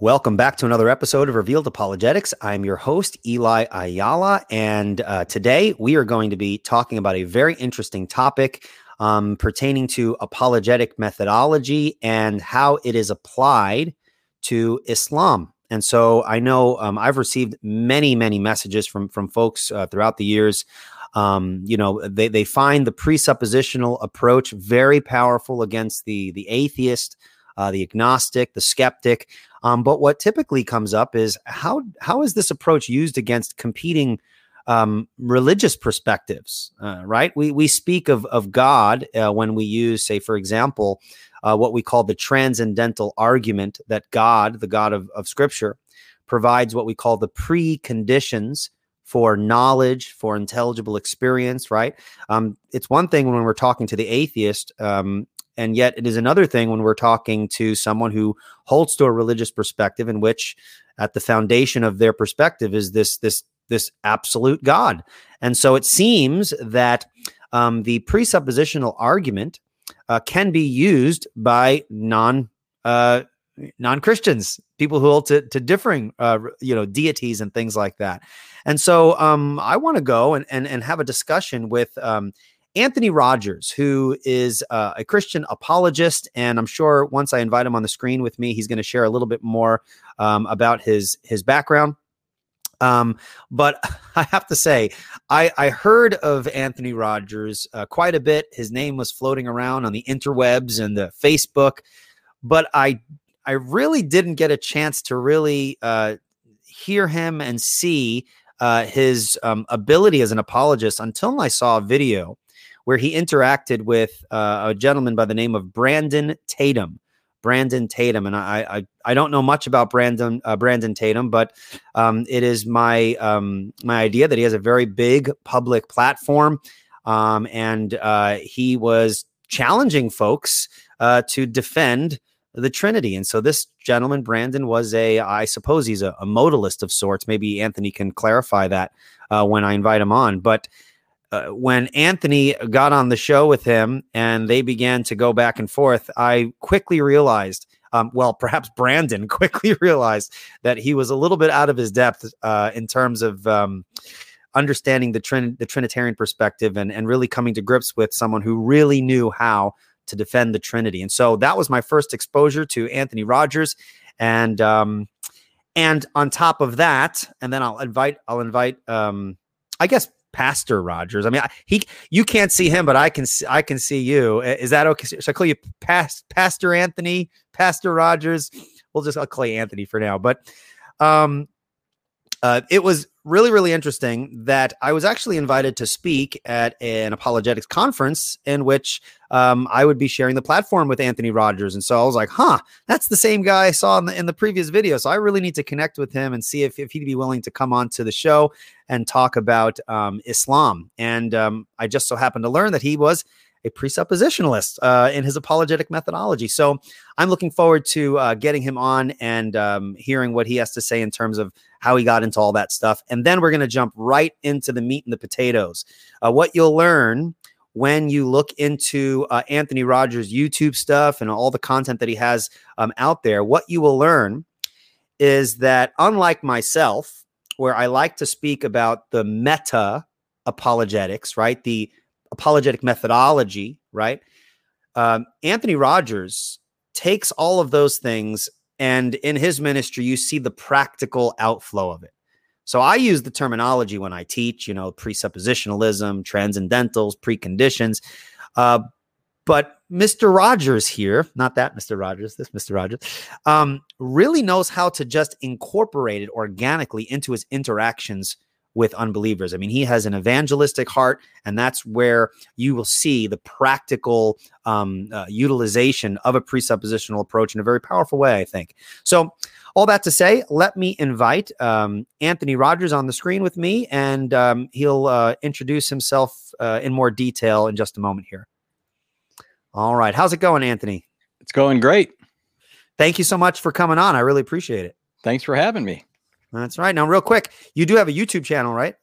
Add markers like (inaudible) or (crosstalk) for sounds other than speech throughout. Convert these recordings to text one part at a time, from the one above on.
Welcome back to another episode of Revealed Apologetics. I'm your host, Eli Ayala, and uh, today we are going to be talking about a very interesting topic um, pertaining to apologetic methodology and how it is applied to Islam. And so I know um, I've received many, many messages from from folks uh, throughout the years. Um, you know, they they find the presuppositional approach very powerful against the the atheist, uh, the agnostic, the skeptic. Um, but what typically comes up is how how is this approach used against competing um, religious perspectives? Uh, right? We we speak of of God uh, when we use, say, for example, uh, what we call the transcendental argument that God, the God of, of Scripture, provides what we call the preconditions for knowledge, for intelligible experience, right? Um, it's one thing when we're talking to the atheist, um, and yet it is another thing when we're talking to someone who holds to a religious perspective in which at the foundation of their perspective is this this this absolute God. And so it seems that um, the presuppositional argument uh, can be used by non uh, non Christians, people who hold to, to differing uh, you know deities and things like that. And so um, I want to go and, and and have a discussion with um, Anthony Rogers, who is uh, a Christian apologist, and I'm sure once I invite him on the screen with me, he's going to share a little bit more um, about his his background. Um, but (laughs) I have to say, I, I heard of Anthony Rogers uh, quite a bit. His name was floating around on the interwebs and the Facebook, but I I really didn't get a chance to really uh, hear him and see uh, his um, ability as an apologist until I saw a video where he interacted with uh, a gentleman by the name of Brandon Tatum. Brandon Tatum, and I I, I don't know much about Brandon uh, Brandon Tatum, but um, it is my um, my idea that he has a very big public platform, um, and uh, he was challenging folks uh, to defend the Trinity. And so this gentleman, Brandon, was a I suppose he's a, a modalist of sorts. Maybe Anthony can clarify that uh, when I invite him on, but uh, when Anthony got on the show with him and they began to go back and forth, I quickly realized, um, well, (laughs) perhaps Brandon (laughs) quickly realized that he was a little bit out of his depth uh, in terms of um, understanding the, Trin- the Trinitarian perspective and, and really coming to grips with someone who really knew how to defend the Trinity. And so that was my first exposure to Anthony Rogers. And um, and on top of that, and then I'll invite I'll invite um, I guess Pastor Rogers. I mean, he you can't see him, but I can see, I can see you. Is that okay? So I call you Past, Pastor Anthony, Pastor Rogers? We'll just I'll call you Anthony for now. But um, uh, it was really, really interesting that I was actually invited to speak at an apologetics conference in which um, I would be sharing the platform with Anthony Rogers. And so I was like, huh, that's the same guy I saw in the, in the previous video. So I really need to connect with him and see if, if he'd be willing to come on to the show and talk about um, Islam. And um, I just so happened to learn that he was a presuppositionalist uh, in his apologetic methodology. So I'm looking forward to uh, getting him on and um, hearing what he has to say in terms of how he got into all that stuff. And then we're going to jump right into the meat and the potatoes. Uh, what you'll learn when you look into uh, Anthony Rogers' YouTube stuff and all the content that he has um, out there, what you will learn is that unlike myself, where I like to speak about the meta apologetics, right? The apologetic methodology, right? Um, Anthony Rogers takes all of those things, and in his ministry, you see the practical outflow of it. So I use the terminology when I teach, you know, presuppositionalism, transcendentals, preconditions. Uh, but Mr. Rogers here, not that Mr. Rogers, this Mr. Rogers, um, really knows how to just incorporate it organically into his interactions with unbelievers. I mean, he has an evangelistic heart, and that's where you will see the practical um, uh, utilization of a presuppositional approach in a very powerful way, I think. So, all that to say, let me invite um, Anthony Rogers on the screen with me, and um, he'll uh, introduce himself uh, in more detail in just a moment here. All right. How's it going, Anthony? It's going great. Thank you so much for coming on. I really appreciate it. Thanks for having me. That's right. Now, real quick, you do have a YouTube channel, right?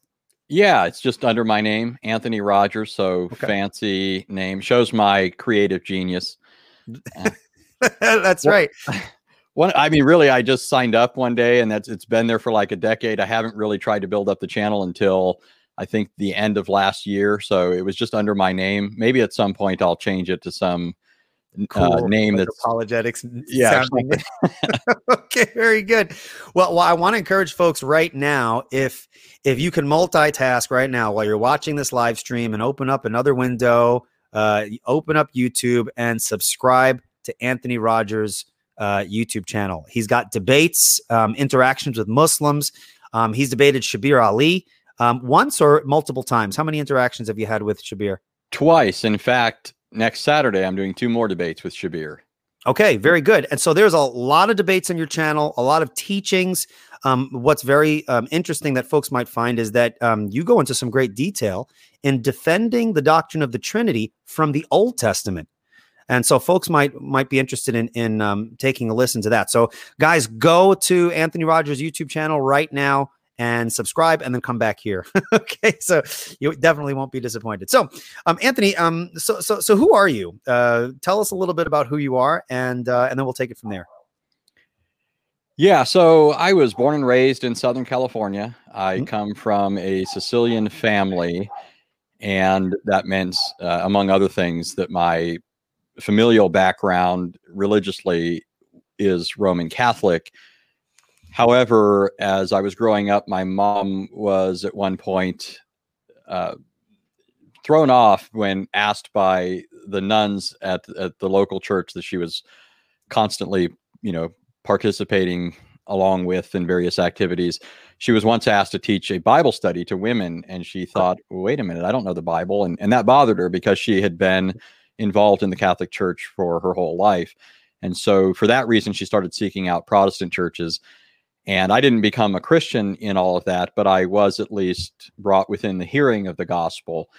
Yeah, it's just under my name, Anthony Rogers. So okay. fancy name shows my creative genius. (laughs) That's right. (laughs) One, I mean, really, I just signed up one day, and that's it's been there for like a decade. I haven't really tried to build up the channel until I think the end of last year. So it was just under my name. Maybe at some point I'll change it to some uh, cool. uh, name like that's apologetics. Yeah. (laughs) okay, very good. Well, well, I want to encourage folks right now if if you can multitask right now while you're watching this live stream and open up another window, uh, open up YouTube and subscribe to Anthony Rogers' uh, YouTube channel. He's got debates, um, interactions with Muslims. Um, he's debated Shabir Ali um, once or multiple times. How many interactions have you had with Shabir? Twice. In fact, next Saturday, I'm doing two more debates with Shabir. Okay, very good. And so there's a lot of debates on your channel, a lot of teachings. Um, what's very um, interesting that folks might find is that um, you go into some great detail in defending the doctrine of the Trinity from the Old Testament. And so folks might might be interested in in um, taking a listen to that. So guys, go to Anthony Rogers YouTube channel right now and subscribe and then come back here. (laughs) okay, so you definitely won't be disappointed. So, um, Anthony, um, so so so who are you? Uh, tell us a little bit about who you are, and uh, and then we'll take it from there. Yeah, so I was born and raised in Southern California. I mm-hmm. come from a Sicilian family, and that meant, uh, among other things, that my familial background religiously is Roman Catholic However, as I was growing up, my mom was at one point uh, thrown off when asked by the nuns at, at the local church that she was constantly, you know, participating along with in various activities. She was once asked to teach a Bible study to women, and she thought, wait a minute, I don't know the Bible. And, and that bothered her because she had been involved in the Catholic Church for her whole life. And so, for that reason, she started seeking out Protestant churches. And I didn't become a Christian in all of that, but I was at least brought within the hearing of the gospel.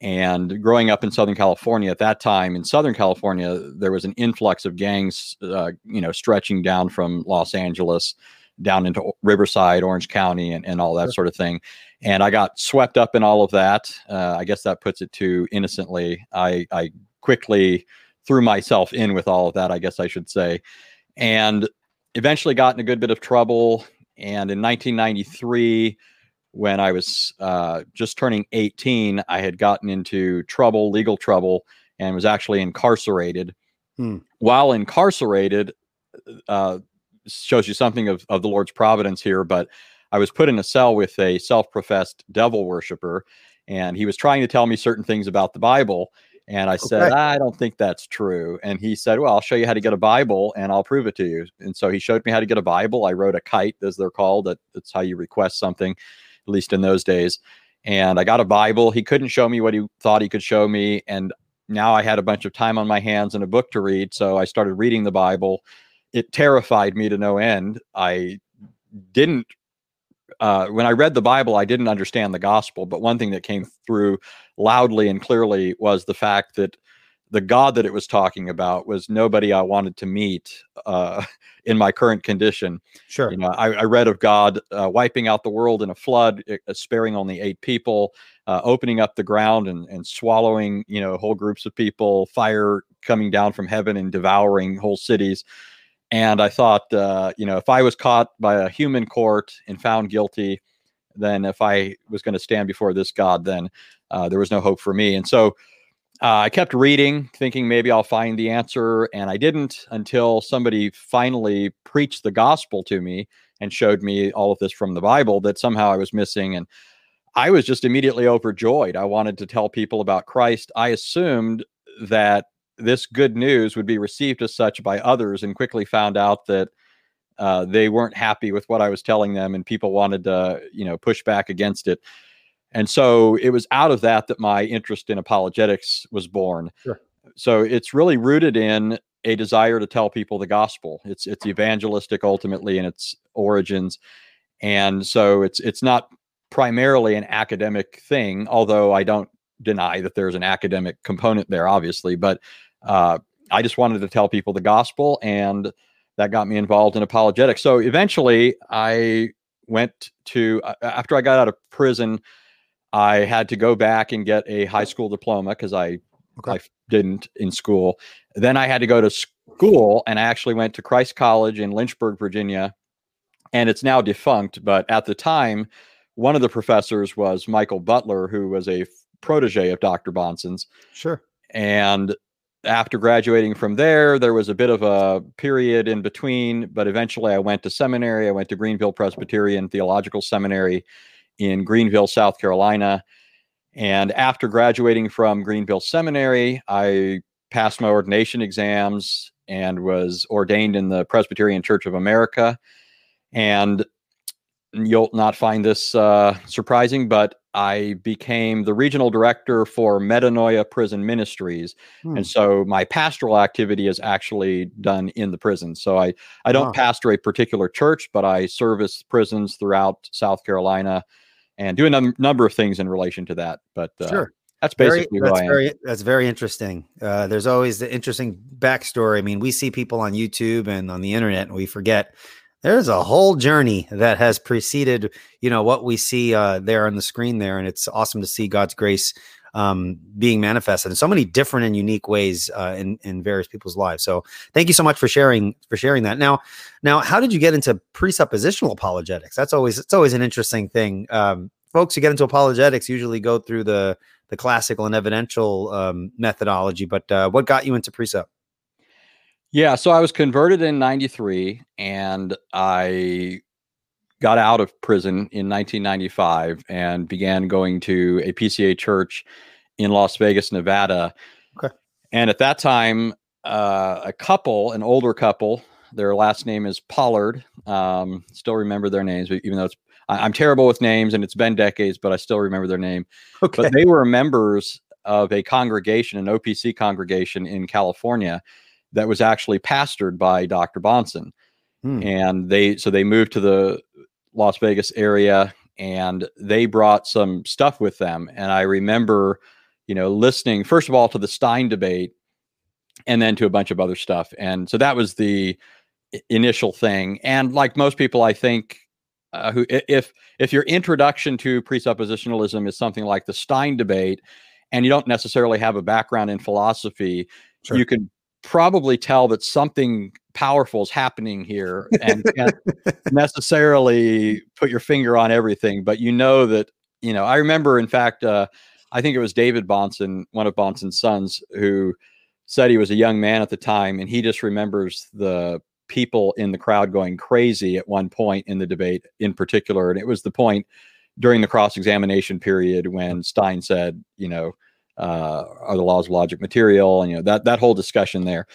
And growing up in Southern California at that time, in Southern California, there was an influx of gangs, uh, you know, stretching down from Los Angeles down into Riverside, Orange County, and, and all that sort of thing. And I got swept up in all of that. Uh, I guess that puts it too innocently. I, I quickly threw myself in with all of that, I guess I should say. And eventually got in a good bit of trouble. And in 1993, when I was uh, just turning 18, I had gotten into trouble, legal trouble, and was actually incarcerated. Hmm. While incarcerated, uh, shows you something of, of the Lord's providence here, but I was put in a cell with a self professed devil worshiper, and he was trying to tell me certain things about the Bible. And I said, I don't think that's true. And he said, Well, I'll show you how to get a Bible and I'll prove it to you. And so he showed me how to get a Bible. I wrote a kite, as they're called. That, that's how you request something, at least in those days. And I got a Bible. He couldn't show me what he thought he could show me. And now I had a bunch of time on my hands and a book to read. So I started reading the Bible. It terrified me to no end. I didn't uh, when I read the Bible, I didn't understand the gospel, but one thing that came through loudly and clearly was the fact that the God that it was talking about was nobody I wanted to meet uh, (laughs) in my current condition. Sure. You know, I, I read of God uh, wiping out the world in a flood, uh, sparing only eight people, uh, opening up the ground and, and swallowing, you know, whole groups of people, fire coming down from heaven and devouring whole cities. And I thought, uh, you know, if I was caught by a human court and found guilty, then if I was going to stand before this God, then uh, there was no hope for me. And so uh, I kept reading, thinking maybe I'll find the answer. And I didn't until somebody finally preached the gospel to me and showed me all of this from the Bible that somehow I was missing. And I was just immediately overjoyed. I wanted to tell people about Christ. I assumed that this good news would be received as such by others and quickly found out that uh, they weren't happy with what I was telling them and people wanted to, you know, push back against it. And so it was out of that that my interest in apologetics was born. Sure. So it's really rooted in a desire to tell people the gospel. It's it's evangelistic ultimately in its origins. And so it's it's not primarily an academic thing, although I don't deny that there's an academic component there, obviously. But uh, I just wanted to tell people the gospel, and that got me involved in apologetics. So eventually, I went to uh, after I got out of prison. I had to go back and get a high school diploma because I okay. I didn't in school. Then I had to go to school, and I actually went to Christ College in Lynchburg, Virginia, and it's now defunct. But at the time, one of the professors was Michael Butler, who was a protege of Dr. Bahnsen's. Sure. And after graduating from there, there was a bit of a period in between, but eventually I went to seminary. I went to Greenville Presbyterian Theological Seminary in Greenville, South Carolina. And after graduating from Greenville Seminary, I passed my ordination exams and was ordained in the Presbyterian Church of America. And you'll not find this uh, surprising, but I became the regional director for Metanoia Prison Ministries, hmm. and so my pastoral activity is actually done in the prison. So I I don't wow. pastor a particular church, but I service prisons throughout South Carolina, and do a num- number of things in relation to that. But uh, sure. That's basically very, that's very that's very interesting. Uh, there's always the interesting backstory. I mean, we see people on YouTube and on the internet, and we forget there's a whole journey that has preceded you know what we see uh, there on the screen there and it's awesome to see god's grace um, being manifested in so many different and unique ways uh, in in various people's lives. So thank you so much for sharing for sharing that. Now now how did you get into presuppositional apologetics? That's always it's always an interesting thing. Um, folks who get into apologetics usually go through the the classical and evidential um, methodology but uh, what got you into presup yeah, so I was converted in 93 and I got out of prison in 1995 and began going to a PCA church in Las Vegas, Nevada. Okay. And at that time, uh, a couple, an older couple, their last name is Pollard. Um, still remember their names, even though it's I, am terrible with names and it's been decades, but I still remember their name. Okay. But they were members of a congregation, an OPC congregation in California that was actually pastored by Dr. Bahnsen. Hmm. And they so they moved to the Las Vegas area and they brought some stuff with them. And I remember, you know, listening first of all to the Stein debate and then to a bunch of other stuff. And so that was the initial thing. And like most people, I think uh, who if if your introduction to presuppositionalism is something like the Stein debate, and you don't necessarily have a background in philosophy, sure. you can probably tell that something powerful is happening here and can't (laughs) necessarily put your finger on everything but you know that you know i remember in fact uh, i think it was david bahnsen one of bahnsen's sons who said he was a young man at the time and he just remembers the people in the crowd going crazy at one point in the debate in particular and it was the point during the cross examination period when stein said you know uh, are the laws of logic material and you know that that whole discussion there.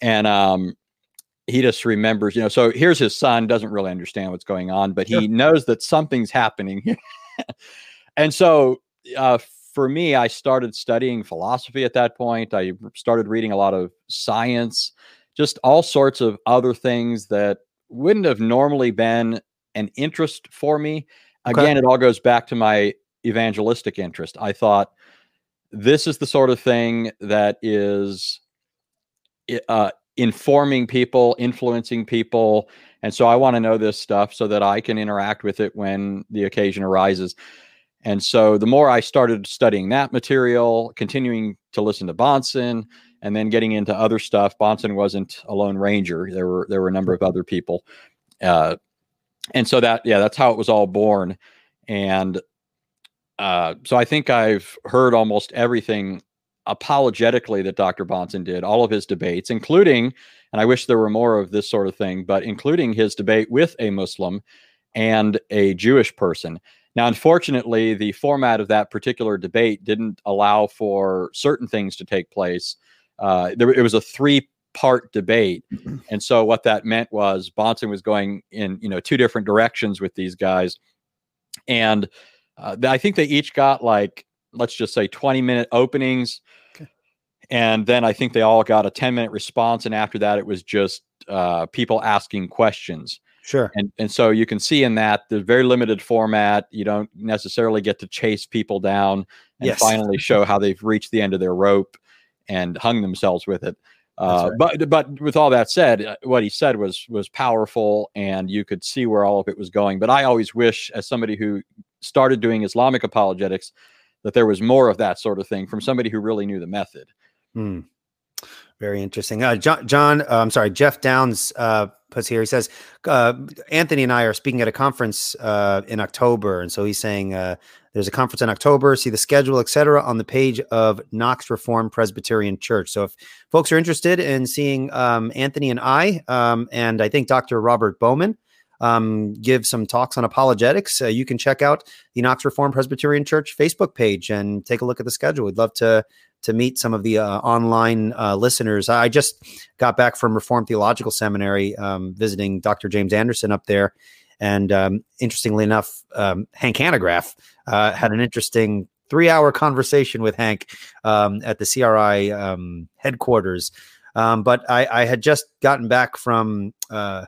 And um, he just remembers you know so here's his son doesn't really understand what's going on but he sure. knows that something's happening (laughs) and so uh, for me i started studying philosophy at that point. I started reading a lot of science just all sorts of other things that wouldn't have normally been an interest for me. Okay. again it all goes back to my evangelistic interest. I thought this is the sort of thing that is uh, informing people, influencing people. And so I want to know this stuff so that I can interact with it when the occasion arises. And so the more I started studying that material, continuing to listen to Bahnsen, and then getting into other stuff, Bahnsen wasn't a lone ranger. There were there were a number of other people, uh, and so that yeah, that's how it was all born. And uh, so I think I've heard almost everything apologetically that Dr. Bahnsen did, all of his debates, including, and I wish there were more of this sort of thing, but including his debate with a Muslim and a Jewish person. Now, unfortunately, the format of that particular debate didn't allow for certain things to take place. Uh, there, it was a three part debate. (clears throat) And so what that meant was Bahnsen was going in, you know, two different directions with these guys. And uh, I think they each got like let's just say 20 minute openings. Okay. And then I think they all got a 10 minute response. And after that, it was just uh, people asking questions. Sure. And and so you can see in that the very limited format. You don't necessarily get to chase people down and yes. finally show how they've reached the end of their rope and hung themselves with it. Uh, right. But but with all that said, uh, what he said was was powerful, and you could see where all of it was going. But I always wish, as somebody who started doing Islamic apologetics, that there was more of that sort of thing from somebody who really knew the method. Hmm. Very interesting. Uh, John, John uh, I'm sorry, Jeff Downs uh, puts here. He says uh, Anthony and I are speaking at a conference uh, in October, and so he's saying uh, there's a conference in October. See the schedule, etc., on the page of Knox Reformed Presbyterian Church. So if folks are interested in seeing um, Anthony and I, um, and I think Dr. Robert Bowman. Um, give some talks on apologetics. Uh, you can check out the Knox Reform Presbyterian Church Facebook page and take a look at the schedule. We'd love to to meet some of the uh, online uh, listeners. I just got back from Reformed Theological Seminary, um, visiting Dr. James Anderson up there. And um, interestingly enough, um, Hank Hanegraaff uh, had an interesting three hour conversation with Hank um, at the CRI um, headquarters. Um, but I, I, had just gotten back from uh,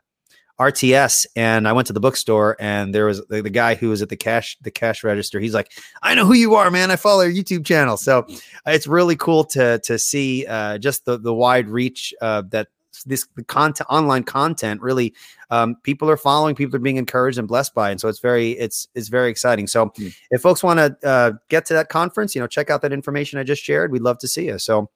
RTS and I went to the bookstore and there was the, the, guy who was at the cash the cash register. He's like, "I know who you are, man. I follow your YouTube channel." So it's really cool to to see uh, just the the wide reach uh, that this content online content really um, people are following people are being encouraged and blessed by and so it's very it's it's very exciting so mm. if folks want to uh, get to that conference you know check out that information i just shared we'd love to see you so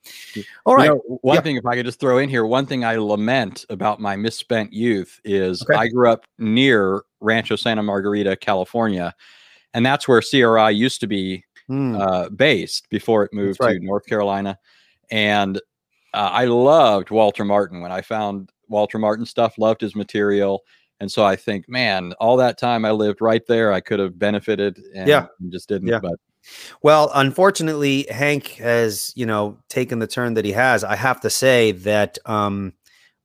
all right you know, one yeah. thing if i could just throw in here one thing i lament about my misspent youth is okay. i grew up near rancho santa margarita california and that's where cri used to be mm. uh, based before it moved right. to north carolina and uh, I loved Walter Martin when I found Walter Martin stuff, loved his material. And so I think, man, all that time I lived right there, I could have benefited and yeah. just didn't. Yeah. But well, unfortunately, Hank has, you know, taken the turn that he has. I have to say that um,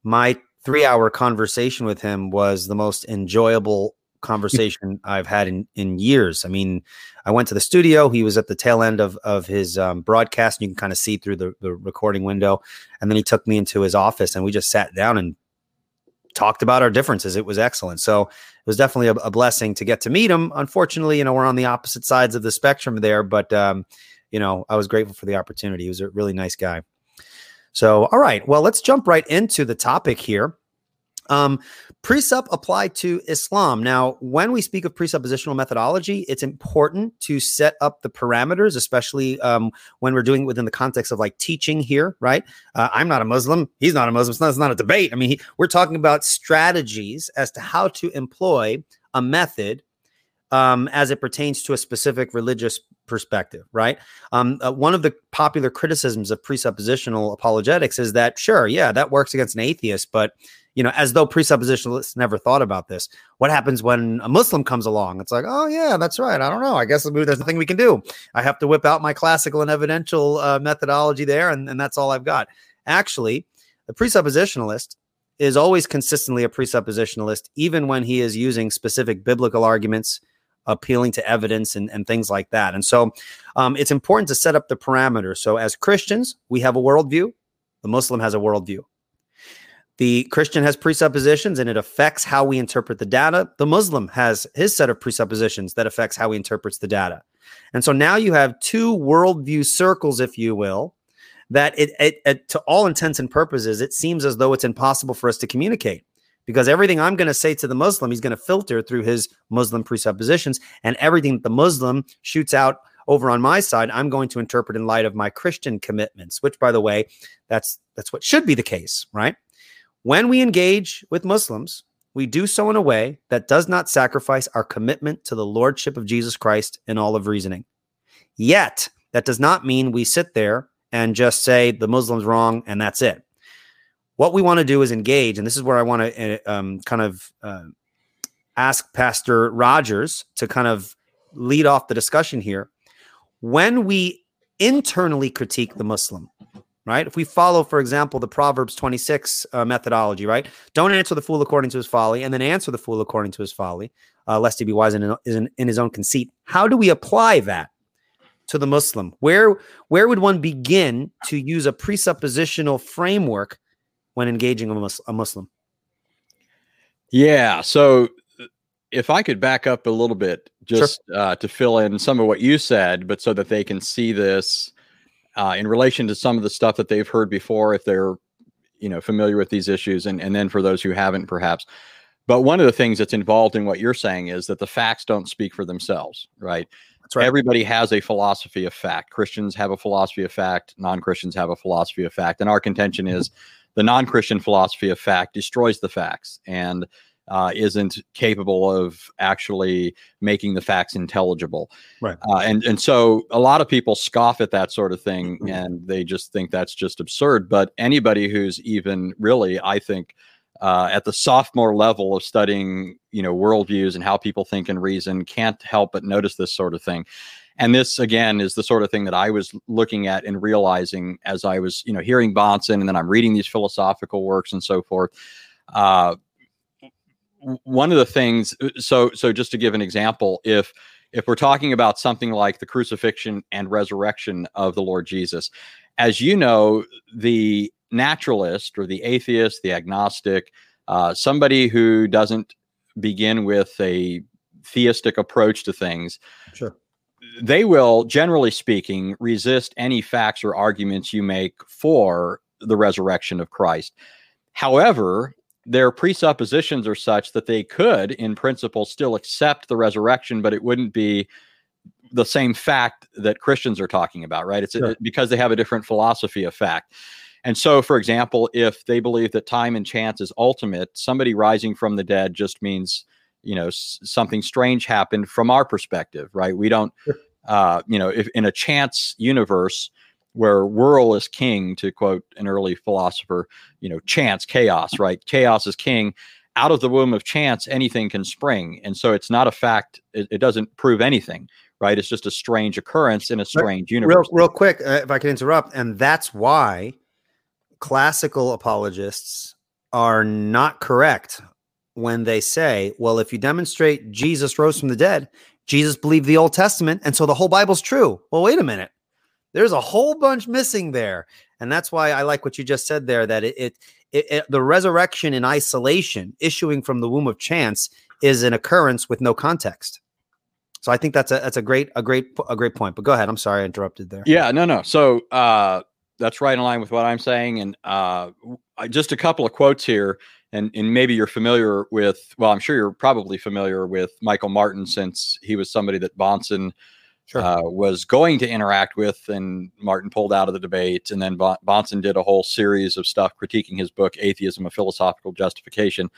my three hour conversation with him was the most enjoyable conversation I've had in, in years. I mean, I went to the studio. He was at the tail end of, of his um, broadcast. And you can kind of see through the, the recording window. And then he took me into his office and we just sat down and talked about our differences. It was excellent. So it was definitely a, a blessing to get to meet him. Unfortunately, you know, we're on the opposite sides of the spectrum there, but, um, you know, I was grateful for the opportunity. He was a really nice guy. So, all right. Well, let's jump right into the topic here. Um, Presup apply to Islam. Now, when we speak of presuppositional methodology, it's important to set up the parameters, especially um, when we're doing it within the context of like teaching here, right? Uh, I'm not a Muslim. He's not a Muslim. It's not, it's not a debate. I mean, he, we're talking about strategies as to how to employ a method um, as it pertains to a specific religious perspective, right? Um, uh, one of the popular criticisms of presuppositional apologetics is that, sure, yeah, that works against an atheist, but you know, as though presuppositionalists never thought about this. What happens when a Muslim comes along? It's like, oh yeah, that's right. I don't know. I guess there's nothing we can do. I have to whip out my classical and evidential uh, methodology there, and, and that's all I've got. Actually, the presuppositionalist is always consistently a presuppositionalist, even when he is using specific biblical arguments, appealing to evidence, and, and things like that. And so, um, it's important to set up the parameters. So, as Christians, we have a worldview. The Muslim has a worldview. The Christian has presuppositions and it affects how we interpret the data. The Muslim has his set of presuppositions that affects how he interprets the data. And so now you have two worldview circles, if you will, that it, it, it to all intents and purposes, it seems as though it's impossible for us to communicate because everything I'm going to say to the Muslim, he's going to filter through his Muslim presuppositions, and everything that the Muslim shoots out over on my side, I'm going to interpret in light of my Christian commitments. Which, by the way, that's that's what should be the case, right? When we engage with Muslims, we do so in a way that does not sacrifice our commitment to the lordship of Jesus Christ in all of reasoning. Yet, that does not mean we sit there and just say the Muslim's wrong and that's it. What we want to do is engage, and this is where I want to uh, um, kind of uh, ask Pastor Rogers to kind of lead off the discussion here. When we internally critique the Muslim, right? If we follow, for example, the Proverbs 26 uh, methodology, right? Don't answer the fool according to his folly, and then answer the fool according to his folly, uh, lest he be wise in, in, in his own conceit. How do we apply that to the Muslim? Where where would one begin to use a presuppositional framework when engaging a, mus- a Muslim? Yeah. So if I could back up a little bit, just sure. uh, to fill in some of what you said, but so that they can see this uh, in relation to some of the stuff that they've heard before, if they're you know familiar with these issues, and and then for those who haven't, perhaps. But one of the things that's involved in what you're saying is that the facts don't speak for themselves, right? That's right. everybody has a philosophy of fact. Christians have a philosophy of fact, non Christians have a philosophy of fact. And our contention is the non Christian philosophy of fact destroys the facts and uh, isn't capable of actually making the facts intelligible. Right. Uh, and, and so a lot of people scoff at that sort of thing mm-hmm. and they just think that's just absurd. But anybody who's even really, I think, uh, at the sophomore level of studying, you know, worldviews and how people think and reason can't help but notice this sort of thing. And this again is the sort of thing that I was looking at and realizing as I was, you know, hearing Bahnsen and then I'm reading these philosophical works and so forth. Uh, one of the things, uh, so so just to give an example, if if we're talking about something like the crucifixion and resurrection of the Lord Jesus, as you know, the naturalist or the atheist, the agnostic, uh, somebody who doesn't begin with a theistic approach to things, sure. they will, generally speaking, resist any facts or arguments you make for the resurrection of Christ. However, their presuppositions are such that they could, in principle, still accept the resurrection, but it wouldn't be the same fact that Christians are talking about, right? It's sure. because they have a different philosophy of fact. And so, for example, if they believe that time and chance is ultimate, somebody rising from the dead just means, you know, s- something strange happened from our perspective, right? We don't, uh, you know, if in a chance universe where whirl is king, to quote an early philosopher, you know, chance, chaos, right? Chaos is king. Out of the womb of chance, anything can spring. And so it's not a fact, it, it doesn't prove anything right? It's just a strange occurrence in a strange universe. Real, real quick, uh, if I can interrupt, and that's why classical apologists are not correct when they say, well, if you demonstrate Jesus rose from the dead, Jesus believed the Old Testament, and so the whole Bible's true. Well, wait a minute. There's a whole bunch missing there. And that's why I like what you just said there that it, it, it, it the resurrection in isolation, issuing from the womb of chance, is an occurrence with no context. So I think that's a that's a great a great a great point. But go ahead. I'm sorry I interrupted there. Yeah, no, no. So uh that's right in line with what I'm saying. And uh, just a couple of quotes here, and, and maybe you're familiar with, well, I'm sure you're probably familiar with Michael Martin since he was somebody that Bahnsen sure. uh, was going to interact with, and Martin pulled out of the debate. And then Bahnsen did a whole series of stuff critiquing his book, Atheism, a Philosophical Justification.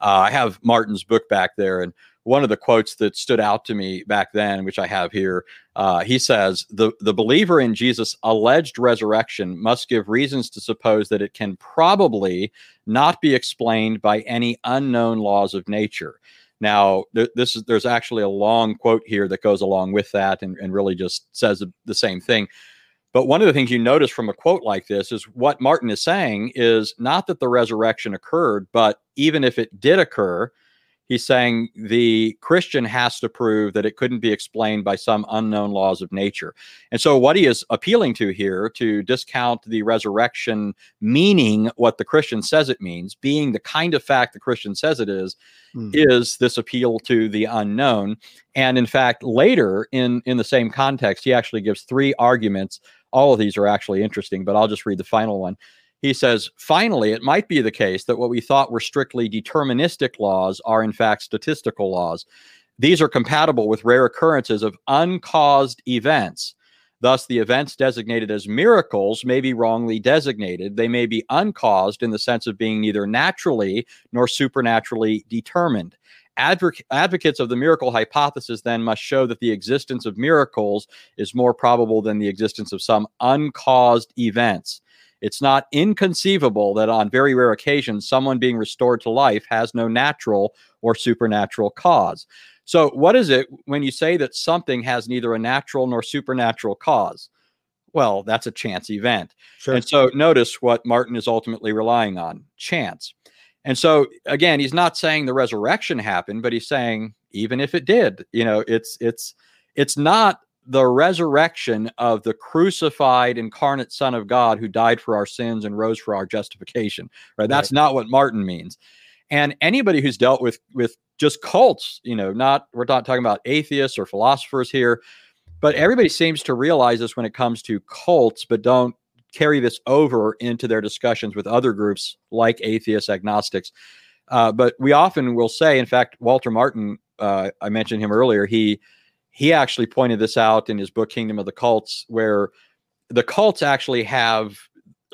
Uh, I have Martin's book back there, and one of the quotes that stood out to me back then, which I have here, uh, he says, the, the believer in Jesus' alleged resurrection must give reasons to suppose that it can probably not be explained by any unknown laws of nature. Now, th- this is there's actually a long quote here that goes along with that and, and really just says the same thing. But one of the things you notice from a quote like this is what Martin is saying is not that the resurrection occurred, but even if it did occur, he's saying the Christian has to prove that it couldn't be explained by some unknown laws of nature. And so, what he is appealing to here to discount the resurrection meaning what the Christian says it means, being the kind of fact the Christian says it is, mm. is this appeal to the unknown. And in fact, later in, in the same context, he actually gives three arguments. All of these are actually interesting, but I'll just read the final one. He says, finally, it might be the case that what we thought were strictly deterministic laws are in fact statistical laws. These are compatible with rare occurrences of uncaused events. Thus, the events designated as miracles may be wrongly designated. They may be uncaused in the sense of being neither naturally nor supernaturally determined. Advoc- advocates of the miracle hypothesis then must show that the existence of miracles is more probable than the existence of some uncaused events. It's not inconceivable that on very rare occasions, someone being restored to life has no natural or supernatural cause. So, what is it when you say that something has neither a natural nor supernatural cause? Well, that's a chance event. Sure. And so, notice what Martin is ultimately relying on chance. And so, again, he's not saying the resurrection happened, but he's saying even if it did, you know, it's it's it's not the resurrection of the crucified incarnate son of god who died for our sins and rose for our justification right? That's right. not what martin means. And anybody who's dealt with with just cults you know not we're not talking about atheists or philosophers here but everybody seems to realize this when it comes to cults but don't carry this over into their discussions with other groups like atheists agnostics. Uh, but we often will say in fact walter martin uh, i mentioned him earlier he he actually pointed this out in his book Kingdom of the Cults, where the cults actually have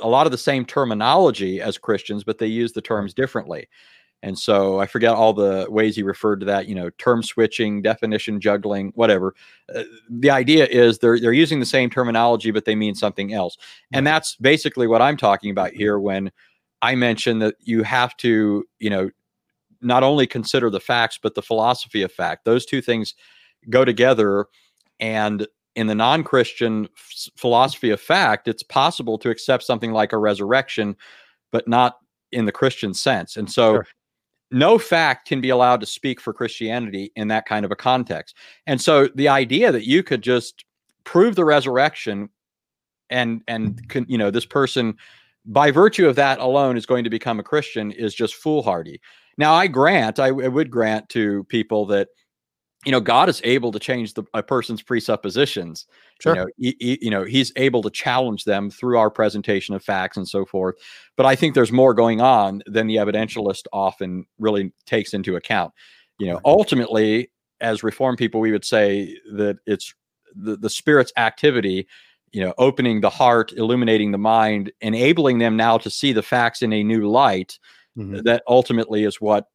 a lot of the same terminology as Christians, but they use the terms differently. And so I forget all the ways he referred to that, you know, term switching, definition juggling, whatever. Uh, the idea is they're they're using the same terminology, but they mean something else. And that's basically what I'm talking about here when I mention that you have to, you know, not only consider the facts, but the philosophy of fact. Those two things go together. And in the non Christian philosophy of fact, it's possible to accept something like a resurrection, but not in the Christian sense. And so, sure. no fact can be allowed to speak for Christianity in that kind of a context. And so, the idea that you could just prove the resurrection and and you know this person by virtue of that alone is going to become a christian is just foolhardy now i grant I, I would grant to people that you know god is able to change the, a person's presuppositions sure. you know he, he, you know he's able to challenge them through our presentation of facts and so forth but i think there's more going on than the evidentialist often really takes into account you know ultimately as reform people we would say that it's the, the spirit's activity you know opening the heart illuminating the mind enabling them now to see the facts in a new light mm-hmm. that ultimately is what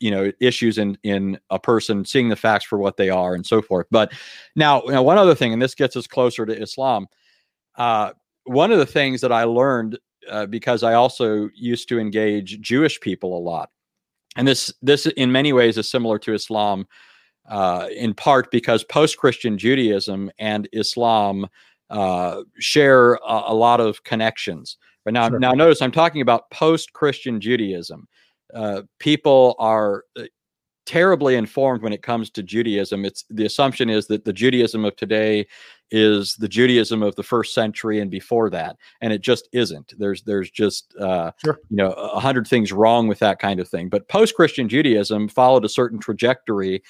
you know issues in in a person seeing the facts for what they are and so forth. But now, now one other thing and this gets us closer to islam uh, one of the things that i learned uh, because i also used to engage jewish people a lot and this this in many ways is similar to islam uh, in part because post-christian judaism and islam uh, share a, a, lot of connections. But now sure. now notice i'm talking about post-christian judaism uh, people are uh, terribly informed when it comes to Judaism. It's the assumption is that the Judaism of today is the Judaism of the first century and before that, and it just isn't. There's there's just uh, sure. you know a hundred things wrong with that kind of thing. But post Christian Judaism followed a certain trajectory.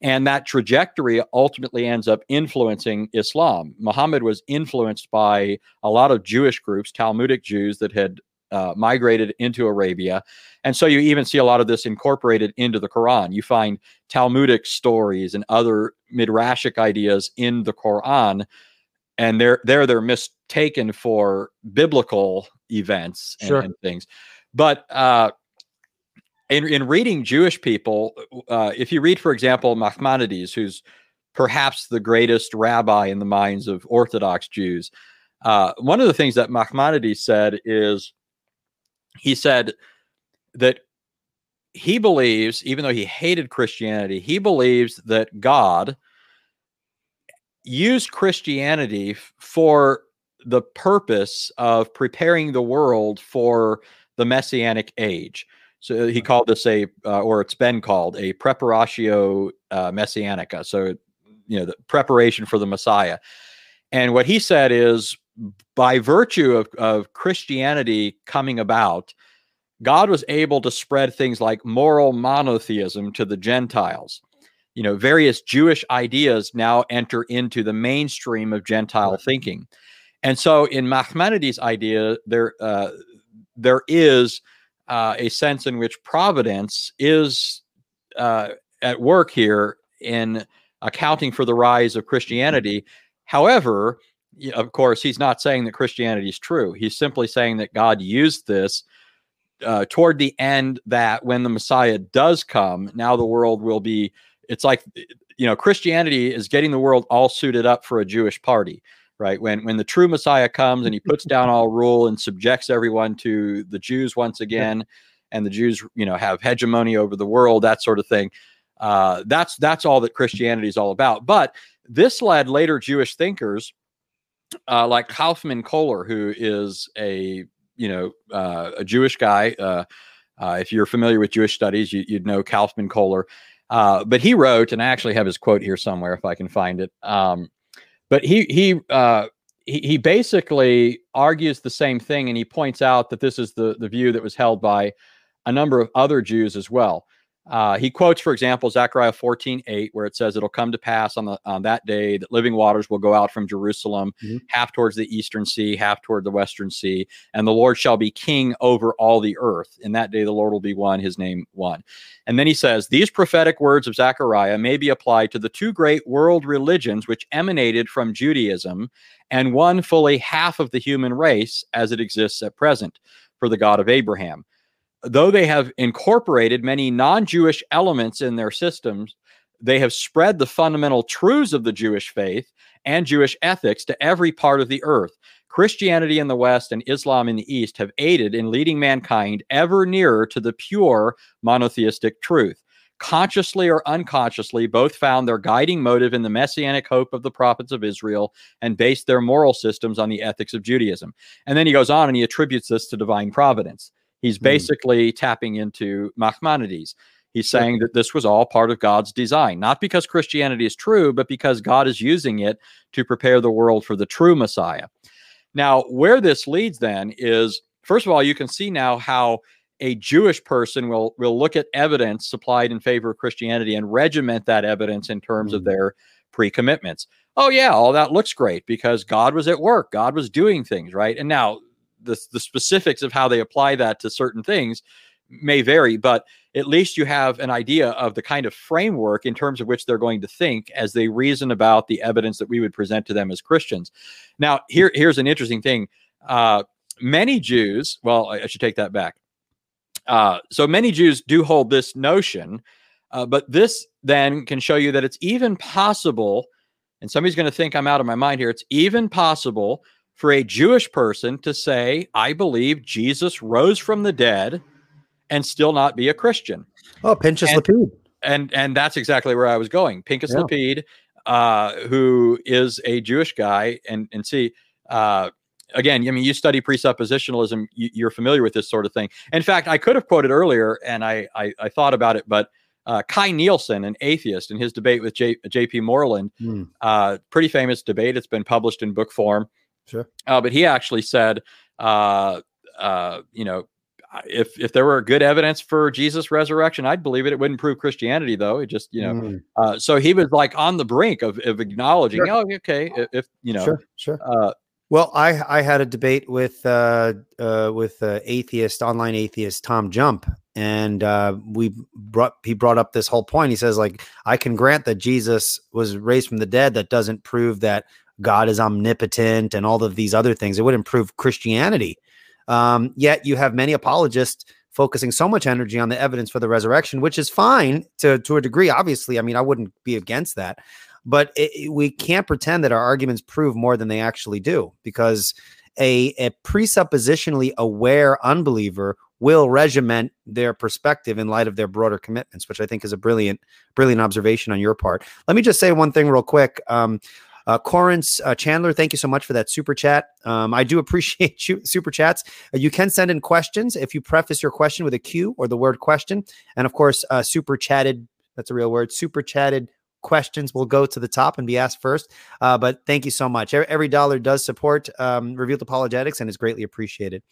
And that trajectory ultimately ends up influencing Islam. Muhammad was influenced by a lot of Jewish groups, Talmudic Jews that had uh, migrated into Arabia. And so you even see a lot of this incorporated into the Quran. You find Talmudic stories and other midrashic ideas in the Quran, and they're there they're mistaken for biblical events and, sure. and things. But uh, in, in reading Jewish people, uh, if you read, for example, Maimonides, who's perhaps the greatest rabbi in the minds of Orthodox Jews, uh, one of the things that Maimonides said is he said that he believes, even though he hated Christianity, he believes that God used Christianity for the purpose of preparing the world for the messianic age. So he called this a, uh, or it's been called a preparatio uh, messianica. So, you know, the preparation for the Messiah. And what he said is by virtue of, of Christianity coming about, God was able to spread things like moral monotheism to the Gentiles. You know, various Jewish ideas now enter into the mainstream of Gentile right. thinking. And so in Maimonides' idea, there uh, there is uh, a sense in which providence is uh, at work here in accounting for the rise of Christianity. However, of course, he's not saying that Christianity is true. He's simply saying that God used this uh, toward the end that when the Messiah does come, now the world will be. It's like you know Christianity is getting the world all suited up for a Jewish party, right? When when the true Messiah comes and he puts down all rule and subjects everyone to the Jews once again, and the Jews you know have hegemony over the world, that sort of thing. Uh, that's that's all that Christianity is all about. But this led later Jewish thinkers uh, like Kaufmann Kohler, who is a you know uh, a Jewish guy. Uh, uh, if you're familiar with Jewish studies, you, would know Kaufmann Kohler. Uh, but he wrote, and I actually have his quote here somewhere if I can find it. Um, but he he, uh, he he basically argues the same thing, and he points out that this is the the view that was held by a number of other Jews as well. Uh, he quotes, for example, Zechariah 14, 8, where it says, It'll come to pass on, the, on that day that living waters will go out from Jerusalem, mm-hmm. half towards the eastern sea, half toward the western sea, and the Lord shall be king over all the earth. In that day, the Lord will be one, his name one. And then he says, These prophetic words of Zechariah may be applied to the two great world religions which emanated from Judaism and one fully half of the human race as it exists at present for the God of Abraham though they have incorporated many non Jewish elements in their systems, they have spread the fundamental truths of the Jewish faith and Jewish ethics to every part of the earth. Christianity in the West and Islam in the East have aided in leading mankind ever nearer to the pure monotheistic truth. Consciously or unconsciously, both found their guiding motive in the messianic hope of the prophets of Israel and based their moral systems on the ethics of Judaism. And then he goes on and he attributes this to divine providence. He's hmm. basically mm. tapping into Maimonides. He's saying that this was all part of God's design, not because Christianity is true, but because God is using it to prepare the world for the true Messiah. Now, where this leads then is first of all, you can see now how a Jewish person will will look at evidence supplied in favor of Christianity and regiment that evidence in terms mm. of hmm. their pre-commitments. Oh yeah, all that looks great because God was at work, God was doing things, right? And now the, the specifics of how they apply that to certain things may vary, but at least you have an idea of the kind of framework in terms of which they're going to think as they reason about the evidence that we would present to them as Christians. Now, here, here's an interesting thing. Uh, many Jews, well, I, should take that back. Uh, so many Jews do hold this notion, uh, but this then can show you that it's even possible, and somebody's going to think I'm out of my mind here, it's even possible for a Jewish person to say, I believe Jesus rose from the dead and still not be a Christian. Oh, Pinchas and, Lapide. And and that's exactly where I was going. Pinchas yeah. Lapide, uh, who is a Jewish guy, and and see, uh, again, I mean, you study presuppositionalism, you, are familiar with this sort of thing. In fact, I could have quoted earlier, and I I, I thought about it, but uh, Kai Nielsen, an atheist, in his debate with J, J.P. Moreland, mm. uh, pretty famous debate. It's been published in book form. Sure. Uh, but he actually said, uh, uh, you know, if if there were good evidence for Jesus' resurrection, I'd believe it. It wouldn't prove Christianity, though. It just, you know, mm. uh, so he was like on the brink of, of acknowledging, sure. oh, okay, if, if, you know, sure, sure. Uh, well, I I had a debate with uh, uh, with uh, atheist online atheist Tom Jump, and uh, we brought he brought up this whole point. He says like I can grant that Jesus was raised from the dead. That doesn't prove that God is omnipotent and all of these other things. It would improve Christianity. Um, yet you have many apologists focusing so much energy on the evidence for the resurrection, which is fine to, to a degree. Obviously, I mean, I wouldn't be against that, but it, we can't pretend that our arguments prove more than they actually do because a, a presuppositionally aware unbeliever will regiment their perspective in light of their broader commitments, which I think is a brilliant, brilliant observation on your part. Let me just say one thing real quick. Um, uh, Corrence uh, Chandler, thank you so much for that super chat. Um, I do (laughs) appreciate you, super chats. Uh, you can send in questions if you preface your question with a Q or the word question. And of course, uh, super chatted, that's a real word, super chatted questions will go to the top and be asked first. Uh, but thank you so much. Every, every dollar does support um, Revealed Apologetics and is greatly appreciated.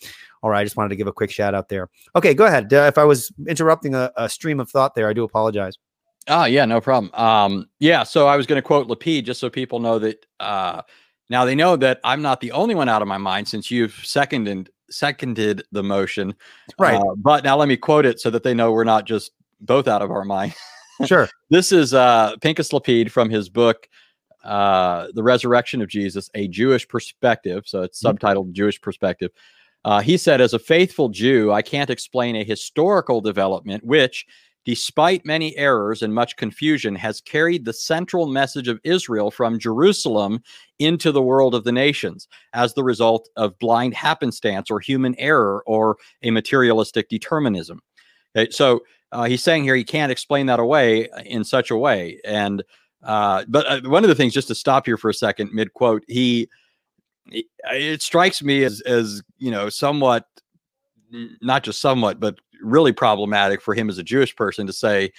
All right, I just wanted to give a quick shout out there. Okay, go ahead. Uh, if I was interrupting a, a, stream of thought there, I do apologize. Oh yeah, no problem. Um, yeah, so I was going to quote Lapide just so people know that uh, now they know that I'm not the only one out of my mind since you've seconded seconded the motion. Right. Uh, but now let me quote it so that they know we're not just both out of our mind. Sure. (laughs) this is uh, Pinchas Lapide from his book, uh, The Resurrection of Jesus, A Jewish Perspective. So it's mm-hmm. subtitled Jewish Perspective. Uh, he said, as a faithful Jew, I can't explain a historical development which, despite many errors and much confusion, has carried the central message of Israel from Jerusalem into the world of the nations as the result of blind happenstance or human error or a materialistic determinism. Okay, so uh, he's saying here he can't explain that away in such a way. And uh, but uh, one of the things, just to stop here for a second, mid quote, he it strikes me as as you know somewhat not just somewhat, but really problematic for him as a Jewish person to say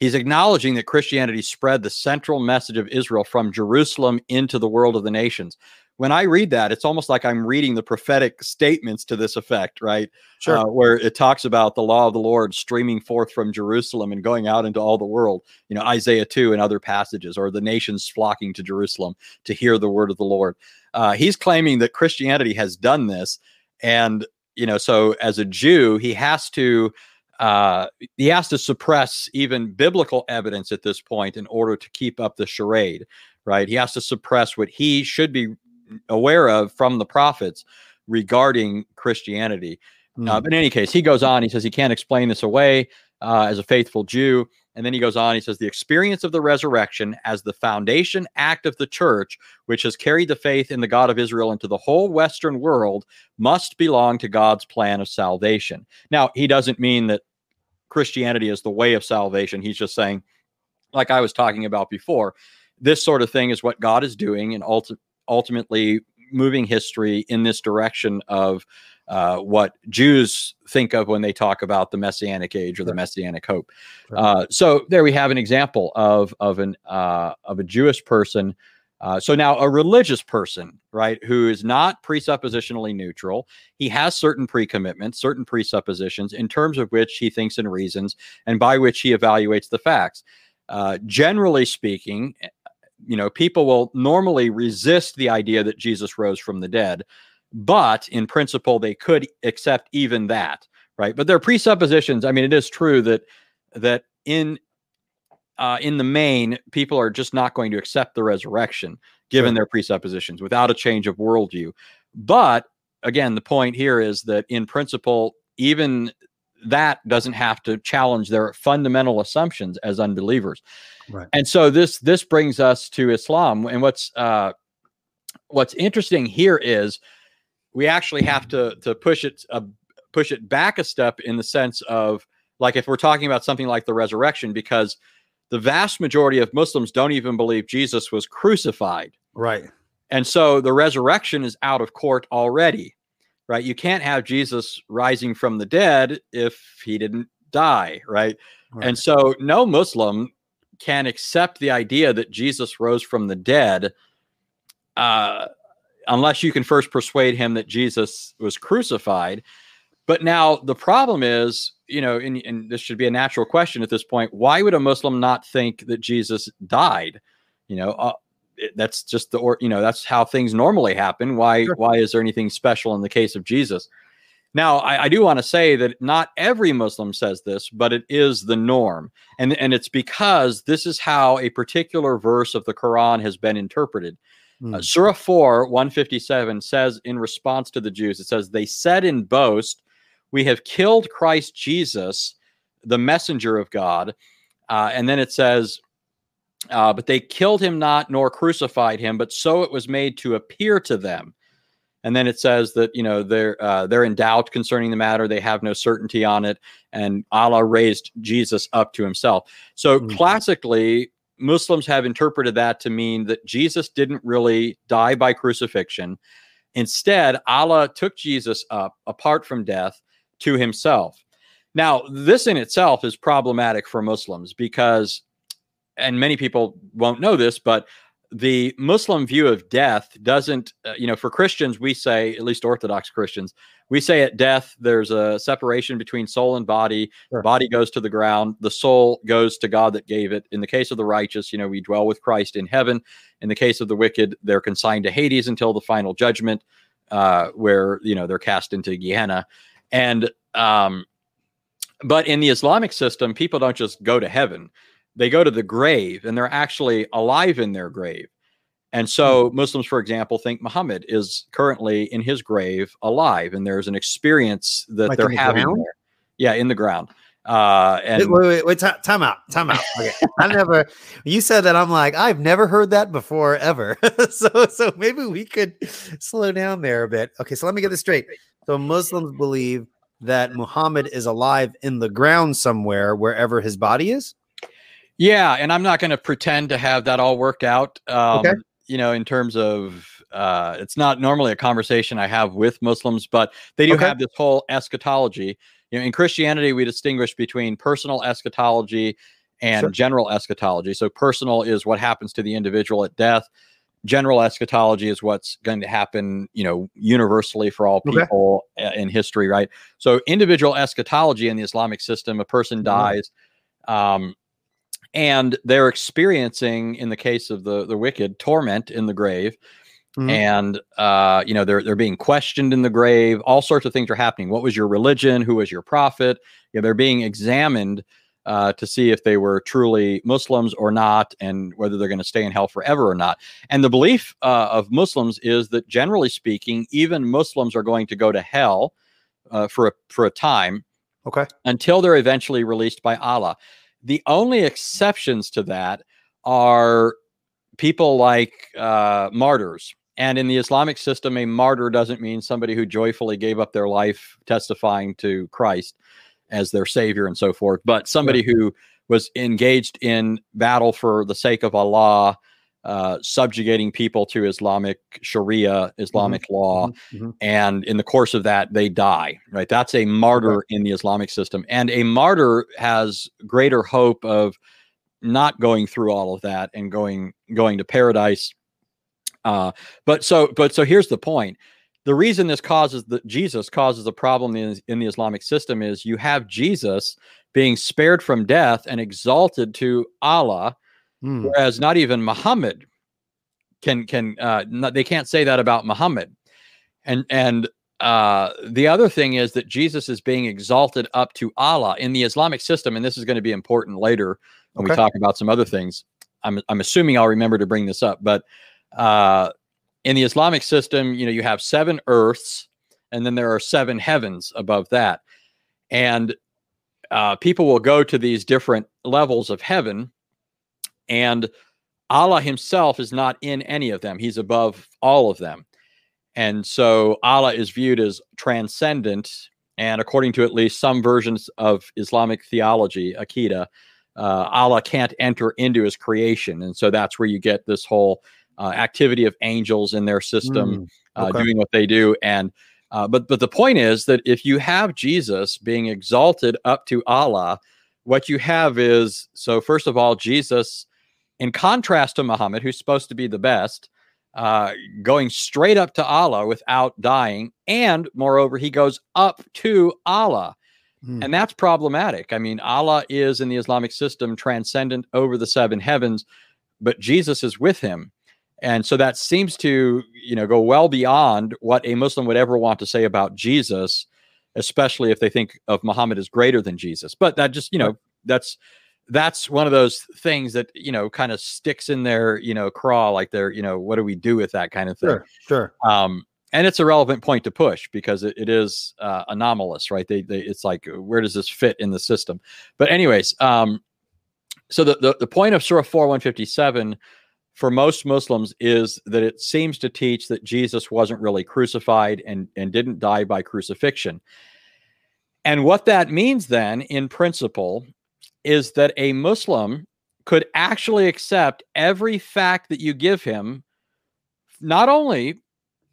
he's acknowledging that Christianity spread the central message of Israel from Jerusalem into the world of the nations. when I read that, it's almost like I'm reading the prophetic statements to this effect, right? Sure. Uh, where it talks about the law of the Lord streaming forth from Jerusalem and going out into all the world, you know, Isaiah 2 and other passages, or the nations flocking to Jerusalem to hear the word of the Lord. Uh, he's claiming that Christianity has done this. And, you know, so as a Jew, he has to. Uh, he has to suppress even biblical evidence at this point in order to keep up the charade, right? He has to suppress what he should be aware of from the prophets regarding Christianity. Mm. Uh, but in any case, he goes on. He says he can't explain this away uh, as a faithful Jew. And then he goes on. He says the experience of the resurrection as the foundation act of the church, which has carried the faith in the God of Israel into the whole Western world, must belong to God's plan of salvation. Now, he doesn't mean that Christianity is the way of salvation. He's just saying, like I was talking about before, this sort of thing is what God is doing, and ultimately ultimately moving history in this direction of uh, what Jews think of when they talk about the messianic age or the messianic hope. Uh, so there we have an example of of an uh, of a Jewish person. Uh, so now a religious person, right, who is not presuppositionally neutral. He has certain pre-commitments, certain presuppositions in terms of which he thinks and reasons, and by which he evaluates the facts. Uh, generally speaking, you know, people will normally resist the idea that Jesus rose from the dead, but in principle, they could accept even that, right? But there are presuppositions. I mean, it is true that that in uh, in the main, people are just not going to accept the resurrection given sure. their presuppositions without a change of worldview. But again, the point here is that in principle, even that doesn't have to challenge their fundamental assumptions as unbelievers. Right. And so this this brings us to Islam. And what's uh, what's interesting here is we actually have to to push it uh, push it back a step in the sense of like if we're talking about something like the resurrection, because the vast majority of Muslims don't even believe Jesus was crucified. Right. And so the resurrection is out of court already right? You can't have Jesus rising from the dead if he didn't die, right? right? And so no Muslim can accept the idea that Jesus rose from the dead uh, unless you can first persuade him that Jesus was crucified. But now the problem is, you know, and, and this should be a natural question at this point why would a Muslim not think that Jesus died? You know, uh, that's just the or you know that's how things normally happen. Why sure. why is there anything special in the case of Jesus? Now, I, I do want to say that not every Muslim says this, but it is the norm, and and it's because this is how a particular verse of the Quran has been interpreted. Mm. Uh. Surah four one fifty seven says in response to the Jews, it says they said in boast, "We have killed Christ Jesus, the messenger of God," uh, and then it says uh, but they killed him not, nor crucified him, but so it was made to appear to them. And then it says that you know they're uh, they're in doubt concerning the matter; they have no certainty on it. And Allah raised Jesus up to Himself. So mm-hmm. classically, Muslims have interpreted that to mean that Jesus didn't really die by crucifixion. Instead, Allah took Jesus up apart from death to Himself. Now, this in itself is problematic for Muslims because and many people won't know this, but the Muslim view of death doesn't, uh, you know, for Christians, we say, at least Orthodox Christians, we say at death, there's a separation between soul and body. Sure. Body goes to the ground, the soul goes to God that gave it. In the case of the righteous, you know, we dwell with Christ in heaven. In the case of the wicked, they're consigned to Hades until the final judgment, uh, where, you know, they're cast into Gehenna. And, um, but in the Islamic system, people don't just go to heaven they go to the grave and they're actually alive in their grave. And so hmm. Muslims, for example, think Muhammad is currently in his grave alive, and there's an experience that like they're the having. Yeah, in the ground. Uh, and wait, wait, wait, t- time out, time out. Okay, I never. You said that. I'm like, I've never heard that before ever. (laughs) so, so maybe we could slow down there a bit. Okay, so let me get this straight. So Muslims believe that Muhammad is alive in the ground somewhere, wherever his body is. Yeah, and I'm not going to pretend to have that all worked out. Um, okay. You know, in terms of uh, it's not normally a conversation I have with Muslims, but they do okay. have this whole eschatology. You know, in Christianity, we distinguish between personal eschatology and sure. general eschatology. So, personal is what happens to the individual at death. general eschatology is what's going to happen, you know, universally for all people uh, in history, right? So individual eschatology in the Islamic system, a person dies, um, and they're experiencing, in the case of the the wicked, torment in the grave, Mhm. and uh, you know they're they're being questioned in the grave. All sorts of things are happening. What was your religion? Who was your prophet? You know, they're being examined uh, to see if they were truly Muslims or not, and whether they're going to stay in hell forever or not. And the belief uh, of Muslims is that, generally speaking, even Muslims are going to go to hell uh, for a, for a time Okay. until they're eventually released by Allah. The only exceptions to that are people like uh, martyrs. And in the Islamic system, a martyr doesn't mean somebody who joyfully gave up their life testifying to Christ as their savior and so forth, but somebody who was engaged in battle for the sake of Allah, uh, subjugating people to Islamic Sharia, Islamic law Mhm. Mhm. and in the course of that they die right that's a martyr in the islamic system and a martyr has greater hope of not going through all of that and going going to paradise uh but so but so here's the point the reason this causes the jesus causes a problem in, in the islamic system is you have jesus being spared from death and exalted to allah Mm. whereas not even Muhammad can can uh, not, they can't say that about Muhammad, and and uh, the other thing is that Jesus is being exalted up to Allah in the Islamic system, and this is going to be important later when we talk about some other things. I'm I'm assuming I'll remember to bring this up, but uh, in the Islamic system, you know, you have seven earths, and then there are seven heavens above that, and uh, people will go to these different levels of heaven and Allah himself is not in any of them. He's above all of them. And so Allah is viewed as transcendent. And according to at least some versions of Islamic theology, Akida, uh, Allah can't enter into his creation. And so that's where you get this whole uh, activity of angels in their system Mm. uh, doing what they do. And uh, but but the point is that if you have Jesus being exalted up to Allah, what you have is so first of all, Jesus, in contrast to Muhammad, who's supposed to be the best, uh, going straight up to Allah without dying, and moreover, he goes up to Allah. Mm. And that's problematic. I mean, Allah is in the Islamic system transcendent over the seven heavens, but Jesus is with him. And so that seems to, you know, go well beyond what a Muslim would ever want to say about Jesus, especially if they think of Muhammad as greater than Jesus. But that just, you know, that's that's one of those things that, you know, kind of sticks in their, you know, craw like they're, you know, what do we do with that kind of thing? Sure. Sure. um, and it's a relevant point to push because it, it is uh, anomalous, right? They, they, it's like uh, where does this fit in the system? But anyways, um, so the, the the point of Surah four one fifty seven for most Muslims is that it seems to teach that Jesus wasn't really crucified and and didn't die by crucifixion. And what that means then, in principle, is that a Muslim could actually accept every fact that you give him, not only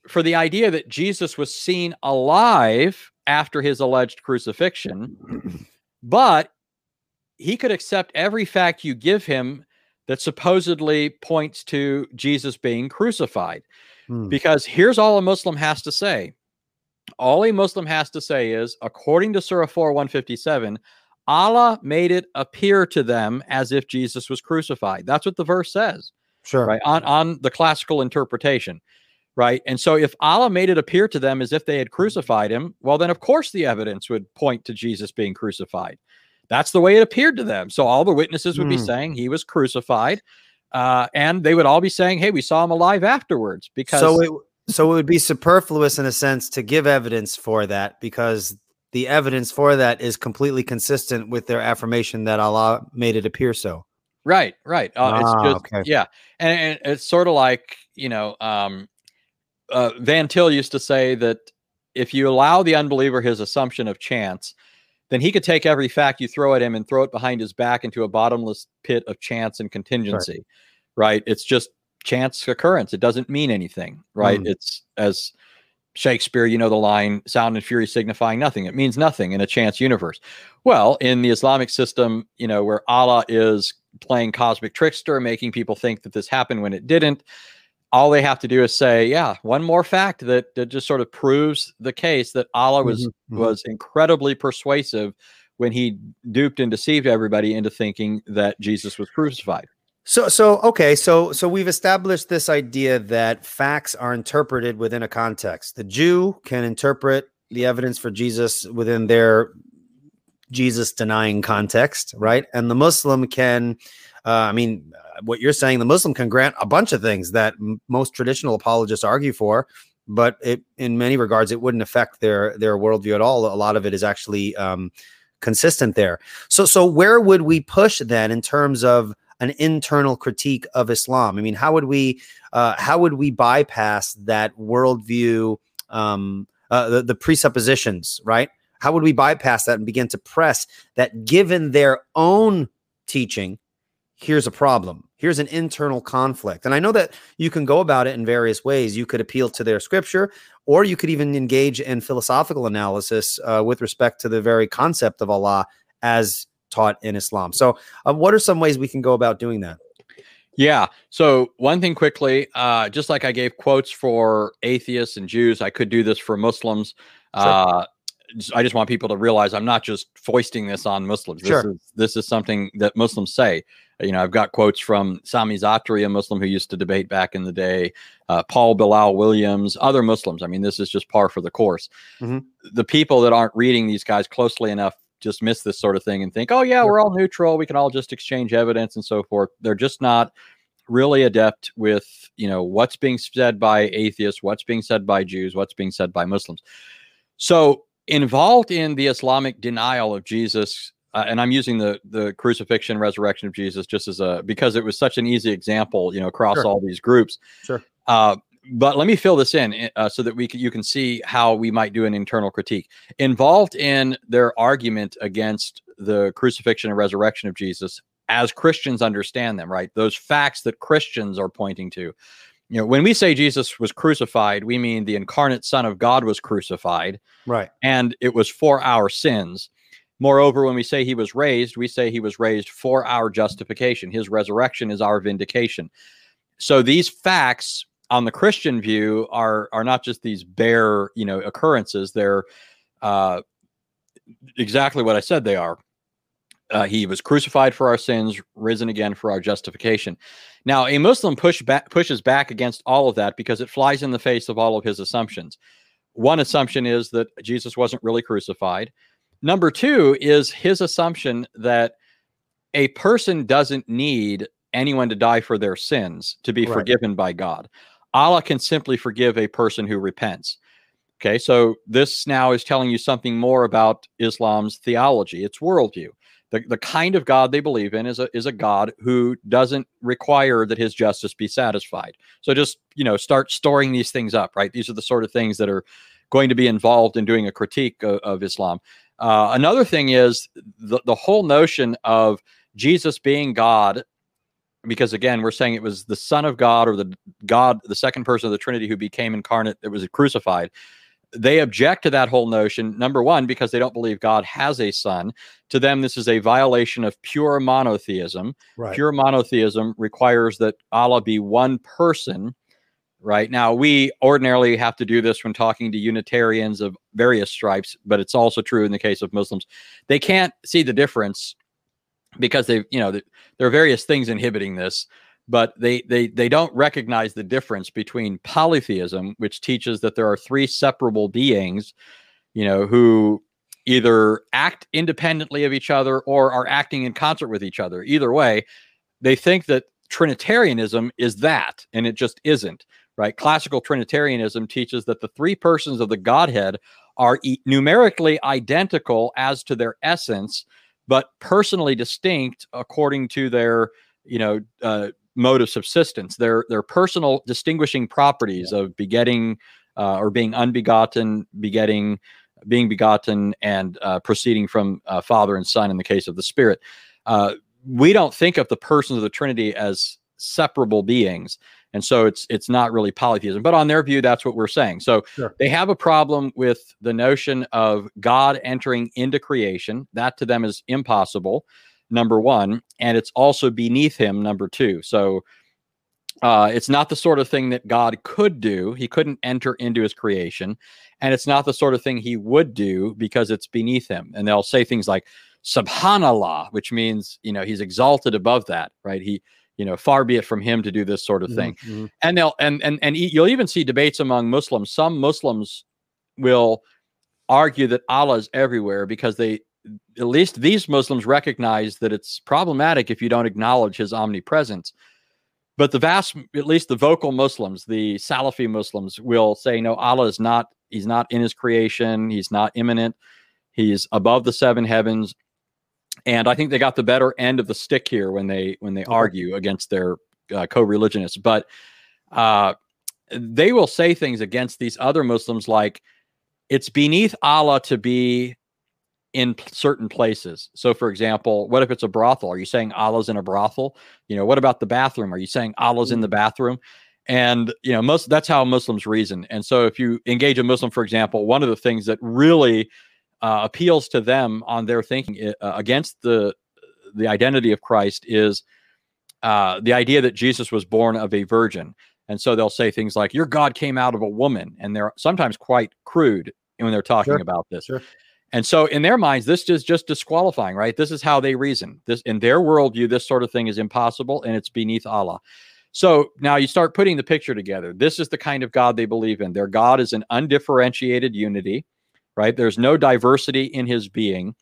for the idea that Jesus was seen alive after his alleged crucifixion, (clears throat) but he could accept every fact you give him that supposedly points to Jesus being crucified. Mm. Because here's all a Muslim has to say. All a Muslim has to say is, according to Surah 4 157, Allah made it appear to them as if Jesus was crucified. That's what the verse says Sure. right on on the classical interpretation right and so if allah made it appear to them as if they had crucified him well then of course the evidence would point to jesus being crucified that's the way it appeared to them so all the witnesses would be Hmm. saying he was crucified uh, and they would all be saying hey we saw him alive afterwards because So it so it would be superfluous in a sense to give evidence for that because the evidence for that is completely consistent with their affirmation that Allah made it appear so. Right, right. Uh, it's Ah, just okay. yeah, and, and it's sort of like you know, um, uh, Van Til used to say that if you allow the unbeliever his assumption of chance, then he could take every fact you throw at him and throw it behind his back into a bottomless pit of chance and contingency. Right? It's just chance occurrence. It doesn't mean anything. Right? Mm. It's as Shakespeare, you know the line sound and fury signifying nothing. It means nothing in a chance universe. Well, in the Islamic system, you know, where Allah is playing cosmic trickster, making people think that this happened when it didn't, all they have to do is say, yeah, one more fact that, that just sort of proves the case that Allah was mm-hmm. mm-hmm. was incredibly persuasive when he duped and deceived everybody into thinking that Jesus was crucified. So so okay, so so we've established this idea that facts are interpreted within a context. The Jew can interpret the evidence for Jesus within their Jesus denying context, right? And the Muslim can uh, I mean, what you're saying, the Muslim can grant a bunch of things that m- most traditional apologists argue for, but it, in many regards, it wouldn't affect their their worldview at all. A lot of it is actually um, consistent there. So, so where would we push then in terms of an internal critique of Islam? I mean, how would we uh, how would we bypass that worldview, um, uh, the, the presuppositions, right? How would we bypass that and begin to press that, given their own teaching, here's a problem here's an internal conflict and i know that you can go about it in various ways you could appeal to their scripture or you could even engage in philosophical analysis uh, with respect to the very concept of allah as taught in islam so uh, what are some ways we can go about doing that yeah. So one thing quickly, uh, just like I gave quotes for atheists and Jews, I could do this for Muslims. Sure. Uh, I just want people to realize I'm not just foisting this on Muslims. This sure. is this is something that Muslims say. You know, I've got quotes from Sami Zaatari, a Muslim who used to debate back in the day, uh, Paul Bilal Williams, other Muslims. I mean, this is just par for the course. Mm-hmm. The people that aren't reading these guys closely enough just miss this sort of thing and think, oh yeah, we're all neutral. We can all just exchange evidence and so forth. They're just not really adept with you know what's being said by atheists, what's being said by Jews, what's being said by Muslims. So involved in the Islamic denial of Jesus, uh, and I'm using the the crucifixion, resurrection of Jesus just as a because it was such an easy example, you know, across sure. all these groups. Sure. Uh, but let me fill this in eh, uh, so that we can, you can see how we might do an internal critique. Involved in their argument against the crucifixion and resurrection of Jesus, as Christians understand them, right? Those facts that Christians are pointing to you know, when we say Jesus was crucified, we mean the incarnate Son of God was crucified. Right. And it was for our sins. Moreover, when we say he was raised, we say he was raised for our justification. His resurrection is our vindication. So these facts on the Christian view are are not just these bare, you know, occurrences. They're uh, exactly what I said they are. Uh, he was crucified for our sins, risen again for our justification. Now, a Muslim push back, pushes back against all of that because it flies in the face of all of his assumptions. One assumption is that Jesus wasn't really crucified. Number two is his assumption that a person doesn't need anyone to die for their sins to be right. forgiven by God. Allah can simply forgive a person who repents. Okay, so this now is telling you something more about Islam's theology, its worldview the, the kind of God they believe in is a is a God who doesn't require that his justice be satisfied. So just you know start storing these things up, right? These are the sort of things that are going to be involved in doing a critique of, of Islam. Uh, another thing is the, the whole notion of Jesus being God, because again, we're saying it was the Son of God or the God, the second person of the Trinity who became incarnate that was crucified. They object to that whole notion number one because they don't believe god has a son. To them this is a violation of pure monotheism. Right. pure monotheism requires that allah be one person right? Now we ordinarily have to do this when talking to unitarians of various stripes but it's also true in the case of muslims. They can't see the difference because they you know there are various things inhibiting this but they they they don't recognize the difference between polytheism which teaches that there are three separable beings you know who either act independently of each other or are acting in concert with each other. Either way they think that trinitarianism is that and it just isn't right? Classical trinitarianism teaches that the three persons of the godhead are e- numerically identical as to their essence but personally distinct according to their you know uh, mode of subsistence. Their their personal distinguishing properties yeah. of begetting uh, or being unbegotten, begetting, being begotten, and uh, proceeding from uh, Father and Son in the case of the Spirit. Uh, we don't think of the persons of the Trinity as separable beings, and so it's it's not really polytheism. But on their view, that's what we're saying. So sure. they have a problem with the notion of God entering into creation. That to them is impossible number one, and it's also beneath him, number two. So Uh, it's not the sort of thing that God could do. He couldn't enter into his creation. And it's not the sort of thing he would do because it's beneath him. And they'll say things like, Subhanallah, which means, you know, he's exalted above that, right? He, you know, far be it from him to do this sort of thing. Mm-hmm. And they'll, and, and, and you'll even see debates among Muslims. Some Muslims will argue that Allah is everywhere because they, at least these Muslims recognize that it's problematic if you don't acknowledge his omnipresence. But the vast, at least the vocal Muslims, the Salafi Muslims, will say, no, Allah is not, he's not in his creation, he's not immanent, he's above the seven heavens. And I think they got the better end of the stick here when they when they argue against their uh, co-religionists. But uh, they will say things against these other Muslims like it's beneath Allah to be in certain places. So, for example, what if it's a brothel? Are you saying Allah's in a brothel? You know, what about the bathroom? Are you saying Allah's in the mm. bathroom? And you know, most that's how Muslims reason. And so, if you engage a Muslim, for example, one of the things that really uh, appeals to them on their thinking uh, against the the identity of Christ is uh, the idea that Jesus was born of a virgin. And so they'll say things like, "Your God came out of a woman," and they're sometimes quite crude when they're talking sure. about this. Sure. And so in their minds, this is just disqualifying, right? This is how they reason. This in their worldview, this sort of thing is impossible and it's beneath Allah. So now you start putting the picture together. This is the kind of God they believe in. Their God is an undifferentiated unity, right? There's no diversity in his being.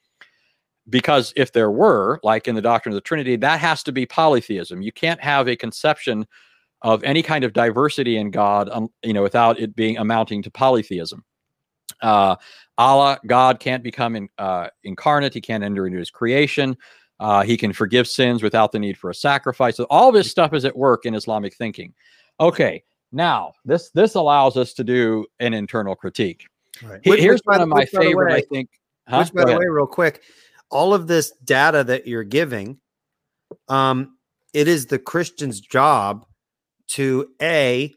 Because if there were, like in the doctrine of the Trinity, that has to be polytheism. You can't have a conception of any kind of diversity in God, um, you know, without it being amounting to polytheism. Uh, Allah, God can't become in, uh, incarnate. He can't enter into his creation. Uh, he can forgive sins without the need for a sacrifice. So all this stuff is at work in Islamic thinking. Okay, now this this allows us to do an internal critique. Right. Which, Here's which, one of my favorite. Way, I think. Huh? Which, by the way, real quick, all of this data that you're giving, um, it is the Christian's job to a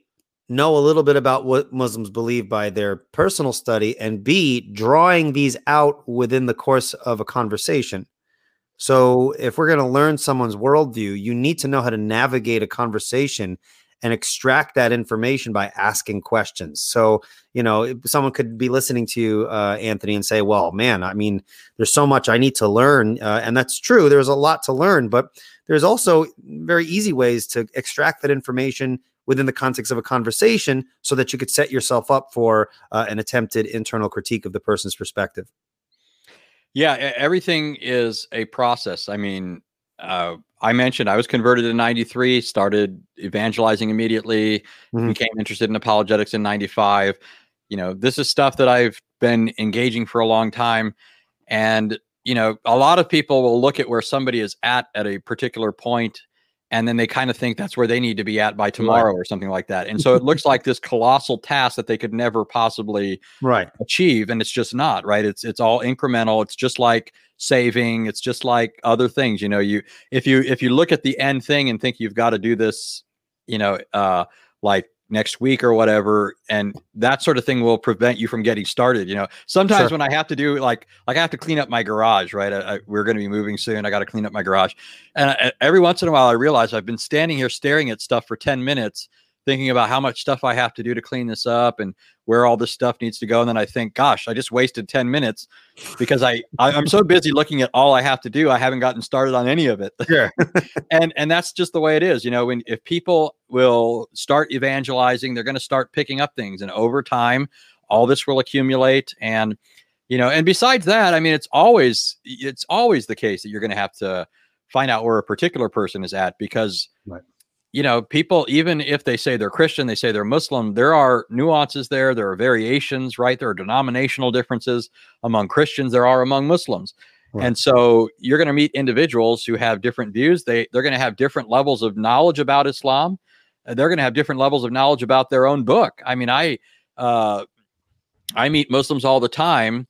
know a little bit about what Muslims believe by their personal study, and B, drawing these out within the course of a conversation. So, if we're going to learn someone's worldview, you need to know how to navigate a conversation and extract that information by asking questions. So, you know, someone could be listening to you, uh, Anthony, and say, well, man, I mean, there's so much I need to learn. Uh, and that's true. There's a lot to learn, but there's also very easy ways to extract that information within the context of a conversation so that you could set yourself up for uh, an attempted internal critique of the person's perspective. Yeah, everything is a process. I mean, uh, I mentioned I was converted in 93, started evangelizing immediately, mm-hmm. became interested in apologetics in 95. You know, this is stuff that I've been engaging for a long time. And, you know, a lot of people will look at where somebody is at at a particular point and then they kind of think that's where they need to be at by tomorrow right. or something like that. And so it looks like this colossal task that they could never possibly right. achieve and it's just not right? It's it's all incremental. It's just like saving. It's just like other things you know? You if you if you look at the end thing and think you've got to do this you know uh like next week or whatever and that sort of thing will prevent you from getting started you know sometimes sure. when i have to do like like i have to clean up my garage right I, I, we're going to be moving soon i got to clean up my garage and I, every once in a while i realize i've been standing here staring at stuff for 10 minutes thinking about how much stuff I have to do to clean this up and where all this stuff needs to go. And then I think, gosh, I just wasted 10 minutes because I, I am so busy looking at all I have to do. I haven't gotten started on any of it. (laughs) Yeah. and and that's just the way it is. You know, when if people will start evangelizing, they're going to start picking up things. And over time, all this will accumulate. And you know, and besides that, I mean, it's always it's always the case that you're going to have to find out where a particular person is at because right you know, people, even if they say they're Christian, they say they're Muslim, there are nuances there. There are variations, right? There are denominational differences among Christians, there are among Muslims. Right. And so you're going to meet individuals who have different views. They, they're going to have different levels of knowledge about Islam. They're going to have different levels of knowledge about their own book. I mean, I, uh, I meet Muslims all the time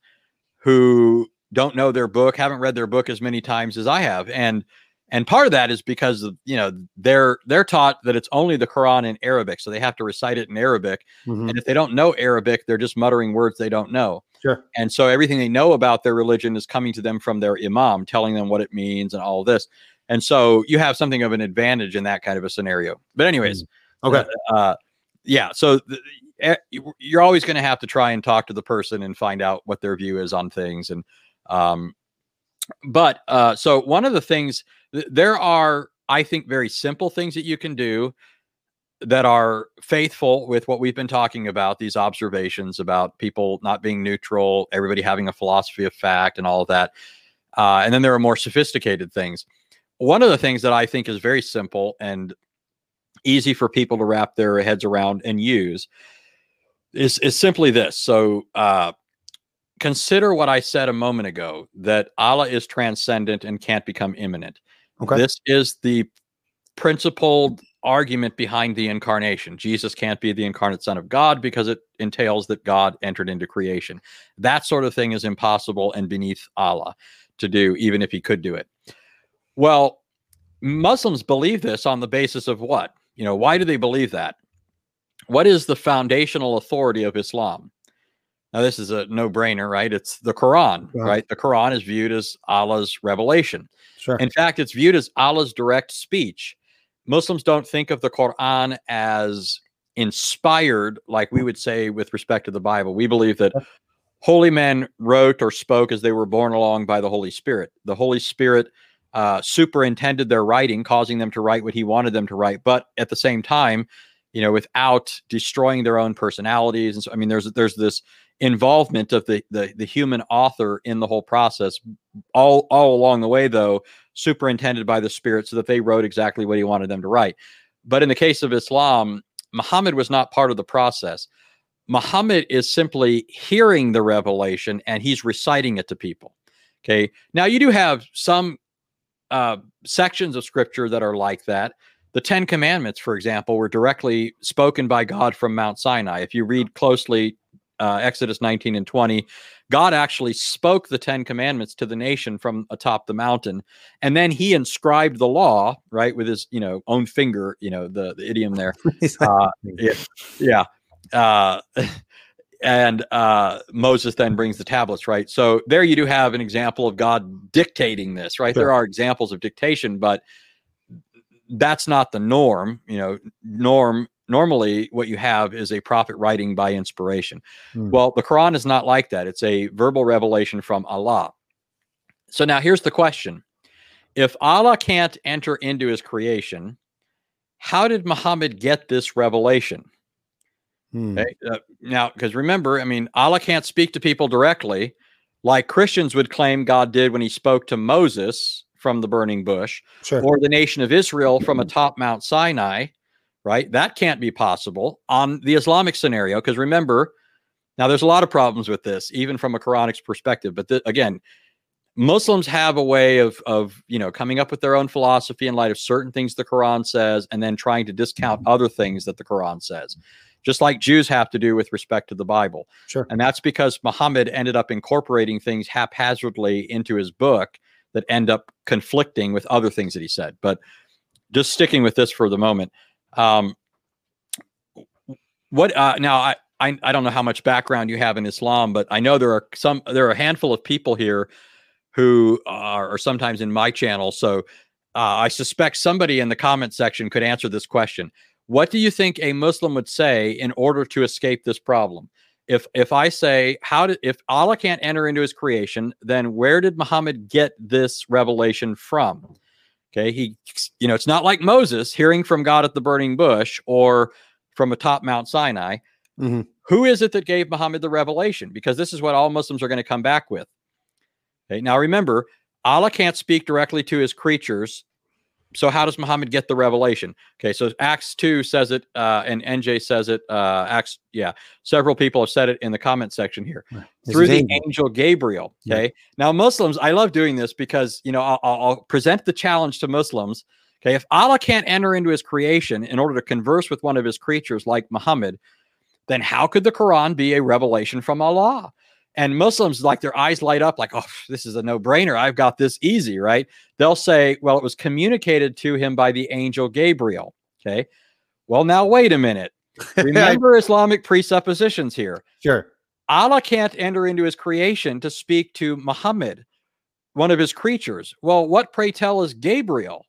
who don't know their book, haven't read their book as many times as I have. And, and part of that is because of, you know they're they're taught that it's only the quran in arabic so they have to recite it in arabic mm-hmm. and if they don't know arabic they're just muttering words they don't know sure and so everything they know about their religion is coming to them from their imam telling them what it means and all this and so you have something of an advantage in that kind of a scenario. But anyways, mm. okay, uh, uh, yeah. So th- you're always going to have to try and talk to the person and find out what their view is on things, and um, but uh, so one of the things th- there are, I think, very simple things that you can do that are faithful with what we've been talking about these observations about people not being neutral everybody having a philosophy of fact and all of that uh, and then there are more sophisticated things. One of the things that i think is very simple and easy for people to wrap their heads around and use is, is simply this. So uh, consider what i said a moment ago that allah is transcendent and can't become immanent okay. this is the principled argument behind the incarnation. Jesus can't be the incarnate Son of God because it entails that God entered into creation. That sort of thing is impossible and beneath Allah to do, even if he could do it. Well, Muslims believe this on the basis of what? You know, why do they believe that? What is the foundational authority of Islam? Now, this is a no brainer, right? It's the Quran, right? The Quran is viewed as Allah's revelation. Sure. In fact, it's viewed as Allah's direct speech Muslims don't think of the Quran as inspired, like we would say with respect to the Bible. We believe that holy men wrote or spoke as they were borne along by the Holy Spirit. The Holy Spirit uh, superintended their writing, causing them to write what He wanted them to write, but at the same time, you know, without destroying their own personalities. And so, I mean, there's there's this involvement of the, the the human author in the whole process. All all along the way, though, superintended by the Spirit so that they wrote exactly what he wanted them to write. But in the case of Islam, Muhammad was not part of the process. Muhammad is simply hearing the revelation and he's reciting it to people. Okay. Now, you do have some uh, sections of scripture that are like that. The Ten Commandments, for example, were directly spoken by God from Mount Sinai. If you read closely uh, Exodus 19 and 20, God actually spoke the Ten Commandments to the nation from atop the mountain, and then He inscribed the law right with His you know own finger. You know the, the idiom there. (laughs) uh, yeah, yeah. Uh, (laughs) and uh, Moses then brings the tablets, right? So there you do have an example of God dictating this, right? Sure. There are examples of dictation, but that's not the norm. You know, norm normally what you have is a prophet writing by inspiration. Hmm. Well, the Quran is not like that. It's a verbal revelation from Allah. So now here's the question. If Allah can't enter into his creation, how did Muhammad get this revelation? Hmm. Okay. Uh, now, because remember, I mean, Allah can't speak to people directly like Christians would claim God did when he spoke to Moses from the burning bush sure. or the nation of Israel from atop Mount Sinai right? That can't be possible on the Islamic scenario. Because remember, now there's a lot of problems with this, even from a Quranic perspective. But th- again, Muslims have a way of of you know coming up with their own philosophy in light of certain things the Quran says, and then trying to discount other things that the Quran says, just like Jews have to do with respect to the Bible. Sure. And that's because Muhammad ended up incorporating things haphazardly into his book that end up conflicting with other things that he said. But just sticking with this for the moment, um, what uh, now? I, I I don't know how much background you have in Islam, but I know there are some there are a handful of people here who are, are sometimes in my channel. So uh, I suspect somebody in the comment section could answer this question. What do you think a Muslim would say in order to escape this problem? If if I say how did if Allah can't enter into His creation, then where did Muhammad get this revelation from? Okay. He, you know, it's not like Moses hearing from God at the burning bush or from atop Mount Sinai. Mm-hmm. Who is it that gave Muhammad the revelation? Because this is what all Muslims are going to come back with. Okay. Now remember, Allah can't speak directly to his creatures so how does Muhammad get the revelation? Okay, so Acts 2 says it, uh, and NJ says it. Uh, Acts, yeah, several people have said it in the comment section here through the angel. angel Gabriel. Okay, yeah. now Muslims, I love doing this because you know I'll, I'll present the challenge to Muslims. Okay, if Allah can't enter into His creation in order to converse with one of His creatures like Muhammad, then how could the Quran be a revelation from Allah? And Muslims, like their eyes light up, like, oh, this is a no brainer. I've got this easy, right? They'll say, well, it was communicated to him by the angel Gabriel. Okay. Well, now, wait a minute. (laughs) Remember Islamic presuppositions here. Sure. Allah can't enter into his creation to speak to Muhammad. one of his creatures. Well, what pray tell is Gabriel,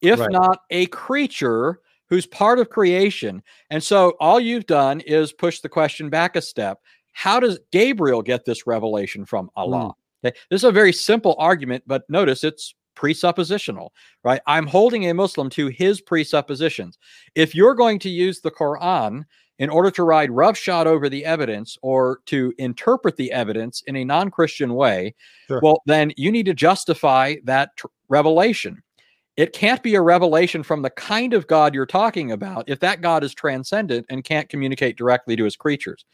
if Right. not a creature who's part of creation? And so all you've done is push the question back a step. How does Gabriel get this revelation from Allah? Mm. Okay. This is a very simple argument, but notice it's presuppositional, right? I'm holding a Muslim to his presuppositions. If you're going to use the Quran in order to ride roughshod over the evidence or to interpret the evidence in a non Christian way, Sure. well, then you need to justify that tr- revelation. It can't be a revelation from the kind of God you're talking about if that God is transcendent and can't communicate directly to his creatures.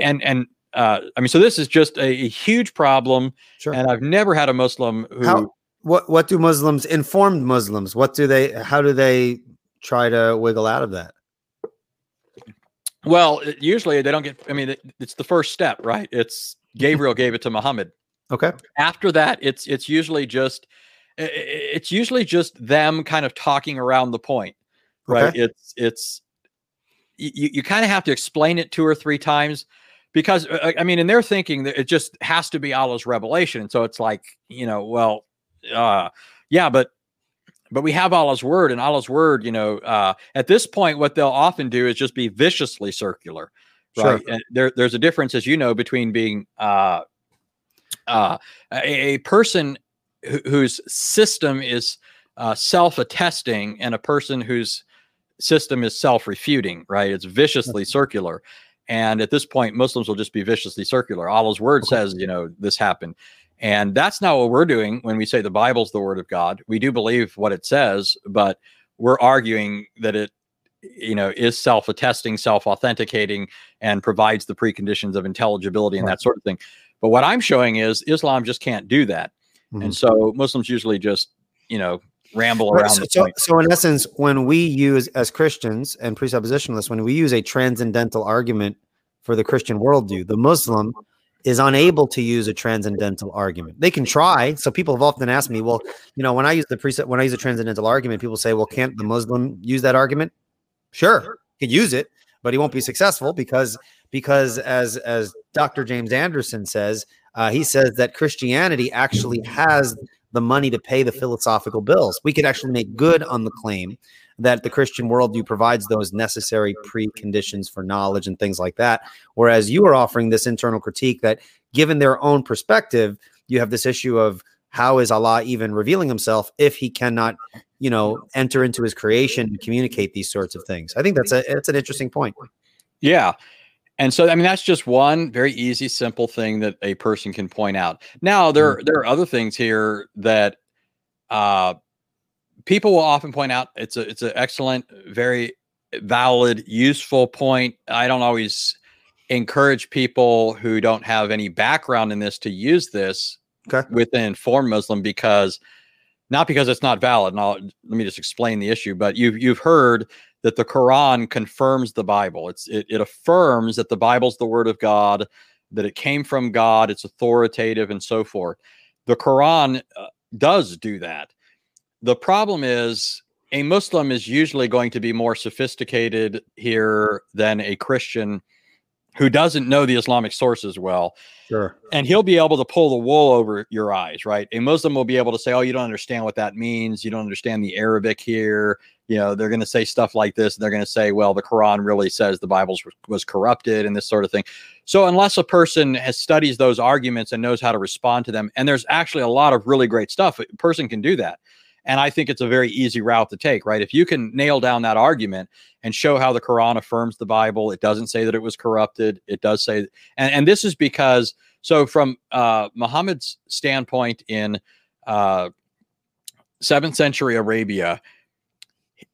And, and, uh, I mean, so this is just a, a huge problem, Sure. and I've never had a Muslim who How what what do Muslims informed Muslims what do they how do they try to wiggle out of that? Well, usually they don't get. I mean, it's the first step, right? It's Gabriel gave it to Muhammad. Okay. After that, it's it's usually just it's usually just them kind of talking around the point, right? Okay. It's it's you you kind of have to explain it two or three times because uh, I mean, in their thinking, it just has to be Allah's revelation. And so it's like you know, well, uh, yeah, but but we have Allah's word, and Allah's word, you know, uh, at this point, what they'll often do is just be viciously circular, Sure. right? And there, there's a difference, as you know, between being uh, uh, a, a person who, whose system is uh, self-attesting and a person whose system is self-refuting, right? It's viciously circular. And at this point, Muslims will just be viciously circular. Allah's word says, you know, this happened. And that's not what we're doing when we say the Bible's the word of God. We do believe what it says, but we're arguing that it, you know, is self-attesting, self-authenticating, and provides the preconditions of intelligibility and Right. that sort of thing. But what I'm showing is Islam just can't do that. Mhm. And so Muslims usually just, you know, ramble around so, so, in essence, when we use as Christians and presuppositionalists, when we use a transcendental argument for the Christian worldview, the Muslim is unable to use a transcendental argument. They can try. So people have often asked me, well, you know, when I use the presup when I use a transcendental argument, people say, well, can't the Muslim use that argument? Sure, he could use it, but he won't be successful because because as as Dr. James Anderson says, uh, he says that Christianity actually has the money to pay the philosophical bills. We could actually make good on the claim that the Christian worldview provides those necessary preconditions for knowledge and things like that. Whereas you are offering this internal critique that, given their own perspective, you have this issue of how is Allah even revealing himself if he cannot, you know, enter into his creation and communicate these sorts of things. I think that's a that's an interesting point. Yeah. And so I mean that's just one very easy simple thing that a person can point out. Now there there are other things here that uh people will often point out it's a it's an excellent very valid useful point. I don't always encourage people who don't have any background in this to use this Okay. with an informed Muslim because not because it's not valid. And I'll, let me just explain the issue. But you've you've heard that the Quran confirms the Bible. It's it, it affirms that the Bible's the Word of God, that it came from God, it's authoritative, and so forth. The Quran uh, does do that. The problem is a Muslim is usually going to be more sophisticated here than a Christian who doesn't know the Islamic sources well Sure. and he'll be able to pull the wool over your eyes, right? A Muslim will be able to say, "Oh, you don't understand what that means. You don't understand the Arabic here." You know, they're going to say stuff like this. and They're going to say, "Well, the Quran really says the Bible was corrupted," and this sort of thing. So, unless a person has studies those arguments and knows how to respond to them, and there's actually a lot of really great stuff, a person can do that. And I think it's a very easy route to take, right? If you can nail down that argument and show how the Quran affirms the Bible, it doesn't say that it was corrupted. It does say, and, and this is because, so from uh, Muhammad's standpoint in uh, seventh century Arabia,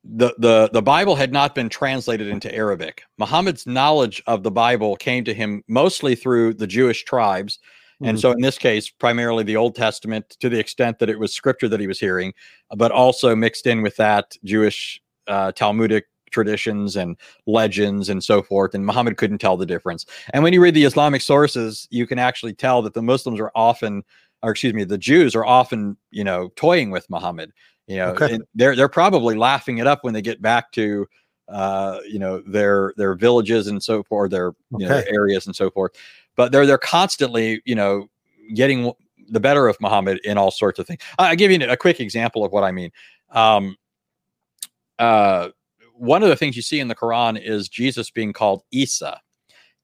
the, the, the Bible had not been translated into Arabic. Muhammad's knowledge of the Bible came to him mostly through the Jewish tribes. And Mhm. so, in this case, primarily the Old Testament, to the extent that it was scripture that he was hearing, but also mixed in with that Jewish uh, Talmudic traditions and legends and so forth. And Muhammad couldn't tell the difference. And when you read the Islamic sources, you can actually tell that the Muslims are often, or excuse me, the Jews are often, you know, toying with Muhammad. You know, Okay. they're they're probably laughing it up when they get back to, uh, you know, their their villages and so forth, their you know, Okay. areas and so forth. But they're they're constantly, you know, getting the better of Muhammad in all sorts of things. I'll give you a quick example of what I mean. Um, uh, one of the things you see in the Quran is Jesus being called Isa.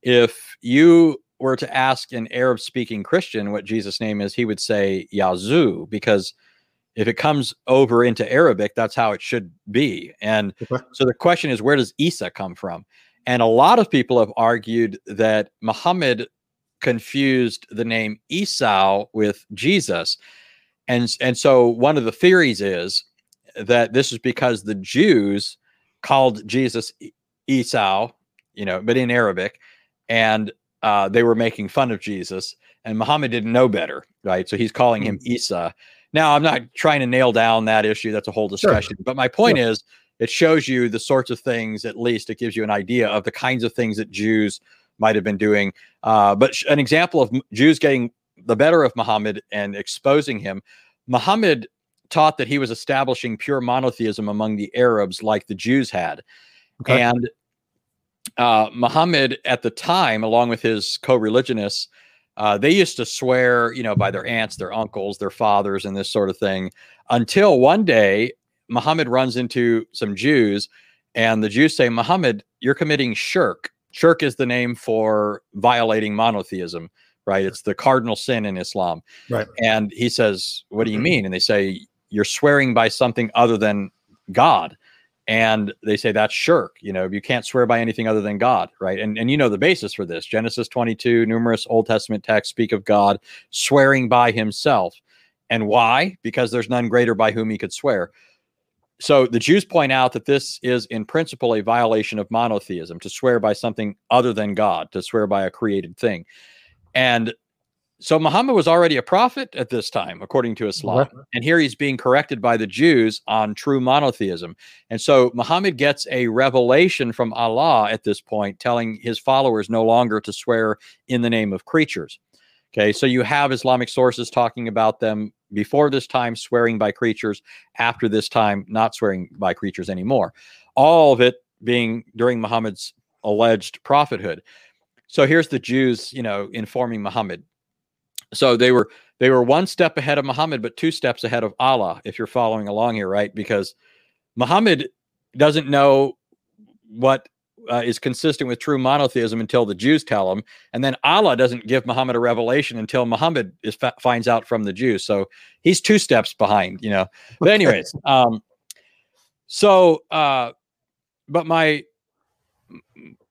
If you were to ask an Arab speaking Christian what Jesus' name is, he would say Yasu, because if it comes over into Arabic, that's how it should be. And so the question is, where does Isa come from? And a lot of people have argued that Muhammad confused the name Esau with Jesus. And, and so one of the theories is that this is because the Jews called Jesus Esau, you know, but in Arabic, and uh, they were making fun of Jesus, and Muhammad didn't know better, right? So he's calling him hmm. Isa. Now, I'm not trying to nail down that issue. That's a whole discussion. Sure. But my point sure. is, it shows you the sorts of things, at least it gives you an idea of the kinds of things that Jews might have been doing. Uh, but an example of Jews getting the better of Muhammad and exposing him, Muhammad taught that he was establishing pure monotheism among the Arabs, like the Jews had. Okay. And uh, Muhammad, at the time, along with his co religionists, uh, they used to swear, you know, by their aunts, their uncles, their fathers, and this sort of thing. Until one day, Muhammad runs into some Jews, and the Jews say, Muhammad, you're committing shirk. Shirk is the name for violating monotheism, right? It's the cardinal sin in Islam. Right. And he says, What do you mean? And they say, You're swearing by something other than God and they say that's shirk you know you can't swear by anything other than god right? And and you know the basis for this. Genesis 22 numerous old testament texts speak of god swearing by himself. And why? Because there's none greater by whom he could swear. So the jews point out that this is in principle a violation of monotheism to swear by something other than god to swear by a created thing. And so Muhammad was already a prophet at this time, according to Islam. And here he's being corrected by the Jews on true monotheism. And so Muhammad gets a revelation from Allah at this point, telling his followers no longer to swear in the name of creatures. Okay, so you have Islamic sources talking about them before this time swearing by creatures, after this time not swearing by creatures anymore. All of it being during Muhammad's alleged prophethood. So here's the Jews, you know, informing Muhammad so they were they were one step ahead of Muhammad, but two steps ahead of Allah. If you're following along here, right? Because Muhammad doesn't know what uh, is consistent with true monotheism until the Jews tell him, and then Allah doesn't give Muhammad a revelation until Muhammad is finds out from the Jews. So he's two steps behind, you know. But anyways, (laughs) um, so uh, but my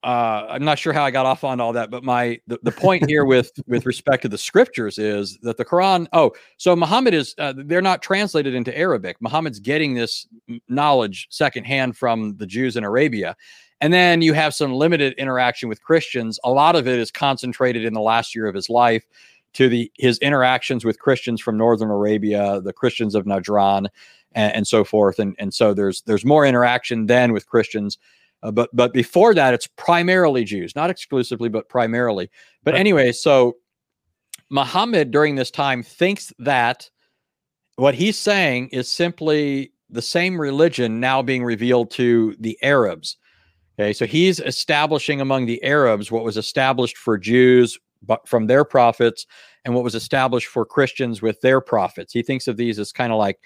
uh, I'm not sure how I got off on all that, but my the, the point here with (laughs) with respect to the scriptures is that the Quran. Oh, so Muhammad is uh, they're not translated into Arabic. Muhammad's getting this knowledge secondhand from the Jews in Arabia, and then you have some limited interaction with Christians. A lot of it is concentrated in the last year of his life to the his interactions with Christians from northern Arabia, the Christians of Najran, and, and so forth. And and so there's there's more interaction then with Christians uh, but but before that, it's primarily Jews, not exclusively, but primarily. But right. anyway, so Muhammad during this time thinks that what he's saying is simply the same religion now being revealed to the Arabs. Okay, so he's establishing among the Arabs what was established for Jews but from their prophets and what was established for Christians with their prophets. He thinks of these as kind of like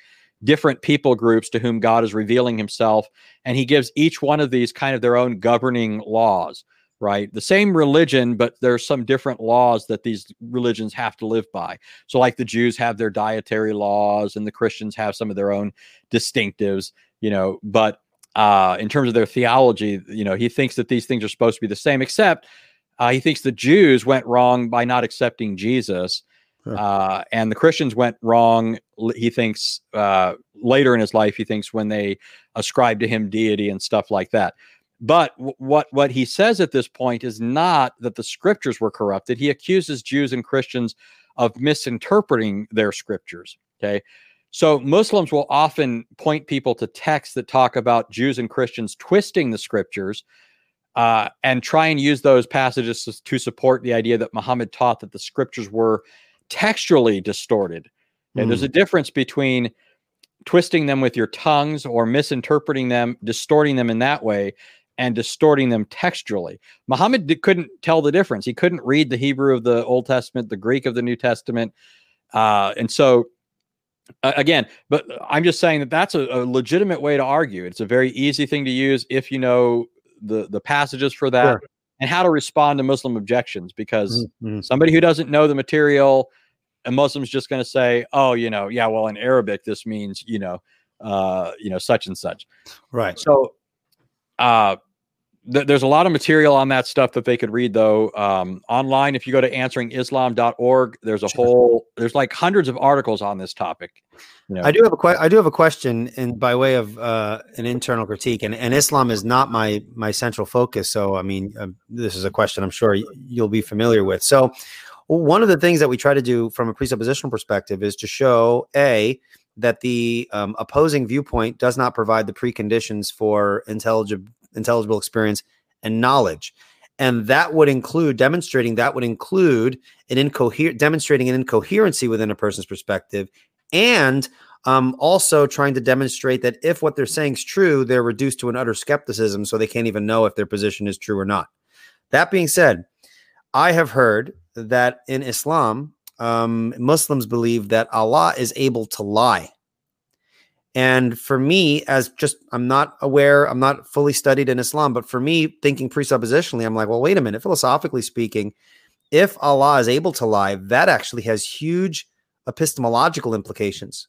different people groups to whom God is revealing himself. And he gives each one of these kind of their own governing laws, right? The same religion, but there's some different laws that these religions have to live by. So, like the Jews have their dietary laws, and the Christians have some of their own distinctives, you know, but uh, in terms of their theology, you know, he thinks that these things are supposed to be the same, except uh, he thinks the Jews went wrong by not accepting Jesus uh, and the Christians went wrong. He thinks uh, later in his life, he thinks when they ascribe to him deity and stuff like that. But w- what what he says at this point is not that the scriptures were corrupted. He accuses Jews and Christians of misinterpreting their scriptures. Okay. So Muslims will often point people to texts that talk about Jews and Christians twisting the scriptures uh, and try and use those passages to, to support the idea that Muhammad taught that the scriptures were textually distorted. And mm. there's a hmm. difference between twisting them with your tongues or misinterpreting them, distorting them in that way, and distorting them textually. Muhammad couldn't tell the difference. He couldn't read the Hebrew of the Old Testament, the Greek of the New Testament. Uh, and so, uh, again, but I'm just saying that that's a, a, legitimate way to argue. It's a very easy thing to use if you know the the passages for that sure. and how to respond to Muslim objections. Because mm-hmm. somebody who doesn't know the material, a Muslim's just going to say, "Oh, you know, yeah, well, in Arabic this means you know, uh, you know, such and such." Right. So, uh, th- there's a lot of material on that stuff that they could read though um, online. If you go to answeringislam.org, there's a whole there's like hundreds of articles on this topic. You know. I do have a que- I do have a question, and by way of uh, an internal critique, and, and Islam is not my my central focus. So, I mean, uh, this is a question I'm sure you'll be familiar with. So, one of the things that we try to do from a presuppositional perspective is to show a that the um, opposing viewpoint does not provide the preconditions for intelligible intelligible experience and knowledge. And that would include demonstrating that would include an incoherent demonstrating an incoherency within a person's perspective and um, also trying to demonstrate that if what they're saying is true they're reduced to an utter skepticism so they can't even know if their position is true or not. That being said i have heard that in islam um, muslims believe that allah is able to lie and for me, as just I'm not aware, I'm not fully studied in Islam, but for me, thinking presuppositionally, I'm like, well, wait a minute. Philosophically speaking, if Allah is able to lie, that actually has huge epistemological implications.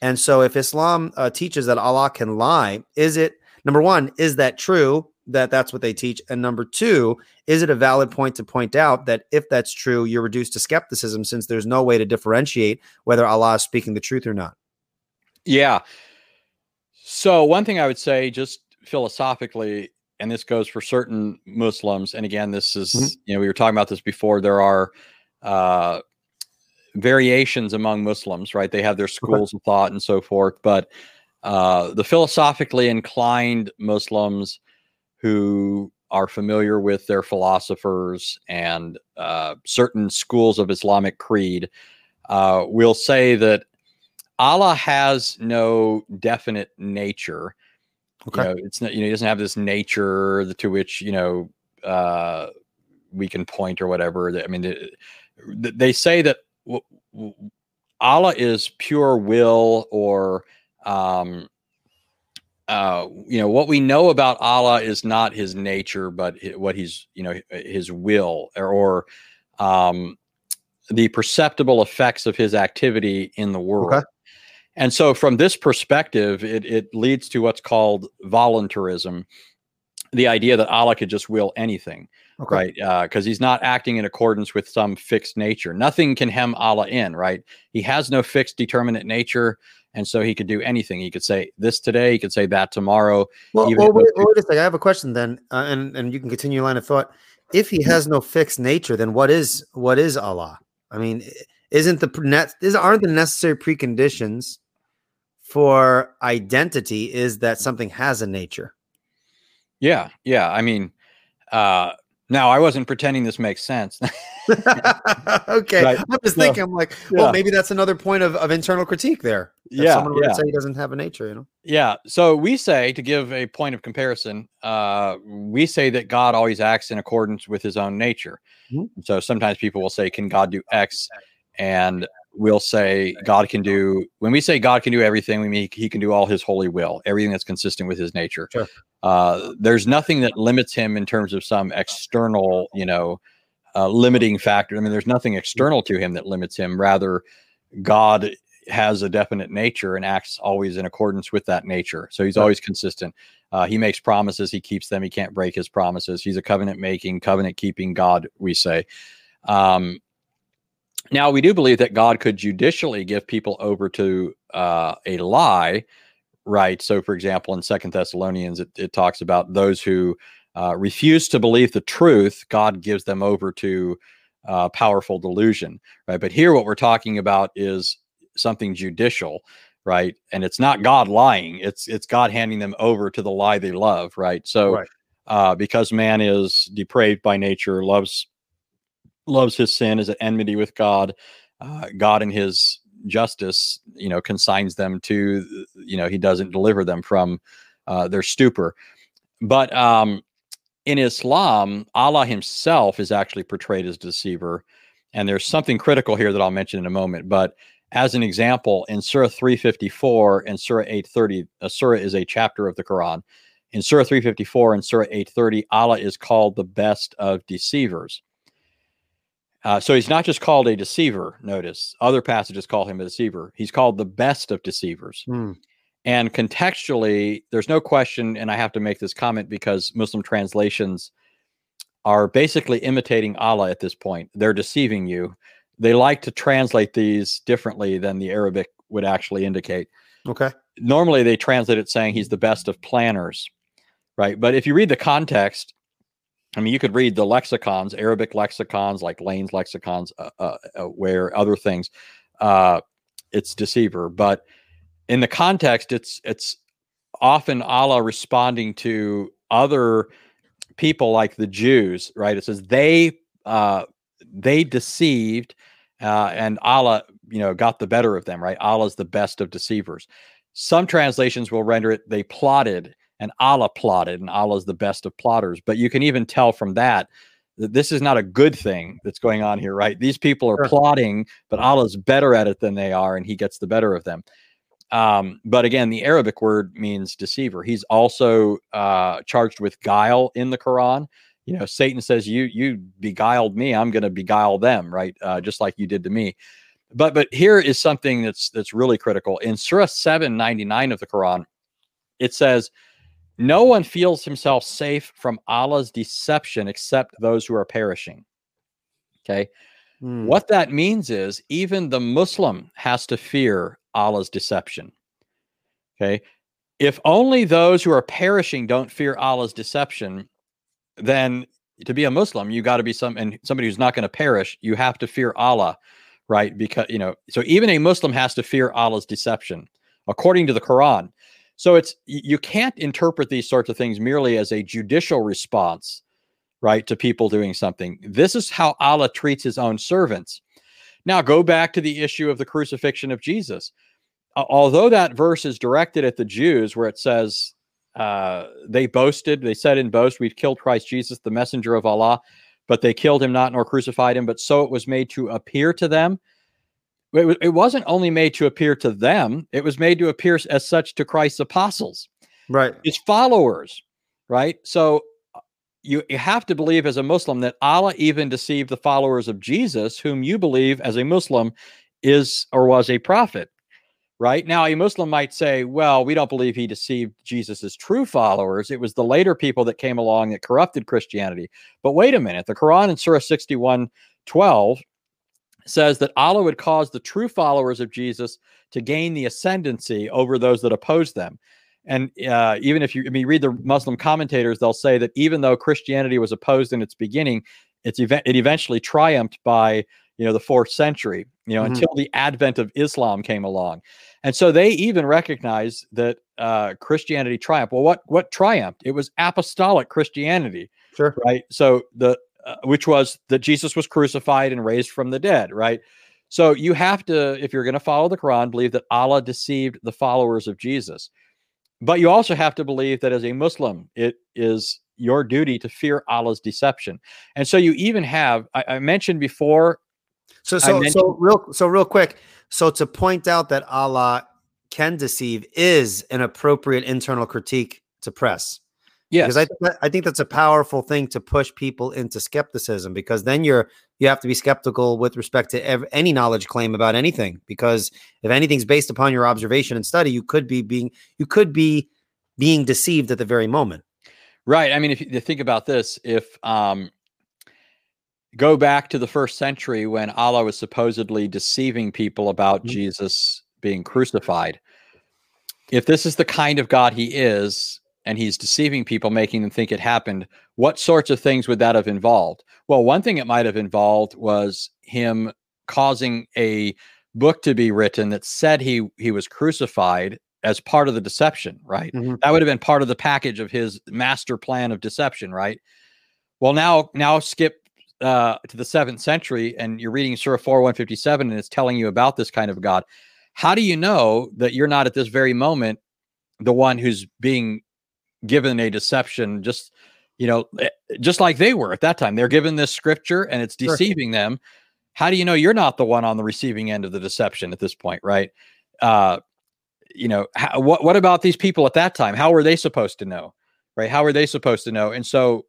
And so, if Islam uh, teaches that Allah can lie, is it number one, is that true that that's what they teach? And number two, is it a valid point to point out that if that's true, you're reduced to skepticism since there's no way to differentiate whether Allah is speaking the truth or not? Yeah. So one thing I would say, just philosophically, and this goes for certain Muslims, and again, this is mm-hmm. you know we were talking about this before. There are uh, variations among Muslims, right? They have their schools of thought and so forth, but uh, the philosophically inclined Muslims who are familiar with their philosophers and uh, certain schools of Islamic creed uh, will say that Allah has no definite nature. Okay. You know, it's not, you know, he doesn't have this nature to which, you know, uh, we can point or whatever. I mean, they, they say that w- w- Allah is pure will or, um, uh, you know, what we know about Allah is not his nature, but what he's, you know, his will or, or um, the perceptible effects of his activity in the world. Okay. And so, from this perspective, it, it leads to what's called voluntarism the idea that Allah could just will anything, okay. right? Because uh, he's not acting in accordance with some fixed nature. Nothing can hem Allah in, right? He has no fixed determinate nature. And so he could do anything. He could say this today. He could say that tomorrow. Well, well wait, wait, a second. I have a question then, uh, and and you can continue your line of thought. If he has no fixed nature, then what is what is Allah? I mean, isn't the net is aren't the necessary preconditions for identity is that something has a nature. Yeah, yeah. I mean, uh, now I wasn't pretending this makes sense. (laughs) okay, right. I'm just thinking. I'm like, well, yeah. maybe that's another point of, of internal critique there. Yeah, someone would yeah. say he doesn't have a nature. You know. Yeah. So we say to give a point of comparison, uh, we say that God always acts in accordance with His own nature. Mm-hmm. So sometimes people will say, "Can God do X?" And we'll say God can do when we say God can do everything, we mean he can do all his holy will, everything that's consistent with his nature. Sure. Uh, there's nothing that limits him in terms of some external, you know, uh, limiting factor. I mean, there's nothing external to him that limits him. Rather, God has a definite nature and acts always in accordance with that nature. So he's always consistent. Uh, he makes promises, he keeps them. He can't break his promises. He's a covenant making, covenant keeping God, we say. Um, now, we do believe that God could judicially give people over to uh, a lie, right? So, for example, in Second Thessalonians, it, it, talks about those who uh, refuse to believe the truth, God gives them over to uh, powerful delusion, right? But here, what we're talking about is something judicial, right? And it's not God lying; it's it's God handing them over to the lie they love, right? So, right. Uh, because man is depraved by nature, loves loves his sin, is at enmity with God. Uh, God in his justice, you know, consigns them to, you know, he doesn't deliver them from uh, their stupor. But um, in Islam, Allah himself is actually portrayed as deceiver. And there's something critical here that I'll mention in a moment. But as an example, in Surah 354 and Surah 830, a Surah is a chapter of the Quran. In Surah 354 and Surah 830, Allah is called the best of deceivers. Uh, so he's not just called a deceiver, notice. Other passages call him a deceiver. He's called the best of deceivers. Hmm. And contextually, there's no question, and I have to make this comment because Muslim translations are basically imitating Allah at this point. They're deceiving you. They like to translate these differently than the Arabic would actually indicate. Okay. Normally, they translate it saying he's the best of planners, right? But if you read the context, I mean, you could read the lexicons, Arabic lexicons like Lane's lexicons, uh, uh, uh, where other things, uh, it's deceiver. But in the context, it's it's often Allah responding to other people like the Jews, right? It says they uh, they deceived, uh, and Allah, you know, got the better of them, right? Allah's the best of deceivers. Some translations will render it they plotted and Allah plotted, and Allah's the best of plotters. But you can even tell from that that this is not a good thing that's going on here, right? These people are sure. plotting, but Allah's better at it than they are, and He gets the better of them. Um, but again, the Arabic word means deceiver. He's also uh, charged with guile in the Quran. You know, Satan says, "You you beguiled me. I'm going to beguile them, right? Uh, just like you did to me." But but here is something that's that's really critical in Surah seven ninety nine of the Quran. It says, "No one feels himself safe from Allah's deception except those who are perishing." Okay. Hmm. What that means is even the Muslim has to fear Allah's deception. Okay. If only those who are perishing don't fear Allah's deception, then to be a Muslim, you got to be some and somebody who's not going to perish, you have to fear Allah, right? Because you know, so even a Muslim has to fear Allah's deception, according to the Quran. So it's you can't interpret these sorts of things merely as a judicial response, right, to people doing something. This is how Allah treats his own servants. Now go back to the issue of the crucifixion of Jesus although that verse is directed at the Jews, where it says uh, they boasted, they said in boast, we've killed Christ Jesus, the messenger of Allah, but they killed him not nor crucified him, but so it was made to appear to them. It, it wasn't only made to appear to them, it was made to appear as such to Christ's apostles, right? His followers, right? So uh, you, you have to believe as a Muslim that Allah even deceived the followers of Jesus, whom you believe as a Muslim is or was a prophet right? Now, a Muslim might say, well, we don't believe he deceived Jesus's true followers. It was the later people that came along that corrupted Christianity. But wait a minute. The Quran in Surah 61 12 says that Allah would cause the true followers of Jesus to gain the ascendancy over those that oppose them. And uh, even if you, I mean, read the Muslim commentators, they'll say that even though Christianity was opposed in its beginning, it's ev- it eventually triumphed by you know the fourth century you know mm-hmm. until the advent of islam came along. And so they even recognized that uh, christianity triumphed. Well what what triumphed? It was apostolic christianity sure. right? So the uh, which was that jesus was crucified and raised from the dead right so you have to if you're going to follow the quran believe that allah deceived the followers of jesus but you also have to believe that as a muslim it is your duty to fear Allah's deception. And so you even have, I, I mentioned before so so so real so real quick. So to point out that Allah can deceive is an appropriate internal critique to press. Yes, because I I think that's a powerful thing to push people into skepticism because then you're you have to be skeptical with respect to ev- any knowledge claim about anything because if anything's based upon your observation and study, you could be being you could be being deceived at the very moment. Right. I mean, if you think about this, if um, go back to the first century when Allah was supposedly deceiving people about mm-hmm. Jesus being crucified. If this is the kind of God he is, and he's deceiving people, making them think it happened, what sorts of things would that have involved? Well, one thing it might have involved was him causing a book to be written that said he he was crucified as part of the deception, right? Mm-hmm. That would have been part of the package of his master plan of deception, right? Well, now now skip uh, to the seventh century and you're reading Surah 4 157 and it's telling you about this kind of God, how do you know that you're not at this very moment the one who's being given a deception just you know eh, just like they were at that time they're given this scripture and it's deceiving sure. them how do you know you're not the one on the receiving end of the deception at this point, right? Uh, you know, how, what what about these people at that time? How were they supposed to know, right? How are they supposed to know? And so,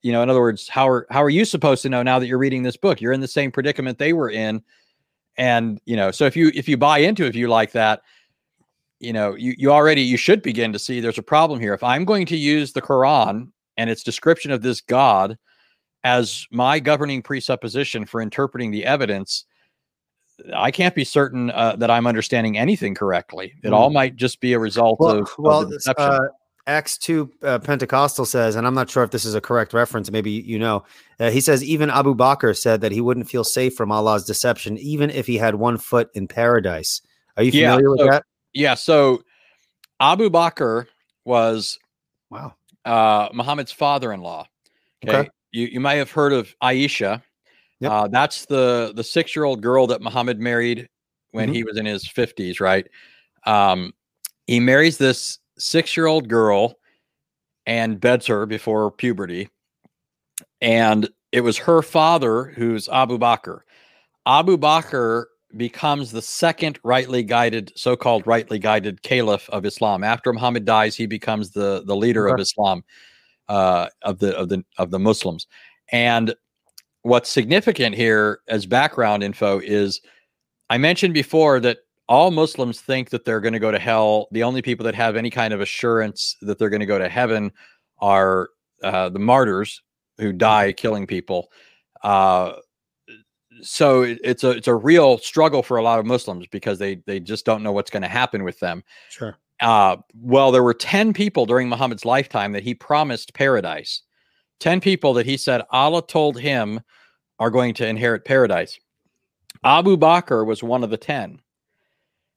you know, in other words, how are how are you supposed to know now that you're reading this book? You're in the same predicament they were in, and you know, so if you if you buy into a view like that, you know, you you already you should begin to see there's a problem here. If I'm going to use the Quran and its description of this God as my governing presupposition for interpreting the evidence, I can't be certain uh, that I'm understanding anything correctly. It mm. all might just be a result well, of, well, of deception. Uh, Acts 2 uh, Pentecostal says, and I'm not sure if this is a correct reference, maybe you know, uh, he says, even Abu Bakr said that he wouldn't feel safe from Allah's deception, even if he had one foot in paradise. Are you familiar yeah, so, with that? Yeah. So Abu Bakr was wow uh, Muhammad's father-in-law. Okay. okay. You you might have heard of Aisha. Yep. Uh, that's the the six year old girl that Muhammad married when mm-hmm. he was in his fifties, right? Um, he marries this six year old girl and beds her before puberty, and it was her father who's Abu Bakr. Abu Bakr becomes the second rightly guided, so-called rightly guided caliph of Islam. After Muhammad dies, he becomes the the leader okay. of Islam, uh, of the of the of the Muslims. And what's significant here as background info is, I mentioned before that all Muslims think that they're going to go to hell. The only people that have any kind of assurance that they're going to go to heaven are uh, the martyrs who die killing people. Uh, so it's a it's a real struggle for a lot of Muslims because they they just don't know what's going to happen with them. Sure. Uh, well, there were ten people during Muhammad's lifetime that he promised paradise. Ten people that he said Allah told him are going to inherit paradise. Abu Bakr was one of the ten.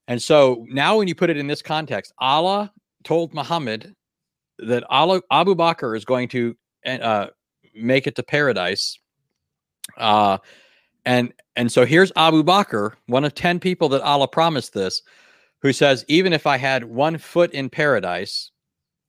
And so now, when you put it in this context, Allah told Muhammad that Allah, Abu Bakr is going to uh, make it to paradise. Uh, and and so here's Abu Bakr, one of 10 people that Allah promised this, who says, even if I had one foot in paradise,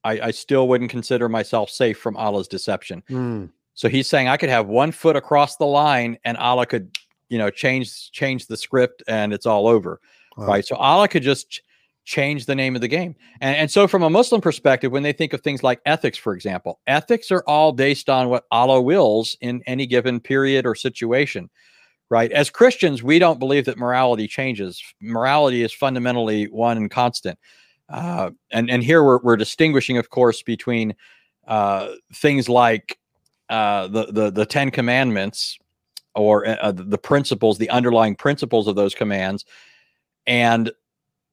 I, I still wouldn't consider myself safe from Allah's deception. Mm. So he's saying I could have one foot across the line and Allah could, you know, change change the script and it's all over. Wow. Right. So Allah could just ch- change the name of the game. And, and so from a Muslim perspective, when they think of things like ethics, for example, ethics are all based on what Allah wills in any given period or situation right? As Christians, we don't believe that morality changes. Morality is fundamentally one and constant. Uh, and and here we're, we're distinguishing, of course, between uh, things like uh, the the the Ten Commandments or uh, the principles, the underlying principles of those commands, and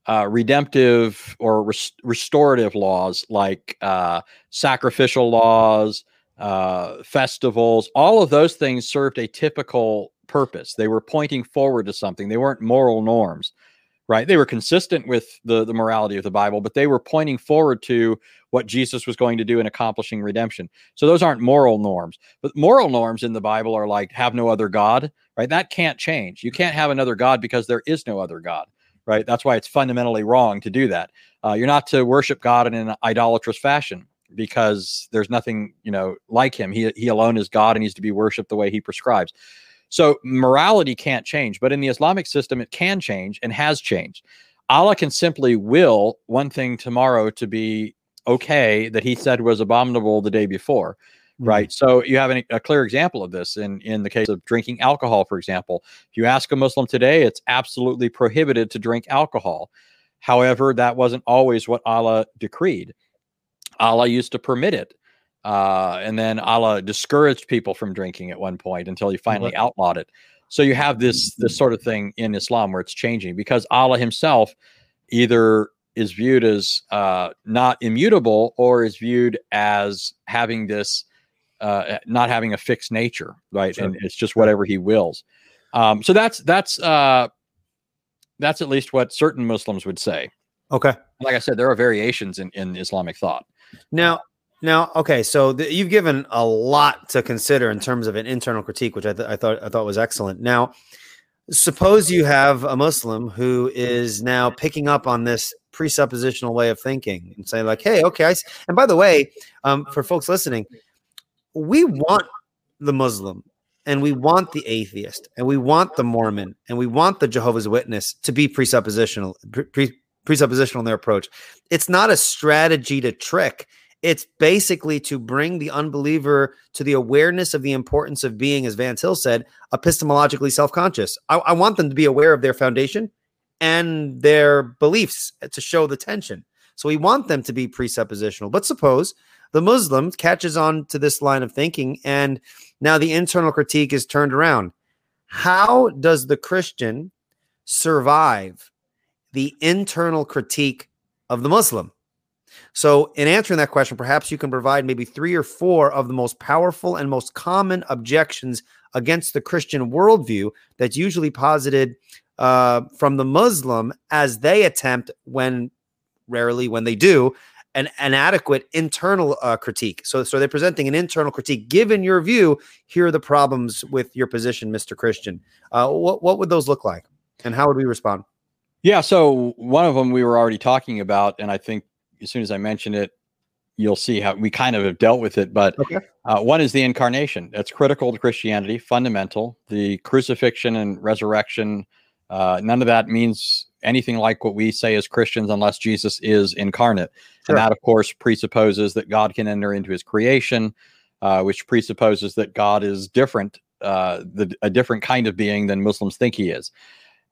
uh, redemptive or res- restorative laws like uh, sacrificial laws, festivals. All of those things served a typical purpose. They were pointing forward to something. They weren't moral norms, right? They were consistent with the, the morality of the Bible, but they were pointing forward to what Jesus was going to do in accomplishing redemption. So those aren't moral norms. But moral norms in the Bible are like have no other God, right? That can't change. You can't have another God because there is no other God, right? That's why it's fundamentally wrong to do that. Uh, you're not to worship God in an idolatrous fashion because there's nothing you know like him he, he alone is god and he's to be worshiped the way he prescribes so morality can't change, but in the Islamic system, it can change and has changed. Allah can simply will one thing tomorrow to be okay that he said was abominable the day before. Mm-hmm. Right. So you have an, a clear example of this in, in the case of drinking alcohol, for example. If you ask a Muslim today, it's absolutely prohibited to drink alcohol. However, that wasn't always what Allah decreed. Allah used to permit it. Uh, and then Allah discouraged people from drinking at one point until he finally mm-hmm. outlawed it. So you have this this sort of thing in Islam where it's changing because Allah Himself either is viewed as uh, not immutable or is viewed as having this uh, not having a fixed nature, right? Sure. And it's just whatever He wills. Um, so that's that's uh, that's at least what certain Muslims would say. Okay. Like I said, there are variations in, in Islamic thought. Now, now, okay, so the, you've given a lot to consider in terms of an internal critique, which I, th- I thought I thought was excellent. Now, suppose you have a Muslim who is now picking up on this presuppositional way of thinking and say, like, "Hey, okay." and by the way, um, for folks listening, we want the Muslim and we want the atheist and we want the Mormon and we want the Jehovah's Witness to be presuppositional pre- presuppositional in their approach. It's not a strategy to trick. It's basically to bring the unbeliever to the awareness of the importance of being, as Van Til said, epistemologically self conscious. I, I, want them to be aware of their foundation and their beliefs to show the tension. So we want them to be presuppositional. But suppose the Muslim catches on to this line of thinking and now the internal critique is turned around. How does the Christian survive the internal critique of the Muslim? So, in answering that question, perhaps you can provide maybe three or four of the most powerful and most common objections against the Christian worldview that's usually posited uh, from the Muslim as they attempt, when rarely when they do, an, an adequate internal uh, critique. So, so they're presenting an internal critique. Given your view, here are the problems with your position, Mr. Christian. Uh, what what would those look like, and how would we respond? Yeah, so one of them we were already talking about, and I think as soon as I mention it, you'll see how we kind of have dealt with it. But okay. uh, one is the incarnation. That's critical to Christianity, fundamental. The crucifixion and resurrection. Uh, none of that means anything like what we say as Christians unless Jesus is incarnate. Sure. And that, of course, presupposes that God can enter into his creation, uh, which presupposes that God is different, uh, the, a different kind of being than Muslims think he is.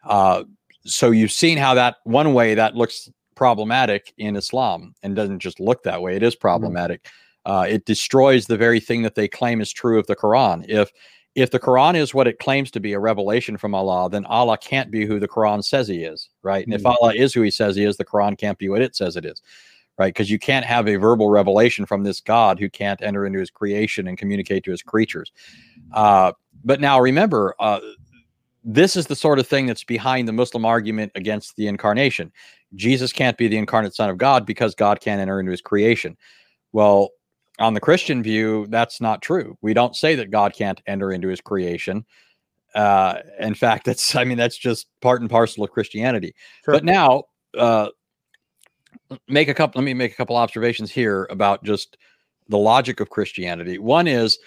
Uh, so you've seen how that one way that looks problematic in Islam and doesn't just look that way. It is mm-hmm. problematic. Mm-hmm. Uh, it destroys the very thing that they claim is true of the Quran. If if the Quran is what it claims to be, a revelation from Allah, then Allah can't be who the Quran says he is, right? And mm-hmm. if Allah is who he says he is, the Quran can't be what it says it is, right? Because you can't have a verbal revelation from this God who can't enter into his creation and communicate to his creatures. Uh, but now remember, uh, this is the sort of thing that's behind the Muslim argument against the incarnation. Jesus can't be the incarnate Son of God because God can't enter into his creation. Well, on the Christian view, that's not true. We don't say that God can't enter into his creation. Uh, in fact, that's, I mean, that's just part and parcel of Christianity. Sure. But now, uh, make a couple, let me make a couple observations here about just the logic of Christianity. One is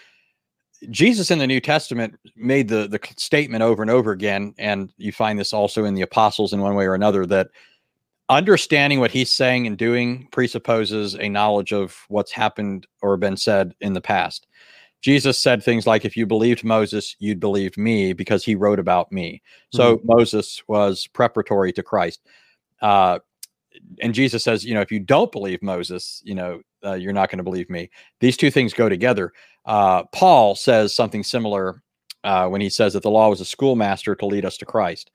Jesus in the New Testament made the, the statement over and over again, and you find this also in the apostles in one way or another that understanding what he's saying and doing presupposes a knowledge of what's happened or been said in the past. Jesus said things like, if you believed Moses, you'd believe me because he wrote about me. So mm-hmm. Moses was preparatory to Christ. Uh, and Jesus says, you know, if you don't believe Moses, you know, uh, you're not going to believe me. These two things go together. Uh, Paul says something similar uh, when he says that the law was a schoolmaster to lead us to Christ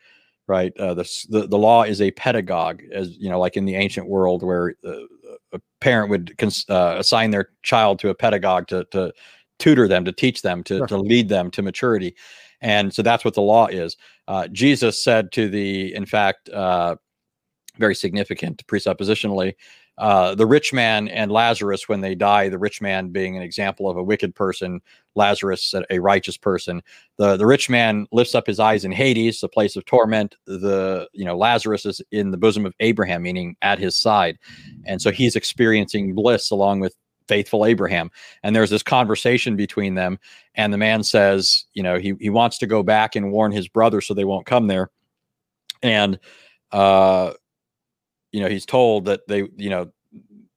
right? Uh, the, the, the law is a pedagogue, as you know, like in the ancient world, where uh, a parent would cons- uh, assign their child to a pedagogue to to tutor them, to teach them, to sure. to lead them to maturity, and so that's what the law is. Uh, Jesus said to the, in fact, uh, very significant presuppositionally, uh, the rich man and Lazarus when they die, the rich man being an example of a wicked person, Lazarus a righteous person. The the rich man lifts up his eyes in Hades, the place of torment. The you know Lazarus is in the bosom of Abraham, meaning at his side, and so he's experiencing bliss along with faithful Abraham. And there's this conversation between them, and the man says, you know, he he wants to go back and warn his brother so they won't come there, and uh you know, he's told that they, you know,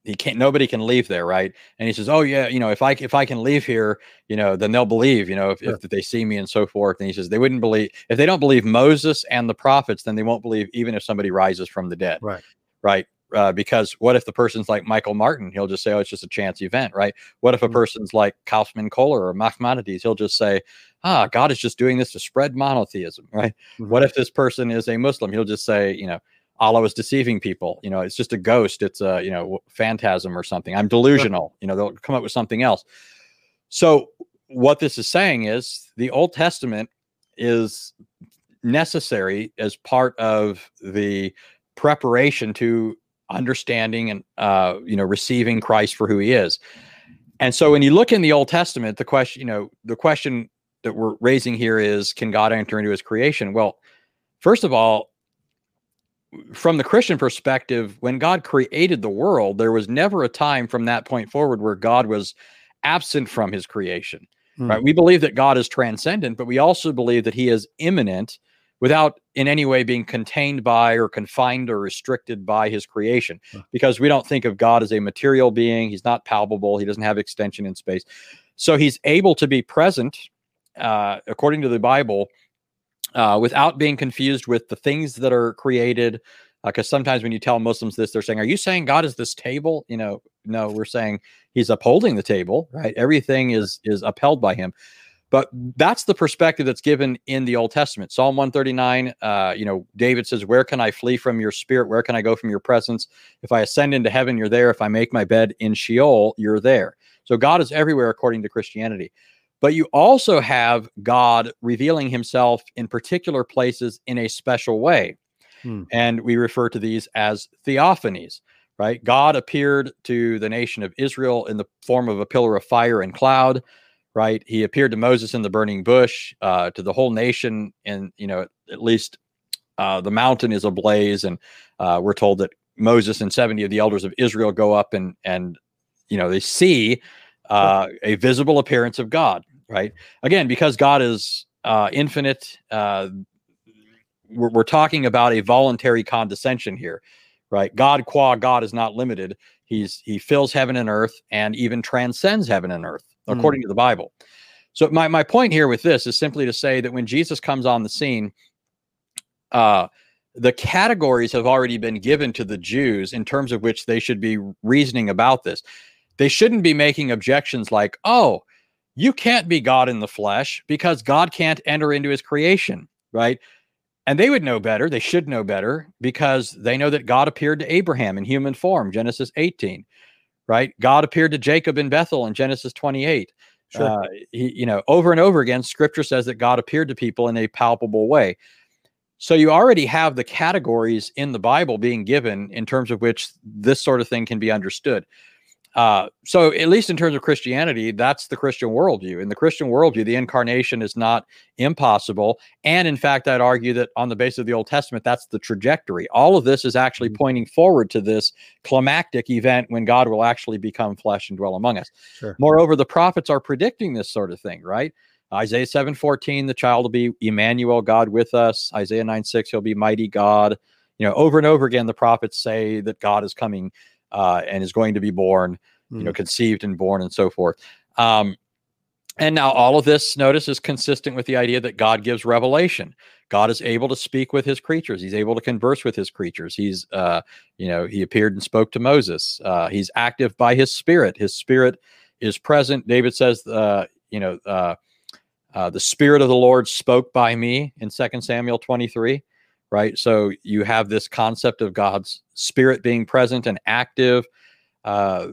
he can't nobody can leave there right and he says oh yeah you know if i if i can leave here you know then they'll believe you know if, sure. if they see me and so forth and he says they wouldn't believe if they don't believe moses and the prophets then they won't believe even if somebody rises from the dead right right uh, because what if the person's like michael martin he'll just say oh it's just a chance event right what if a mm-hmm. person's like Kaufmann Kohler or Maimonides? he'll just say ah god is just doing this to spread monotheism (laughs) right mm-hmm. what if this person is a muslim he'll just say you know Allah was deceiving people. You know, it's just a ghost. It's a you know phantasm or something. I'm delusional. You know, they'll come up with something else. So what this is saying is the Old Testament is necessary as part of the preparation to understanding and uh, you know receiving Christ for who He is. And so when you look in the Old Testament, the question you know the question that we're raising here is, can God enter into His creation? Well, first of all, from the Christian perspective, when God created the world, there was never a time from that point forward where God was absent from his creation. mm. right? We believe that God is transcendent, but we also believe that he is immanent without in any way being contained by or confined or restricted by his creation because we don't think of God as a material being. He's not palpable, he doesn't have extension in space. So he's able to be present, uh, according to the Bible, uh, without being confused with the things that are created. Because uh, sometimes when you tell Muslims this, they're saying, Are you saying God is this table? You know, no, we're saying he's upholding the table, right? Everything is is upheld by him. But that's the perspective that's given in the Old Testament. Psalm 139, uh, you know, David says, Where can I flee from your spirit? Where can I go from your presence? If I ascend into heaven, you're there. If I make my bed in Sheol, you're there. So God is everywhere according to Christianity. But you also have God revealing himself in particular places in a special way. Hmm. And we refer to these as theophanies, right? God appeared to the nation of Israel in the form of a pillar of fire and cloud right? He appeared to Moses in the burning bush, uh, to the whole nation, and you know, at least uh, the mountain is ablaze, and uh, we're told that Moses and seventy of the elders of Israel go up and and you know they see uh, a visible appearance of God, right? Again, because God is uh, infinite, uh, we're, we're talking about a voluntary condescension here, right? God qua God is not limited. He's he fills heaven and earth and even transcends heaven and earth Hmm. according mm. to the Bible. So my my point here with this is simply to say that when Jesus comes on the scene, uh, the categories have already been given to the Jews in terms of which they should be reasoning about this. They shouldn't be making objections like, "Oh, you can't be God in the flesh because God can't enter into His creation," right? And they would know better. They should know better because they know that God appeared to Abraham in human form, Genesis 18 right? God appeared to Jacob in Bethel in Genesis 28. Sure. Uh, he, you know, over and over again, scripture says that God appeared to people in a palpable way. So you already have the categories in the Bible being given in terms of which this sort of thing can be understood. Uh, so, at least in terms of Christianity, that's the Christian worldview. In the Christian worldview, the incarnation is not impossible. And in fact, I'd argue that on the basis of the Old Testament, that's the trajectory. All of this is actually mm-hmm. pointing forward to this climactic event when God will actually become flesh and dwell among us. Sure. Moreover, the prophets are predicting this sort of thing, right? Isaiah 7 14, the child will be Emmanuel, God with us. Isaiah 9 6, he'll be mighty God. You know, over and over again, the prophets say that God is coming uh, and is going to be born, mm. you know, hmm. conceived and born and so forth. Um, and now all of this, notice, is consistent with the idea that God gives revelation. God is able to speak with his creatures. He's able to converse with his creatures. He's, uh, you know, he appeared and spoke to Moses. Uh, he's active by his spirit. His spirit is present. David says, uh, you know, uh, uh, the spirit of the Lord spoke by me in Second Samuel 23 right? So you have this concept of God's spirit being present and active. Uh,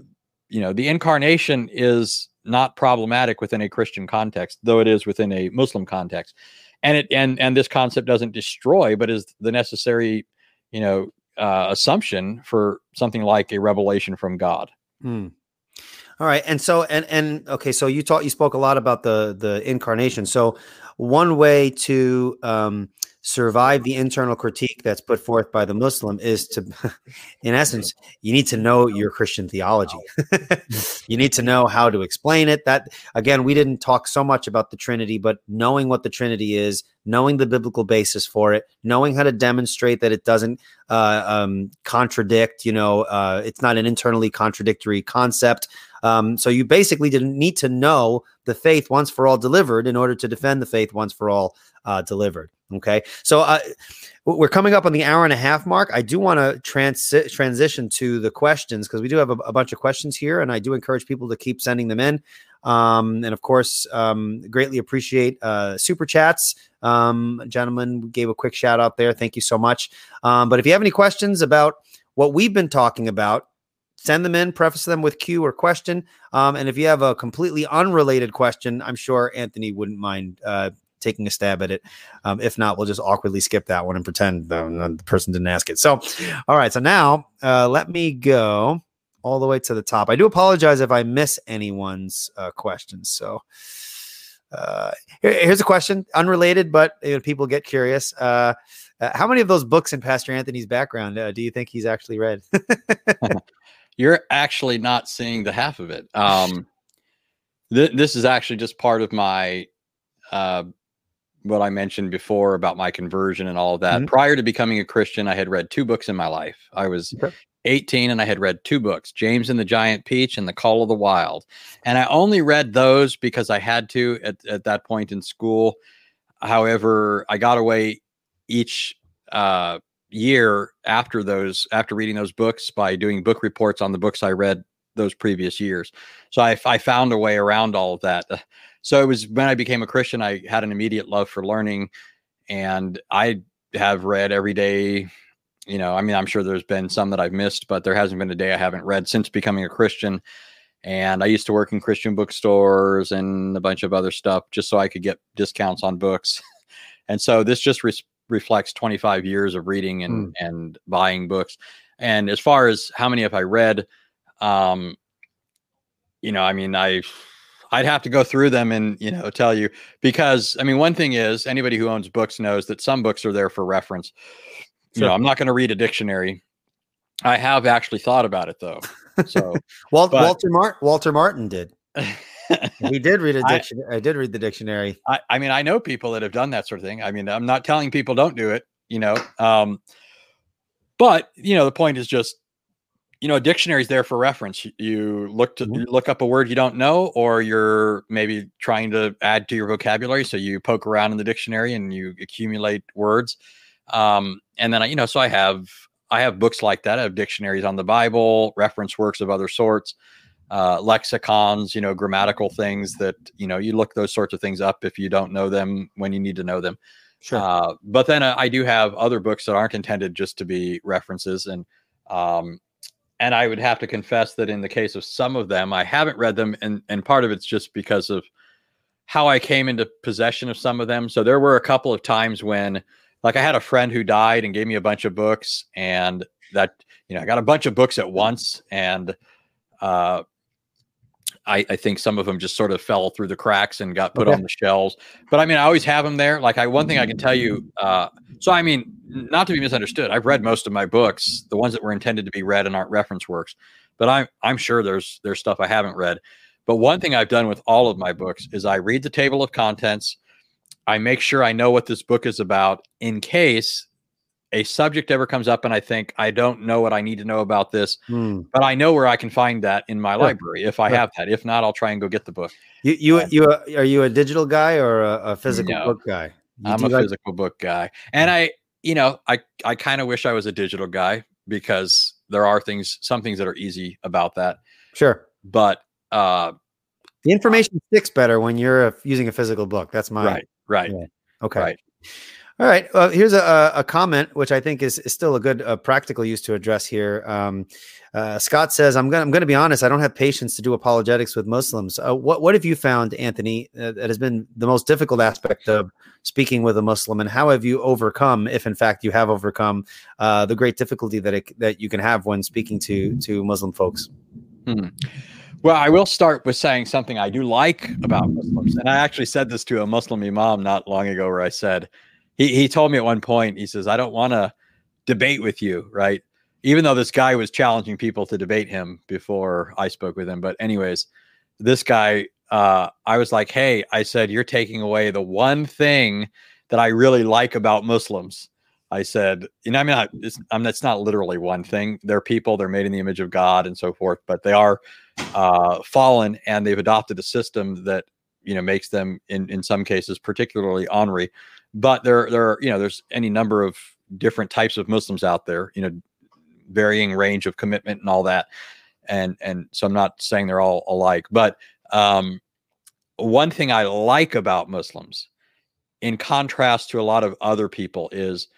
you know, the incarnation is not problematic within a Christian context, though it is within a Muslim context. And it and and this concept doesn't destroy, but is the necessary, you know, uh, assumption for something like a revelation from God. Hmm. All right, and so and and okay, so you talked, you spoke a lot about the the incarnation. So one way to um, survive the internal critique that's put forth by the Muslim is to, (laughs) in essence, you need to know your Christian theology. (laughs) you need to know how to explain it. That, again, we didn't talk so much about the Trinity, but knowing what the Trinity is, knowing the biblical basis for it, knowing how to demonstrate that it doesn't uh, um, contradict, you know, uh, it's not an internally contradictory concept. Um, so you basically didn't need to know the faith once for all delivered in order to defend the faith once for all uh, delivered. Okay, so uh, we're coming up on the hour and a half mark. I do want to transi- transition to the questions because we do have a, a, bunch of questions here, and I do encourage people to keep sending them in. Um, and of course, um, greatly appreciate uh, super chats. Um, gentlemen gave a quick shout out there. Thank you so much. Um, but if you have any questions about what we've been talking about, send them in, preface them with Q or question. Um, and if you have a completely unrelated question, I'm sure Anthony wouldn't mind uh, taking a stab at it. Um, if not, we'll just awkwardly skip that one and pretend the person didn't ask it. So, all right. So now uh, let me go all the way to the top. I do apologize if I miss anyone's uh, questions. So, uh, here, here's a question, unrelated, but people get curious. Uh, uh, how many of those books in Pastor Anthony's background uh, do you think he's actually read? (laughs) You're actually not seeing the half of it. Um, th- this is actually just part of my uh, what I mentioned before about my conversion and all of that. Mm-hmm. Prior to becoming a Christian, I had read two books in my life. I was okay. 18 and I had read two books, James and the Giant Peach and The Call of the Wild. And I only read those because I had to at, at that point in school. However, I got away each uh, year after those, after reading those books by doing book reports on the books I read those previous years. So I, I found a way around all of that. So it was when I became a Christian, I had an immediate love for learning, and I have read every day. You know, I mean, I'm sure there's been some that I've missed, but there hasn't been a day I haven't read since becoming a Christian. And I used to work in Christian bookstores and a bunch of other stuff just so I could get discounts on books. (laughs) and so this just re- reflects 25 years of reading and mm. and buying books. And as far as how many have I read, um, you know, I mean, I I'd have to go through them and you know tell you because I mean one thing is anybody who owns books knows that some books are there for reference. Sure. You know, I'm not going to read a dictionary. I have actually thought about it though. So (laughs) Walt, but, Walter Martin Walter Martin did. (laughs) he did read a dictionary. I, I, did read the dictionary. I, I mean, I know people that have done that sort of thing. I mean, I'm not telling people don't do it, you know. Um, but you know, the point is just you know, a dictionary is there for reference. You look to mm-hmm. you look up a word you don't know, or you're maybe trying to add to your vocabulary. So you poke around in the dictionary and you accumulate words. Um, and then I, you know, so I have I have books like that. I have dictionaries on the Bible, reference works of other sorts, uh, lexicons, you know, grammatical things that you know you look those sorts of things up if you don't know them when you need to know them. Sure. Uh, but then uh, I do have other books that aren't intended just to be references and um, and I would have to confess that in the case of some of them, I haven't read them, and and part of it's just because of how I came into possession of some of them. So there were a couple of times when, like, I had a friend who died and gave me a bunch of books, and that you know I got a bunch of books at once, and uh, I, I, think some of them just sort of fell through the cracks and got put okay. on the shelves. But I mean, I always have them there. Like I, one thing I can tell you. Uh, so I mean, not to be misunderstood, I've read most of my books, the ones that were intended to be read and aren't reference works. But I'm I'm sure there's there's stuff I haven't read. But one thing I've done with all of my books is I read the table of contents. I make sure I know what this book is about in case a subject ever comes up and I think I don't know what I need to know about this, hmm. but I know where I can find that in my library if I have that. If not, I'll try and go get the book. You you um, you are you a digital guy or a, a physical no, book guy? You I'm a like- physical book guy, and I you know I I kind of wish I was a digital guy because there are things some things that are easy about that. Sure, but uh, the information sticks better when you're using a physical book. That's my right. Right. Yeah. Okay. Right. All right. Well, here's a, a comment which I think is, is still a good uh, practical use to address here. Um, uh, Scott says, "I'm going. I'm to be honest. I don't have patience to do apologetics with Muslims. Uh, what What have you found, Anthony, uh, that has been the most difficult aspect of speaking with a Muslim, and how have you overcome, if in fact you have overcome, uh, the great difficulty that it, that you can have when speaking to to Muslim folks?" Hmm. Well, I will start with saying something I do like about Muslims, and I actually said this to a Muslim imam not long ago, where I said he he told me at one point, he says, I don't want to debate with you, right? Even though this guy was challenging people to debate him before I spoke with him. But anyways, this guy, uh, I was like, hey, I said, you're taking away the one thing that I really like about Muslims. I said, you know, I mean, I, it's, I mean, it's not literally one thing. They're people, they're made in the image of God and so forth, but they are uh, fallen and they've adopted a system that, you know, makes them in, in some cases particularly ornery but there there are you know there's any number of different types of Muslims out there, you know, varying range of commitment and all that, and and so I'm not saying they're all alike, but um, one thing I like about Muslims, in contrast to a lot of other people, is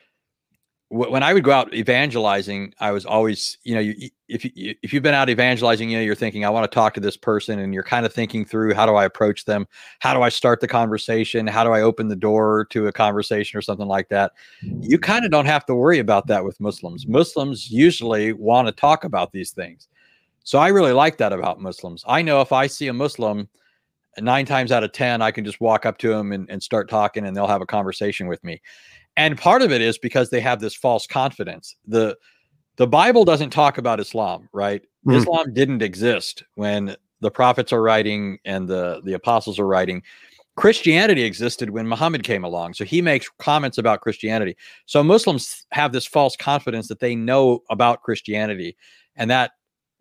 when I would go out evangelizing, I was always, you know, you, if you, if you've been out evangelizing, you know, you're thinking, I want to talk to this person, and you're kind of thinking through, how do I approach them? How do I start the conversation? How do I open the door to a conversation or something like that? You mm-hmm. kind of don't have to worry about that with Muslims. Muslims usually want to talk about these things, so I really like that about Muslims. I know if I see a Muslim, nine times out of ten, I can just walk up to them and, and start talking, and they'll have a conversation with me and part of it is because they have this false confidence the the bible doesn't talk about islam right mm. islam didn't exist when the prophets are writing and the the apostles are writing. Christianity existed when Muhammad came along. So he makes comments about Christianity. So Muslims have this false confidence that they know about Christianity and that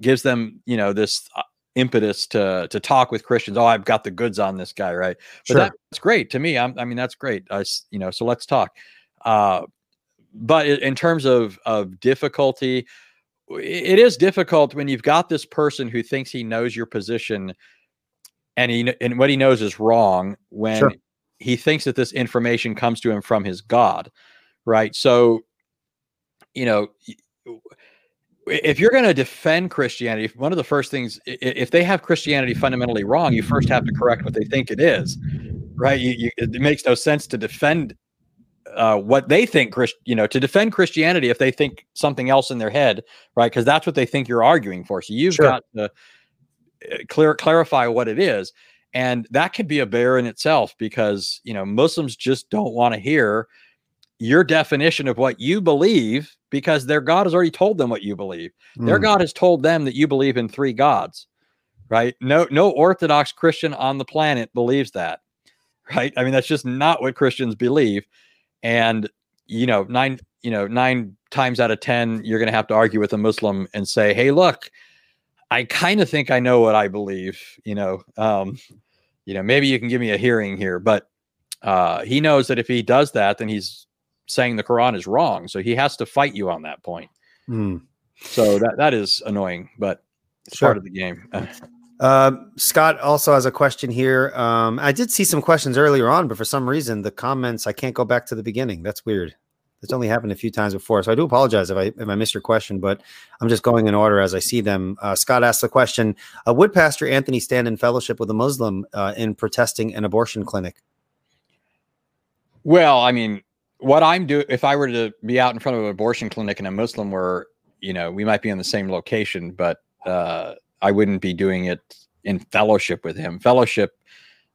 gives them, you know, this uh, impetus to to talk with Christians. Oh, I've got the goods on this guy, right? But sure. that's great to me. I'm, i mean, that's great. I, you know, so let's talk. Uh, but in terms of of difficulty, it is difficult when you've got this person who thinks he knows your position and he and what he knows is wrong when sure. he thinks that this information comes to him from his god right so you know if you're going to defend christianity one of the first things if they have christianity fundamentally wrong you first have to correct what they think it is right you, you, it makes no sense to defend uh, what they think, Christ, you know, to defend Christianity if they think something else in their head, right? Because that's what they think you're arguing for. So you've sure. got to uh, clear clarify what it is, and that could be a bear in itself because you know Muslims just don't want to hear your definition of what you believe because their God has already told them what you believe. Mm. Their hmm. God has told them that you believe in three gods, right? No, no Orthodox Christian on the planet believes that, right? I mean, that's just not what Christians believe and you know nine you know nine times out of ten you're going to have to argue with a muslim and say hey look i kind of think i know what i believe you know um you know maybe you can give me a hearing here but uh he knows that if he does that then he's saying the quran is wrong so he has to fight you on that point mm. so that that is annoying but it's sure. part of the game (laughs) Uh, Scott also has a question here. Um, I did see some questions earlier on, but for some reason, the comments I can't go back to the beginning. That's weird. It's only happened a few times before, so I do apologize if I if I missed your question, but I'm just going in order as I see them. Uh, Scott asked the question: uh, Would Pastor Anthony stand in fellowship with a Muslim uh, in protesting an abortion clinic? Well, I mean, what I'm doing, if I were to be out in front of an abortion clinic and a Muslim were, you know, we might be in the same location, but uh, I wouldn't be doing it in fellowship with him. Fellowship,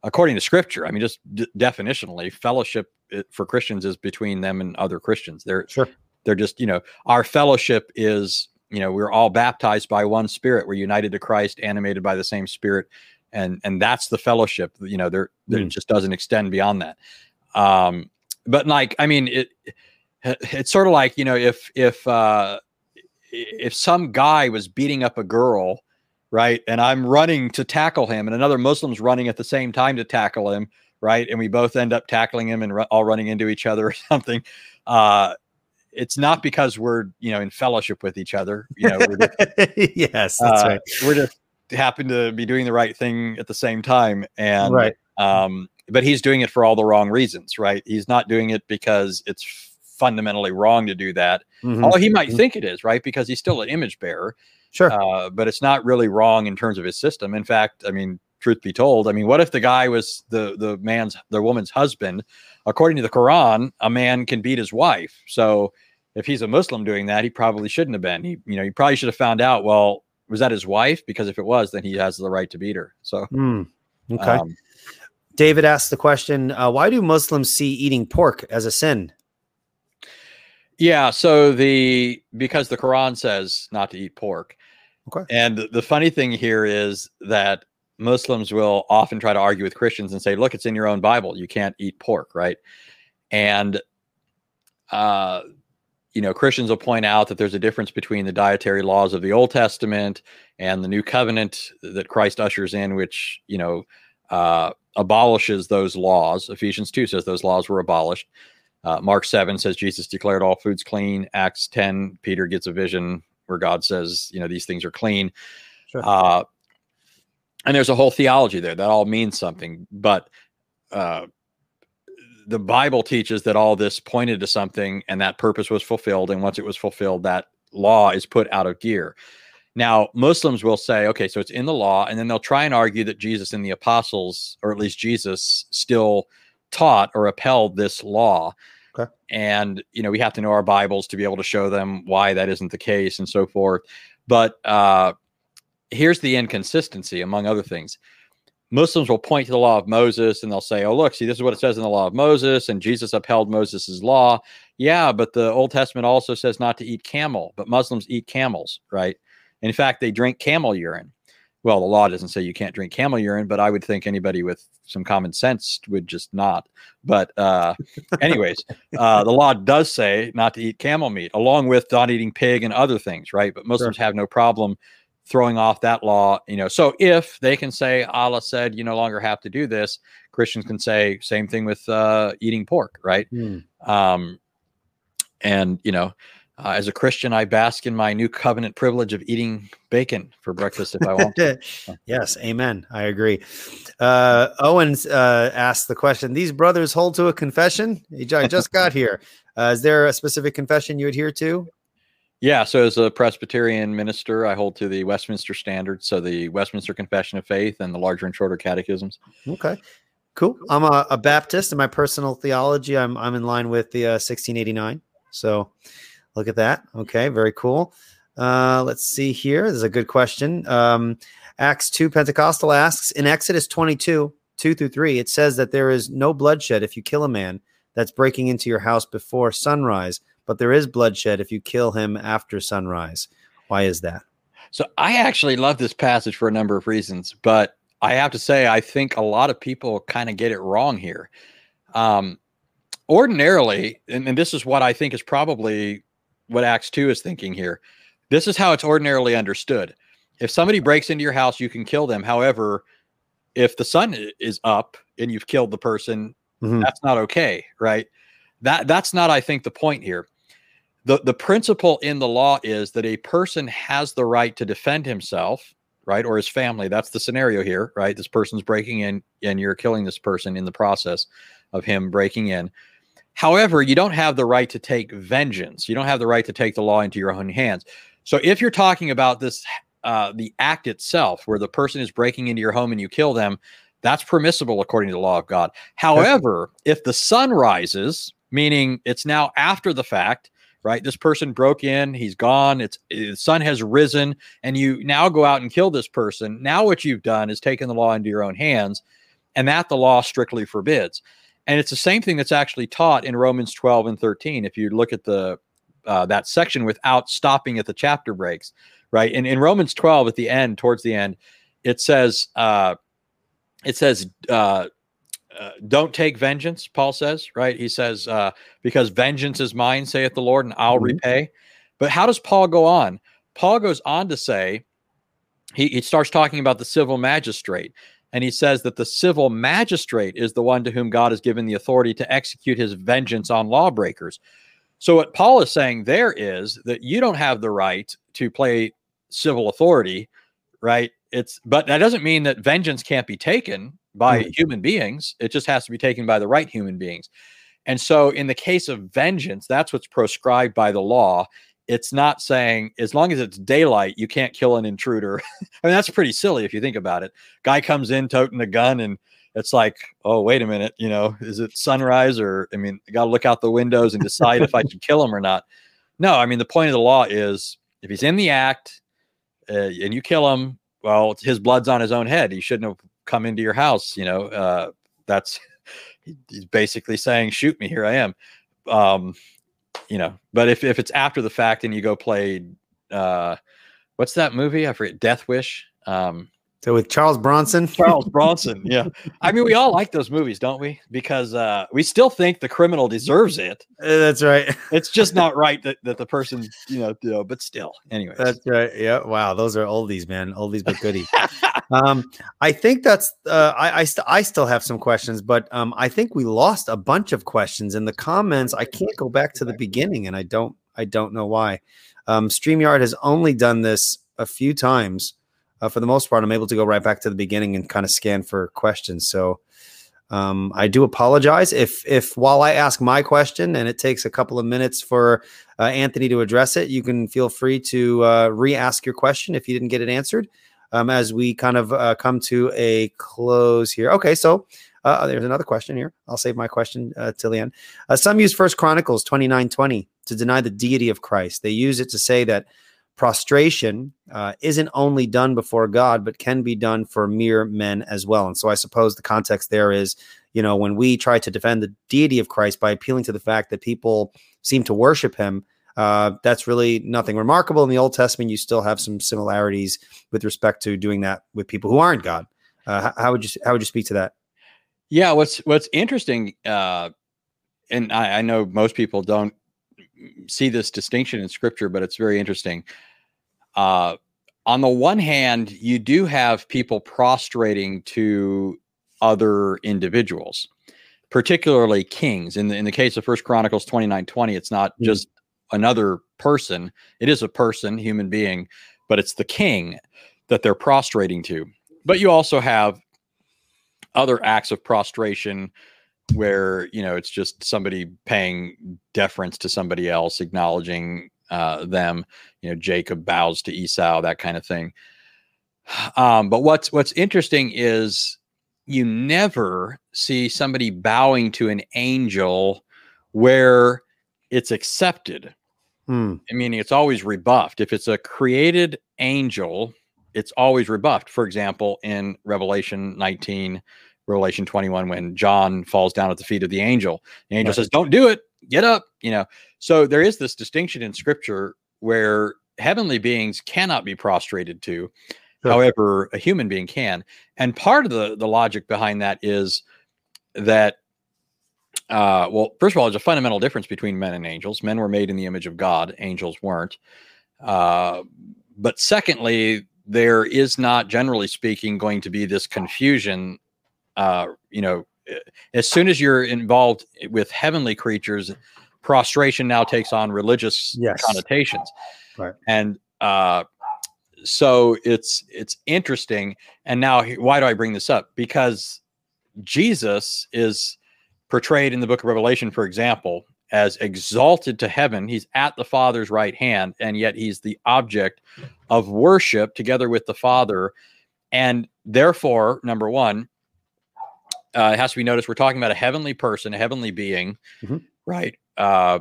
according to scripture, I mean, just d- definitionally, fellowship uh, for Christians is between them and other Christians. They're sure. They're just, you know, our fellowship is, you know, we're all baptized by one spirit. We're united to Christ, animated by the same spirit. And and that's the fellowship. You know, there mm. it just doesn't extend beyond that. Um, but like, I mean, it it's sort of like, you know, if if uh if some guy was beating up a girl right? And I'm running to tackle him, and another Muslim's running at the same time to tackle him, right? And we both end up tackling him and all running into each other (laughs) or something. Uh, it's not because we're you know in fellowship with each other. You know, just, (laughs) yes, that's uh, right. We're just happen to be doing the right thing at the same time, and right. Um, but he's doing it for all the wrong reasons, right? He's not doing it because it's fundamentally wrong to do that. Mm-hmm. Although he might mm-hmm. think it is, right? Because he's still an image bearer. Sure. Uh, but it's not really wrong in terms of his system. In fact, I mean, truth be told, I mean, what if the guy was the the man's the woman's husband? According to the Quran, a man can beat his wife. So if he's a Muslim doing that, he probably shouldn't have been. He, you know, he probably should have found out. Well, was that his wife? Because if it was, then he has the right to beat her. So, mm, okay. Um, David asked the question: uh, Why do Muslims see eating pork as a sin? Yeah, so the because the Quran says not to eat pork. Okay. And the funny thing here is that Muslims will often try to argue with Christians and say, "Look, it's in your own Bible. You can't eat pork, right?" And uh you know, Christians will point out that there's a difference between the dietary laws of the Old Testament and the New Covenant that Christ ushers in, which, you know, uh, abolishes those laws. Ephesians 2 says those laws were abolished. Uh, Mark 7 says Jesus declared all foods clean. Acts 10, Peter gets a vision where God says, you know, these things are clean. Sure. Uh, and there's a whole theology there that all means something. But uh, the Bible teaches that all this pointed to something and that purpose was fulfilled. And once it was fulfilled, that law is put out of gear. Now, Muslims will say, okay, so it's in the law, and then they'll try and argue that Jesus and the apostles, or at least Jesus, still taught or upheld this law. Okay. And you know, we have to know our Bibles to be able to show them why that isn't the case and so forth. But uh, here's the inconsistency, among other things. Muslims will point to the law of Moses and they'll say, "Oh, look, see, this is what it says in the law of Moses, and Jesus upheld Moses's law." Yeah, but the Old Testament also says not to eat camel, but Muslims eat camels, right? In fact, they drink camel urine. Well, the law doesn't say you can't drink camel urine, but I would think anybody with some common sense would just not. But, uh, (laughs) anyways, uh, the law does say not to eat camel meat, along with not eating pig and other things, right? But Muslims sure. have no problem throwing off that law. You know, so if they can say Allah said you no longer have to do this, Christians can say same thing with uh, eating pork, right? Mm. Um, and you know, uh, as a Christian, I bask in my new covenant privilege of eating bacon for breakfast if I want. (laughs) yes, amen. I agree. Uh, Owens uh, asked the question: These brothers hold to a confession. I just got (laughs) here. Uh, is there a specific confession you adhere to? Yeah, so as a Presbyterian minister, I hold to the Westminster Standards, so the Westminster Confession of Faith and the larger and shorter catechisms. Okay, cool. I'm a, a Baptist in my personal theology. I'm I'm in line with the uh, 1689. So Look at that. Okay, very cool. Uh, let's see here. This is a good question. Um, Acts 2 Pentecostal asks In Exodus 22, 2 through 3, it says that there is no bloodshed if you kill a man that's breaking into your house before sunrise, but there is bloodshed if you kill him after sunrise. Why is that? So I actually love this passage for a number of reasons, but I have to say, I think a lot of people kind of get it wrong here. Um, ordinarily, and, and this is what I think is probably what Acts 2 is thinking here. This is how it's ordinarily understood. If somebody breaks into your house, you can kill them. However, if the sun is up and you've killed the person, mm-hmm. that's not okay, right? That that's not I think the point here. The the principle in the law is that a person has the right to defend himself, right, or his family. That's the scenario here, right? This person's breaking in and you're killing this person in the process of him breaking in. However, you don't have the right to take vengeance. You don't have the right to take the law into your own hands. So if you're talking about this, uh, the act itself, where the person is breaking into your home and you kill them, that's permissible according to the law of God. However, if the sun rises, meaning it's now after the fact, right? This person broke in, he's gone, it's the sun has risen, and you now go out and kill this person. Now what you've done is taken the law into your own hands, and that the law strictly forbids. And it's the same thing that's actually taught in Romans 12 and 13. If you look at the uh, that section without stopping at the chapter breaks, right? And in Romans 12 at the end, towards the end, it says, uh, it says, uh, uh, don't take vengeance, Paul says, right? He says, uh, because vengeance is mine, saith the Lord, and I'll mm-hmm. repay. But how does Paul go on? Paul goes on to say, he, he starts talking about the civil magistrate and he says that the civil magistrate is the one to whom God has given the authority to execute his vengeance on lawbreakers. So, what Paul is saying there is that you don't have the right to play civil authority, right? It's but that doesn't mean that vengeance can't be taken by mm-hmm. human beings. It just has to be taken by the right human beings. And so, in the case of vengeance, that's what's prescribed by the law it's not saying as long as it's daylight, you can't kill an intruder. (laughs) I mean, that's pretty silly if you think about it. Guy comes in toting a gun and it's like, oh, wait a minute, you know, is it sunrise or I mean, got to look out the windows and decide if I should kill him or not. No, I mean, the point of the law is if he's in the act uh, and you kill him, well, his blood's on his own head. He shouldn't have come into your house. You know, uh, that's (laughs) he's basically saying, shoot me, here I am. Um, you know, but if, if it's after the fact and you go play, uh, what's that movie? I forget, Death Wish. Um, so with Charles Bronson, Charles Bronson, (laughs) yeah. I mean, we all like those movies, don't we? Because uh, we still think the criminal deserves it. Uh, that's right. (laughs) it's just not right that, that the person, you know, you know, but still, anyway. That's right. Yeah. Wow. Those are oldies, man. Oldies but goodies. (laughs) um, I think that's. Uh, I I, st- I still have some questions, but um, I think we lost a bunch of questions in the comments. I can't go back to the beginning, and I don't. I don't know why. Um, Streamyard has only done this a few times uh, for the most part, I'm able to go right back to the beginning and kind of scan for questions. So um, I do apologize if if while I ask my question and it takes a couple of minutes for uh, Anthony to address it, you can feel free to uh, re-ask your question if you didn't get it answered. Um, as we kind of uh, come to a close here. Okay, so uh, there's another question here. I'll save my question uh, till the end. Uh, some use First Chronicles 29 20 to deny the deity of Christ. They use it to say that prostration uh, isn't only done before God, but can be done for mere men as well. And so I suppose the context there is, you know, when we try to defend the deity of Christ by appealing to the fact that people seem to worship him uh, that's really nothing remarkable in the Old Testament. You still have some similarities with respect to doing that with people who aren't God. Uh, how, would you how would you speak to that? Yeah, what's what's interesting, uh, and I, I know most people don't see this distinction in Scripture, but it's very interesting. Uh, on the one hand, you do have people prostrating to other individuals, particularly kings. In the in the case of First Chronicles 29 20, it's not mm-hmm. just another person, it is a person, human being, but it's the king that they're prostrating to. But you also have other acts of prostration where you know it's just somebody paying deference to somebody else acknowledging uh, them you know jacob bows to esau that kind of thing. Um, but what's what's interesting is you never see somebody bowing to an angel where it's accepted. Hmm. i mean it's always rebuffed. If it's a created angel it's always rebuffed. For example in revelation 19 Revelation 21 when John falls down at the feet of the angel. The angel right. says, Don't do it, get up. You know, so there is this distinction in scripture where heavenly beings cannot be prostrated to. Sure. However, a human being can. And part of the, the logic behind that is that uh, well, first of all, there's a fundamental difference between men and angels. Men were made in the image of God, angels weren't. Uh, but secondly, there is not, generally speaking, going to be this confusion uh, you know, eh, as soon as you're involved with heavenly creatures, prostration now takes on religious yes. connotations. Right. And uh, so it's it's interesting. And now, why do I bring this up? Because Jesus is portrayed in the book of Revelation, for example, as exalted to heaven. He's at the Father's right hand, and yet he's the object of worship together with the Father. And therefore, number one, uh, it has to be noticed we're talking about a heavenly person, a heavenly being, mm-hmm. right? Uh,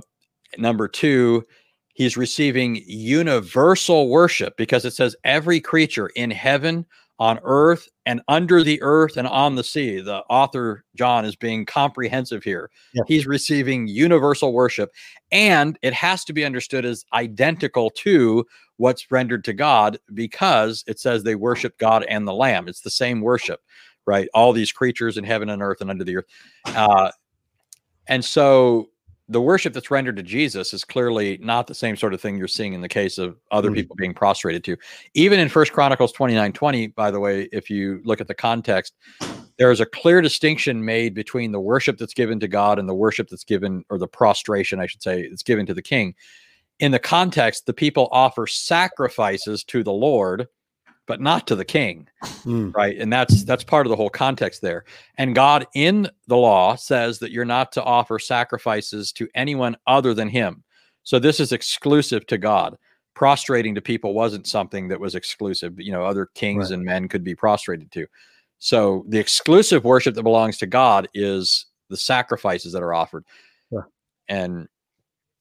number two, he's receiving universal worship because it says every creature in heaven, on earth, and under the earth and on the sea. The author, John, is being comprehensive here. Yeah. He's receiving universal worship, and it has to be understood as identical to what's rendered to God because it says they worship God and the Lamb. It's the same worship right? All these creatures in heaven and earth and under the earth. Uh, and so the worship that's rendered to Jesus is clearly not the same sort of thing you're seeing in the case of other mm-hmm. people being prostrated to. Even in First Chronicles 29 20, by the way, if you look at the context, there is a clear distinction made between the worship that's given to God and the worship that's given, or the prostration, I should say, that's given to the king. In the context, the people offer sacrifices to the Lord but not to the king mm. right and that's that's part of the whole context there and god in the law says that you're not to offer sacrifices to anyone other than him so this is exclusive to god prostrating to people wasn't something that was exclusive you know other kings right. and men could be prostrated to so the exclusive worship that belongs to god is the sacrifices that are offered yeah. and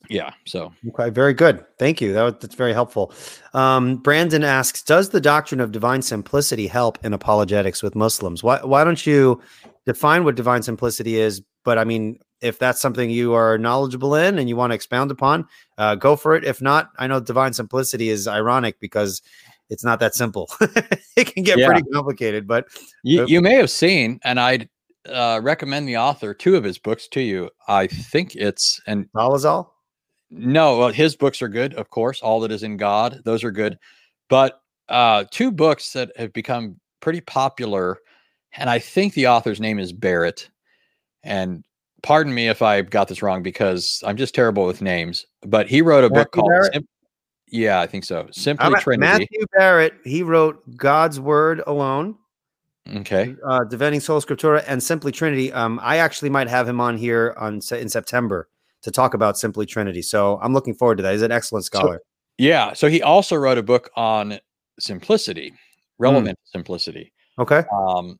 yeah. So okay, very good. Thank you. That, that's very helpful. Um, Brandon asks, does the doctrine of divine simplicity help in apologetics with Muslims? Why why don't you define what divine simplicity is? But I mean, if that's something you are knowledgeable in and you want to expound upon, uh, go for it. If not, I know divine simplicity is ironic because it's not that simple. (laughs) it can get yeah. pretty complicated. But you, you may have seen, and I'd uh, recommend the author two of his books to you. I think it's and Dolezal. No, well, his books are good, of course. All that is in God, those are good. But uh, two books that have become pretty popular, and I think the author's name is Barrett. And pardon me if I got this wrong because I'm just terrible with names. But he wrote a Matthew book called Sim- Yeah, I think so. Simply I'm Trinity. Matthew Barrett, he wrote God's Word Alone. Okay. Uh, Defending Sola Scriptura and Simply Trinity. Um, I actually might have him on here on in September to talk about Simply Trinity. So I'm looking forward to that. He's an excellent scholar. So, yeah. So he also wrote a book on simplicity, relevant mm. simplicity. Okay. Um,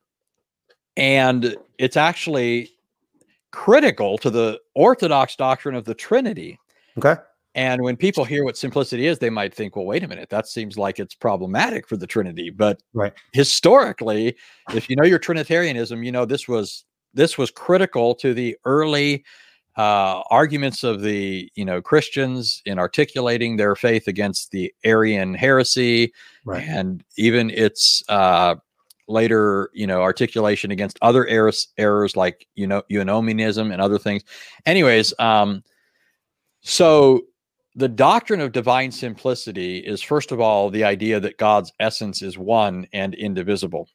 and it's actually critical to the Orthodox doctrine of the Trinity. Okay. And when people hear what simplicity is, they might think, well, wait a minute, that seems like it's problematic for the Trinity. But right. historically, if you know your Trinitarianism, you know this was this was critical to the early uh, arguments of the you know Christians in articulating their faith against the Arian heresy, right. and even its uh, later you know articulation against other errors errors like you know eunomianism and other things. Anyways, um, so the doctrine of divine simplicity is first of all the idea that God's essence is one and indivisible.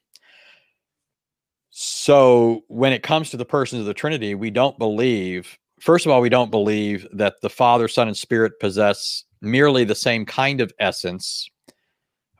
So when it comes to the persons of the Trinity, we don't believe first of all, we don't believe that the Father, Son, and Spirit possess merely the same kind of essence,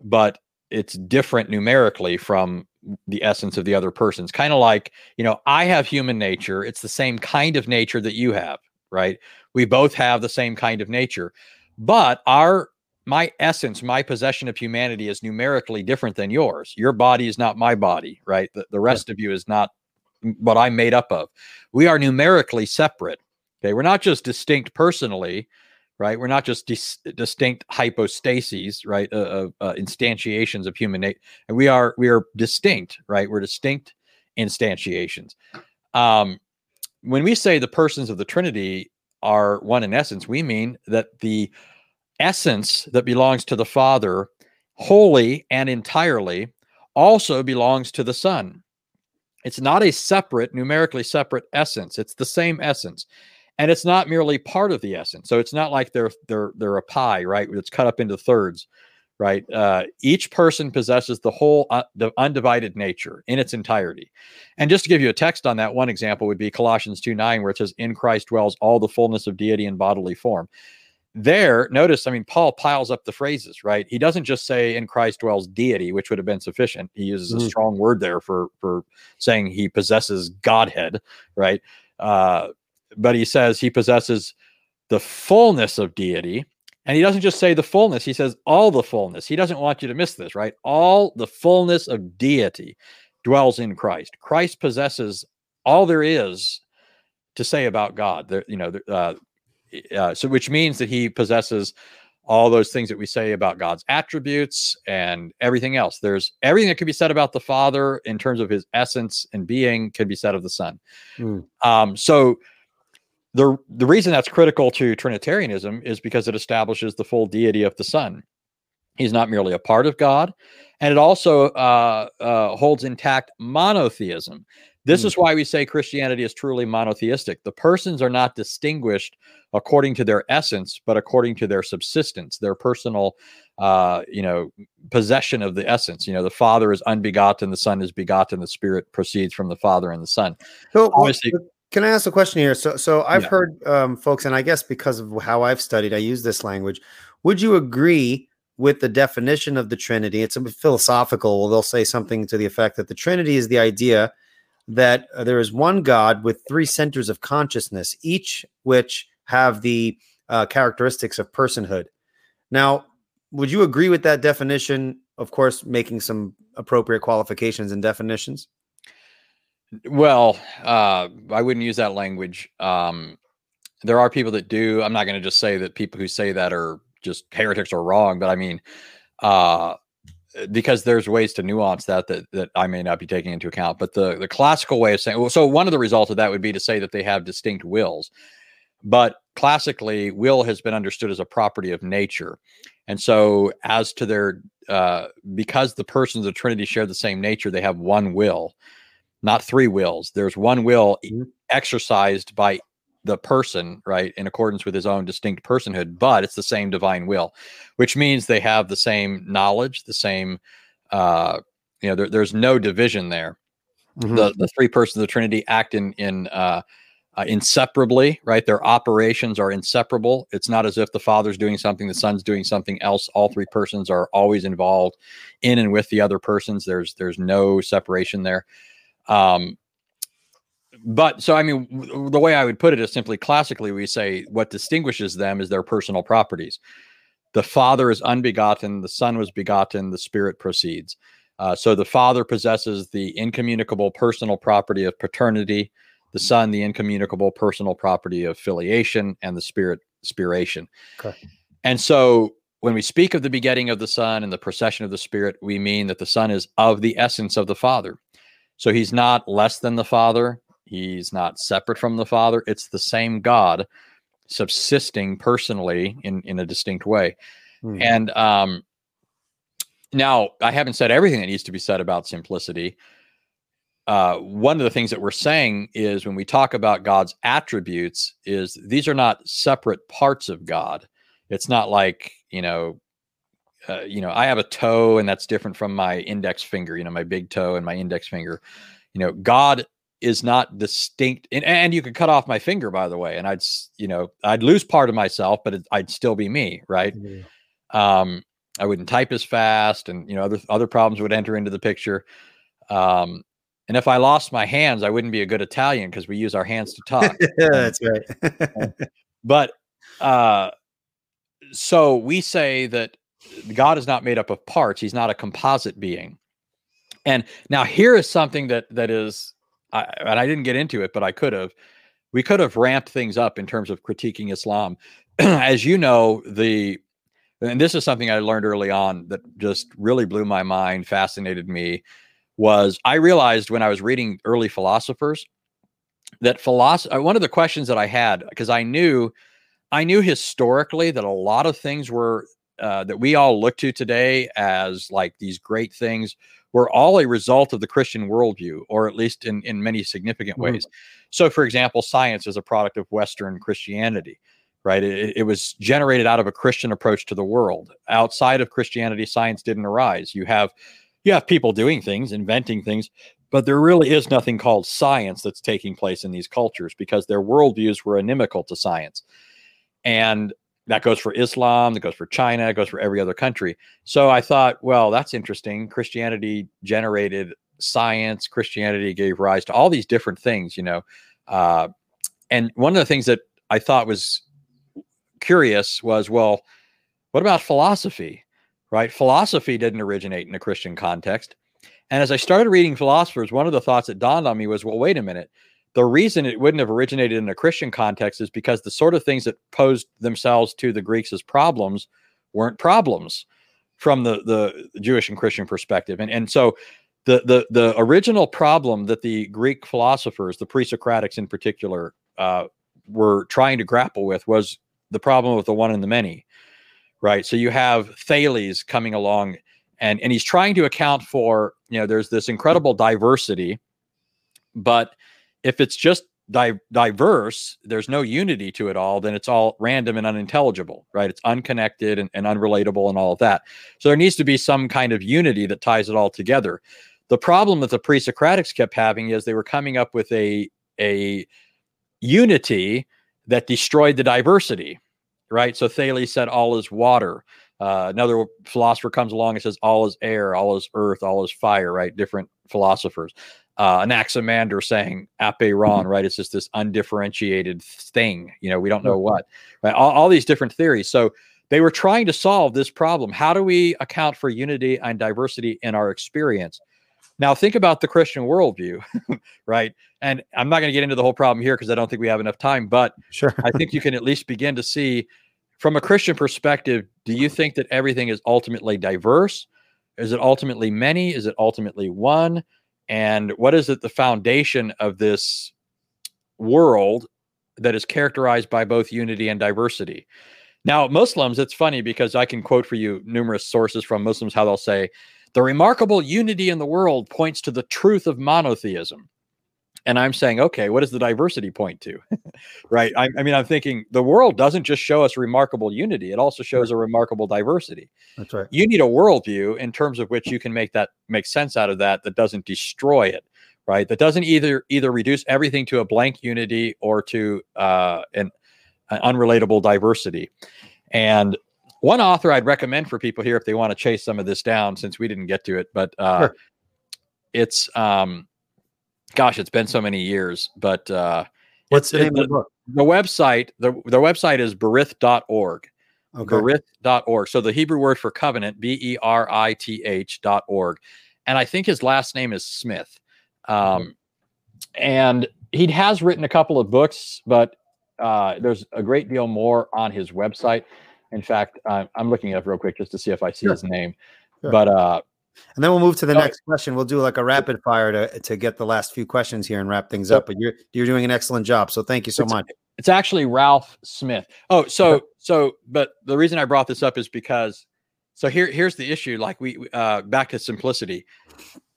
but it's different numerically from the essence of the other persons. Kind of like, you know, I have human nature. It's the same kind of nature that you have, right? We both have the same kind of nature, but our my essence, my possession of humanity is numerically different than yours. Your body is not my body, right? The, the rest yeah. of you is not what I'm made up of. We are numerically separate. We're not just distinct personally, right? We're not just dis- distinct hypostases, right? Uh, uh, instantiations of human nature. And we are we are distinct, right? We're distinct instantiations. Um, when we say the persons of the Trinity are one in essence, we mean that the essence that belongs to the Father wholly and entirely also belongs to the Son. It's not a separate, numerically separate essence. It's the same essence and it's not merely part of the essence. So it's not like they're they're they're a pie, right? It's cut up into thirds, right? Uh, each person possesses the whole uh, the undivided nature in its entirety. And just to give you a text on that, one example would be Colossians 2 9, where it says, In Christ dwells all the fullness of deity in bodily form. There, notice, I mean, Paul piles up the phrases, right? He doesn't just say in Christ dwells deity, which would have been sufficient. He uses mm. a strong word there for for saying he possesses Godhead, right? Uh, but he says he possesses the fullness of deity. And he doesn't just say the fullness, he says all the fullness. He doesn't want you to miss this, right? All the fullness of deity dwells in Christ. Christ possesses all there is to say about God. There, you know, uh, uh, so which means that he possesses all those things that we say about God's attributes and everything else. There's everything that can be said about the Father in terms of his essence and being can be said of the Son. Mm. Um, so the the reason that's critical to Trinitarianism is because it establishes the full deity of the Son. He's not merely a part of God, and it also uh, uh, holds intact monotheism. This mm. is why we say Christianity is truly monotheistic. The persons are not distinguished according to their essence, but according to their subsistence, their personal, uh, you know, possession of the essence. You know, the Father is unbegotten, the Son is begotten, the Spirit proceeds from the Father and the Son. So, Obviously, can I ask a question here? So, so I've yeah. heard um, folks, and I guess because of how I've studied, I use this language. Would you agree with the definition of the Trinity? It's a philosophical. Well, they'll say something to the effect that the Trinity is the idea that uh, there is one God with three centers of consciousness, each which have the uh, characteristics of personhood. Now, would you agree with that definition? Of course, making some appropriate qualifications and definitions. Well, uh, I wouldn't use that language. Um, there are people that do. I'm not going to just say that people who say that are just heretics or wrong, but I mean, uh, because there's ways to nuance that, that that I may not be taking into account. But the the classical way of saying, so one of the results of that would be to say that they have distinct wills. But classically, will has been understood as a property of nature, and so as to their uh, because the persons of Trinity share the same nature, they have one will not three wills. There's one will mm-hmm. exercised by the person, right, in accordance with his own distinct personhood, but it's the same divine will, which means they have the same knowledge, the same, uh, you know, there, there's no division there. Mm-hmm. The the three persons of the Trinity act in in uh, uh, inseparably, right? Their operations are inseparable. It's not as if the Father's doing something, the Son's doing something else. All three persons are always involved in and with the other persons. There's there's no separation there. Um, but so I mean, w- the way I would put it is simply classically, we say what distinguishes them is their personal properties. The Father is unbegotten, the Son was begotten, the Spirit proceeds. Uh, so the Father possesses the incommunicable personal property of paternity, the Son the incommunicable personal property of filiation, and the Spirit spiration. Okay. And so when we speak of the begetting of the Son and the procession of the Spirit, we mean that the Son is of the essence of the Father. So he's not less than the Father. He's not separate from the Father. It's the same God subsisting personally in, in a distinct way. Hmm. And um, now I haven't said everything that needs to be said about simplicity. Uh, one of the things that we're saying is when we talk about God's attributes, is these are not separate parts of God. It's not like you know, uh, you know, I have a toe and that's different from my index finger. You know, my big toe and my index finger. You know, God is not distinct and, and you could cut off my finger by the way and i'd you know i'd lose part of myself but it, i'd still be me right yeah. um i wouldn't type as fast and you know other other problems would enter into the picture um and if i lost my hands i wouldn't be a good italian because we use our hands to talk (laughs) yeah that's right (laughs) but uh so we say that god is not made up of parts he's not a composite being and now here is something that that is I, and I didn't get into it, but I could have. We could have ramped things up in terms of critiquing Islam. (clears throat) As you know, the and this is something I learned early on that just really blew my mind, fascinated me, was I realized when I was reading early philosophers that philosophy uh, one of the questions that I had because I knew I knew historically that a lot of things were uh, that we all look to today as like these great things were all a result of the Christian worldview, or at least in, in many significant mm-hmm. ways. So, for example, science is a product of Western Christianity, right? It, it, was generated out of a Christian approach to the world. Outside of Christianity, science didn't arise. You have you have people doing things, inventing things, but there really is nothing called science that's taking place in these cultures because their worldviews were inimical to science. And that goes for Islam, that goes for China, it goes for every other country. So I thought, well, that's interesting. Christianity generated science, Christianity gave rise to all these different things, you know. Uh, and one of the things that I thought was curious was, well, what about philosophy? Right? Philosophy didn't originate in a Christian context. And as I started reading philosophers, one of the thoughts that dawned on me was, well, wait a minute the reason it wouldn't have originated in a Christian context is because the sort of things that posed themselves to the Greeks as problems weren't problems from the, the Jewish and Christian perspective. And, and so the, the, the original problem that the Greek philosophers, the pre Socratics in particular, uh, were trying to grapple with was the problem with the one and the many, right? So you have Thales coming along and, and he's trying to account for, you know, there's this incredible diversity, but if it's just di- diverse, there's no unity to it all, then it's all random and unintelligible, right? It's unconnected and, and unrelatable and all of that. So there needs to be some kind of unity that ties it all together. The problem that the pre-Socratics kept having is they were coming up with a a unity that destroyed the diversity, right? So Thales said all is water. Uh, another philosopher comes along and says all is air, all is earth, all is fire, right? Different philosophers uh, Anaximander saying apeiron, right? It's just this undifferentiated thing. You know, we don't know mm-hmm. what, right? All, all, these different theories. So they were trying to solve this problem. How do we account for unity and diversity in our experience? Now, think about the Christian worldview, (laughs) right? And I'm not going to get into the whole problem here because I don't think we have enough time, but sure. I think you can at least begin to see from a Christian perspective do you think that everything is ultimately diverse? Is it ultimately many? Is it ultimately one? and what is it the foundation of this world that is characterized by both unity and diversity now muslims it's funny because i can quote for you numerous sources from muslims how they'll say the remarkable unity in the world points to the truth of monotheism and I'm saying, okay, what does the diversity point to? (laughs) right. I, I, mean, I'm thinking the world doesn't just show us remarkable unity, it also shows a remarkable diversity. That's right. You need a worldview in terms of which you can make that make sense out of that that doesn't destroy it. Right. That doesn't either either reduce everything to a blank unity or to uh, an, an unrelatable diversity. And one author I'd recommend for people here if they want to chase some of this down, since we didn't get to it, but uh, sure. it's um, gosh, it's been so many years, but uh, what's the name the, of the book? The website, the, the website is berith.org. Okay. Berith.org. So the Hebrew word for covenant, B E R I T H dot org. And I think his last name is Smith. Um, and he has written a couple of books, but uh, there's a great deal more on his website. In fact, I'm looking it up real quick just to see if I see sure. his name. Sure. But uh, And then we'll move to the next question. We'll do like a rapid fire to to get the last few questions here and wrap things up. But you're you're doing an excellent job. So thank you so it's, much. It's actually Ralph Smith. Oh, so so but the reason I brought this up is because so here here's the issue. Like we uh back to simplicity.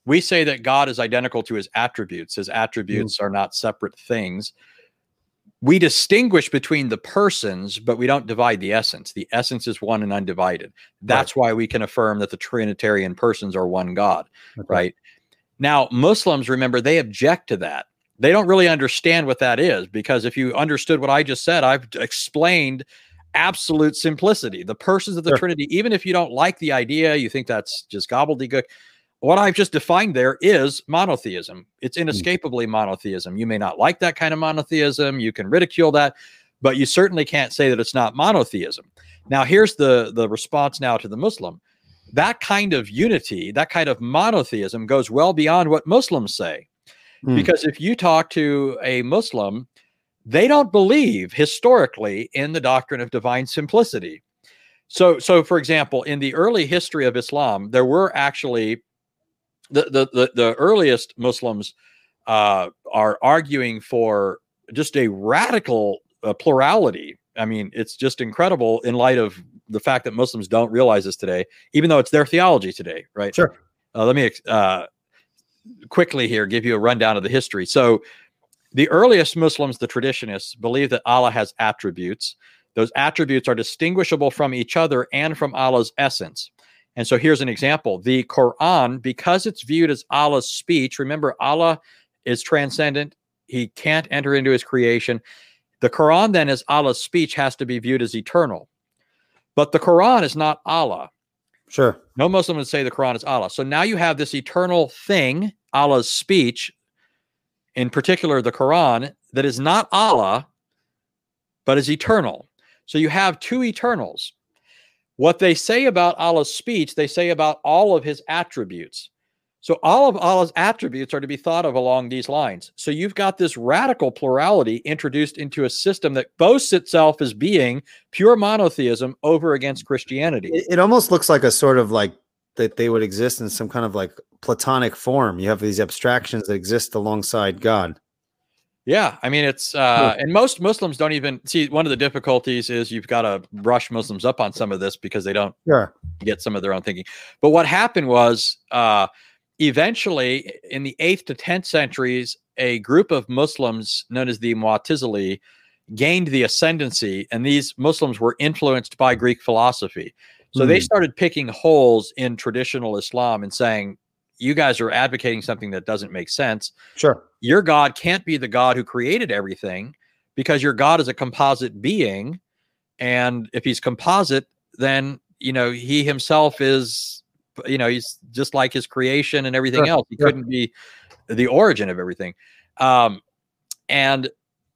We say that God is identical to his attributes. His attributes mm. are not separate things we distinguish between the persons, but we don't divide the essence. The essence is one and undivided. That's right. why we can affirm that the Trinitarian persons are one God, okay. right? Now, Muslims, remember, they object to that. They don't really understand what that is because if you understood what I just said, I've explained absolute simplicity. The persons of the sure. Trinity, even if you don't like the idea, you think that's just gobbledygook, what I've just defined there is monotheism. It's hmm. inescapably monotheism. You may not like that kind of monotheism. You can ridicule that, but you certainly can't say that it's not monotheism. Now, here's the, the response now to the Muslim. That kind of unity, that kind of monotheism goes well beyond what Muslims say. Mm. Because if you talk to a Muslim, they don't believe historically in the doctrine of divine simplicity. So, so for example, in the early history of Islam, there were actually the the the, the earliest Muslims uh, are arguing for just a radical uh, plurality. I mean, it's just incredible in light of the fact that Muslims don't realize this today, even though it's their theology today, right? Sure. Uh, let me uh, quickly here give you a rundown of the history. So, the earliest Muslims, the traditionists, believe that Allah has attributes. Those attributes are distinguishable from each other and from Allah's essence. And so here's an example. The Quran, because it's viewed as Allah's speech, remember, Allah is transcendent. He can't enter into his creation. The Quran, then, as Allah's speech, has to be viewed as eternal. But the Quran is not Allah. Sure. No Muslim would say the Quran is Allah. So now you have this eternal thing, Allah's speech, in particular the Quran, that is not Allah, but is eternal. So you have two eternals. What they say about Allah's speech, they say about all of his attributes. So all of Allah's attributes are to be thought of along these lines. So you've got this radical plurality introduced into a system that boasts itself as being pure monotheism over against Christianity. It, it almost looks like a sort of like that they would exist in some kind of like platonic form. You have these abstractions that exist alongside God. Yeah, I mean it's uh, and most Muslims don't even see. One of the difficulties is you've got to brush Muslims up on some of this because they don't sure. get some of their own thinking. But what happened was uh, eventually in the eighth to tenth centuries, a group of Muslims known as the Mu'tazili gained the ascendancy, and these Muslims were influenced by Greek philosophy. So mm. they hmm. started picking holes in traditional Islam and saying, you guys are advocating something that doesn't make sense. Sure. Your God can't be the God who created everything because your God is a composite being. And if he's composite, then, you know, he himself is, you know, he's just like his creation and everything sure. else. He sure. couldn't be the origin of everything. Um, and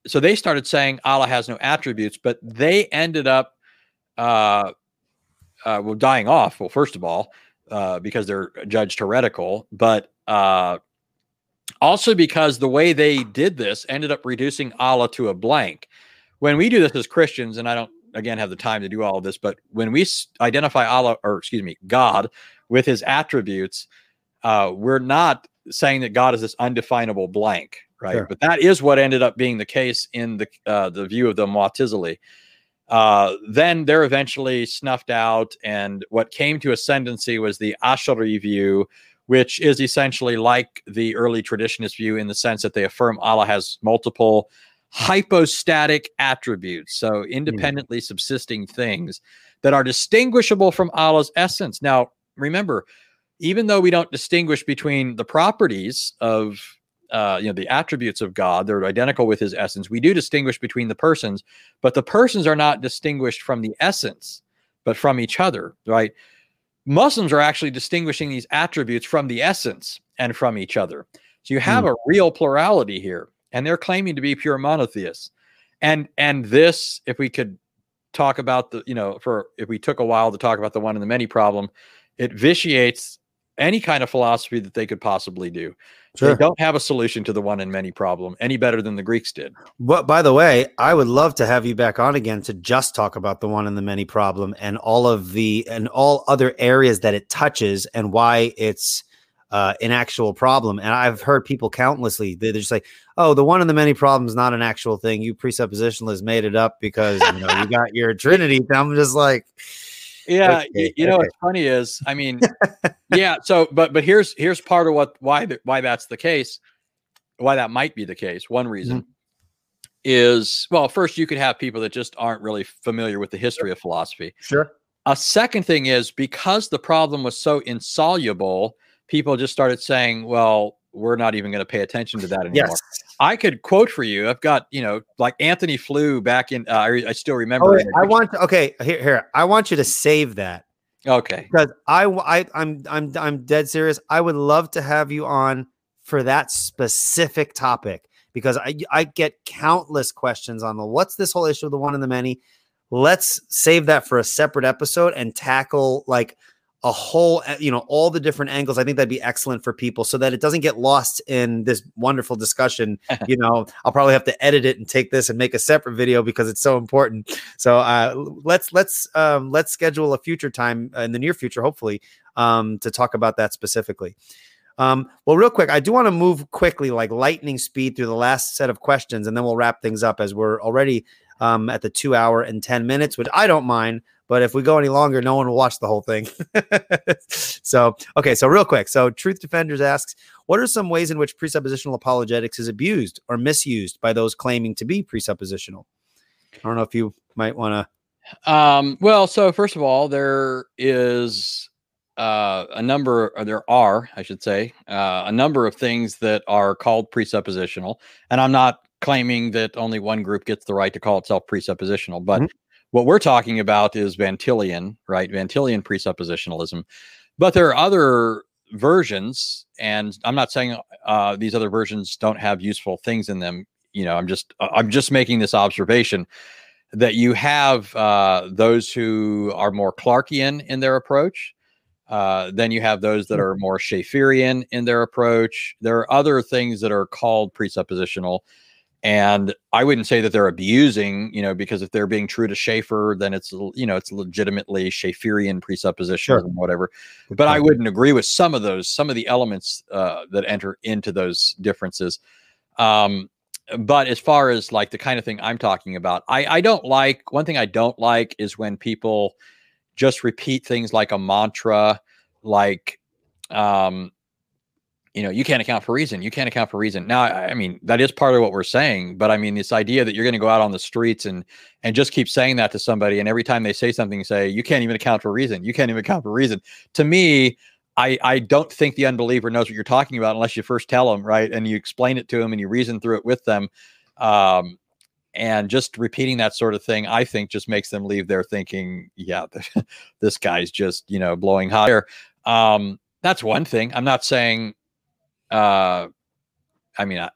so they started saying Allah has no attributes, but they ended up, uh, uh, well, dying off. Well, first of all, uh, because they're judged heretical, but uh, also because the way they did this ended up reducing Allah to a blank. When we do this as Christians, and I don't again have the time to do all of this, but when we identify Allah, or excuse me, God with his attributes, uh, we're not saying that God is this undefinable blank, right? Sure. But that is what ended up being the case in the uh, the view of the Mu'tazili. Uh, then they're eventually snuffed out, and what came to ascendancy was the Ash'ari view, which is essentially like the early traditionist view in the sense that they affirm Allah has multiple hypostatic attributes, so hmm. independently mm. subsisting things that are distinguishable from Allah's essence. Now, remember, even though we don't distinguish between the properties of uh, you know the attributes of God. They're identical with His essence. We do distinguish between the persons, but the persons are not distinguished from the essence, but from each other. Right? Muslims are actually distinguishing these attributes from the essence and from each other. So you have mm. a real plurality here, and they're claiming to be pure monotheists. And and this, if we could talk about the, you know, for if we took a while to talk about the one and the many problem, it vitiates any kind of philosophy that they could possibly do. Sure. They don't have a solution to the one in many problem any better than the Greeks did. But by the way, I would love to have you back on again to just talk about the one in the many problem and all of the and all other areas that it touches and why it's uh, an actual problem. And I've heard people countlessly they're just like, "Oh, the one in the many problem is not an actual thing. You presuppositionalists made it up because you know you got your (laughs) Trinity." And I'm just like, Yeah, Okay, you know okay. what's funny is, I mean, (laughs) yeah. So, but but here's here's part of what why why that's the case, why that might be the case. One reason Mm-hmm. is well, first you could have people that just aren't really familiar with the history of philosophy. "Sure, A second thing is because the problem was so insoluble, people just started saying, "Well, we're not even going to pay attention to that (laughs) anymore." yes." I could quote for you. I've got you know like Antony Flew back in. Uh, I, I still remember. Oh, wait, in a I want to, okay here here. I want you to save that. okay. because I I I'm I'm I'm dead serious. I would love to have you on for that specific topic because I I get countless questions on the what's this whole issue of the one and the many. Let's save that for a separate episode and tackle like a whole uh, you know all the different angles. I think that'd be excellent for people so that it doesn't get lost in this wonderful discussion. (laughs) you know, I'll probably have to edit it and take this and make a separate video because it's so important. So uh, let's let's um, let's schedule a future time uh, in the near future, hopefully, um, to talk about that specifically. Um, well, real quick, I do want to move quickly, like lightning speed, through the last set of questions, and then we'll wrap things up as we're already um, at the two hour and ten minutes, which I don't mind. But if we go any longer, no one will watch the whole thing. (laughs) so, okay, so real quick. So, Truth Defenders asks, what are some ways in which presuppositional apologetics is abused or misused by those claiming to be presuppositional? I don't know if you might want to. Um, well, so first of all, there is uh, a number, or there are, I should say, uh, a number of things that are called presuppositional. And I'm not claiming that only one group gets the right to call itself presuppositional, but Mhm. What we're talking about is Van Tillian, right? Van Tillian presuppositionalism. But there are other versions, and I'm not saying uh, these other versions don't have useful things in them. You know, I'm just I'm just making this observation that you have uh, those who are more Clarkian in their approach. Uh, then you have those that are more Schaefferian in their approach. There are other things that are called presuppositional. And I wouldn't say that they're abusing, you know, because if they're being true to Schaeffer, then it's, you know, it's legitimately Schaefferian presuppositionalism, whatever. But I wouldn't agree with some of those, some of the elements uh, that enter into those differences. Um, but as far as like the kind of thing I'm talking about, I, I don't like one thing I don't like is when people just repeat things like a mantra, like, um, you know, you can't account for reason. You can't account for reason. Now, I, mean, that is part of what we're saying, but I mean, this idea that you're going to go out on the streets and and just keep saying that to somebody, and every time they say something, say you can't even account for reason. You can't even account for reason. To me, I I don't think the unbeliever knows what you're talking about unless you first tell them, right? And you explain it to them and you reason through it with them. Um, and just repeating that sort of thing, I think, just makes them leave there thinking, yeah, (laughs) this guy's just you know blowing hot air. Um, that's one thing. I'm not saying uh i mean I,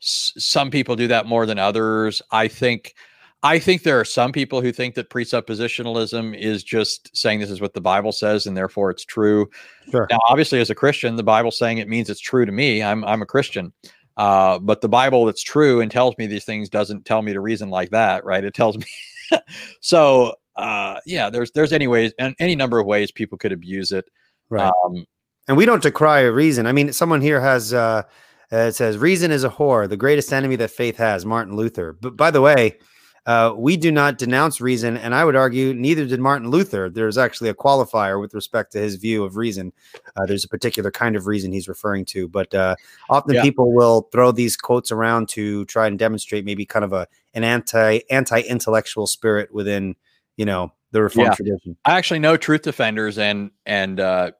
s- some people do that more than others. I think i think there are some people who think that presuppositionalism is just saying this is what the bible says and therefore it's true. Sure. now obviously as a christian the bible's saying it means it's true to me. I'm i'm a christian. Uh, but the bible that's true and tells me these things doesn't tell me to reason like that right? It tells me (laughs) so uh yeah there's there's any ways and any number of ways people could abuse it. Right. um And we don't decry reason. I mean, someone here has uh, uh, it says reason is a whore, the greatest enemy that faith has. Martin Luther. But by the way, uh, we do not denounce reason, and I would argue neither did Martin Luther. There's actually a qualifier with respect to his view of reason. Uh, there's a particular kind of reason he's referring to, but uh, often Yeah. people will throw these quotes around to try and demonstrate maybe kind of a an anti anti intellectual spirit within you know the reform Yeah. tradition. I actually know truth defenders and and uh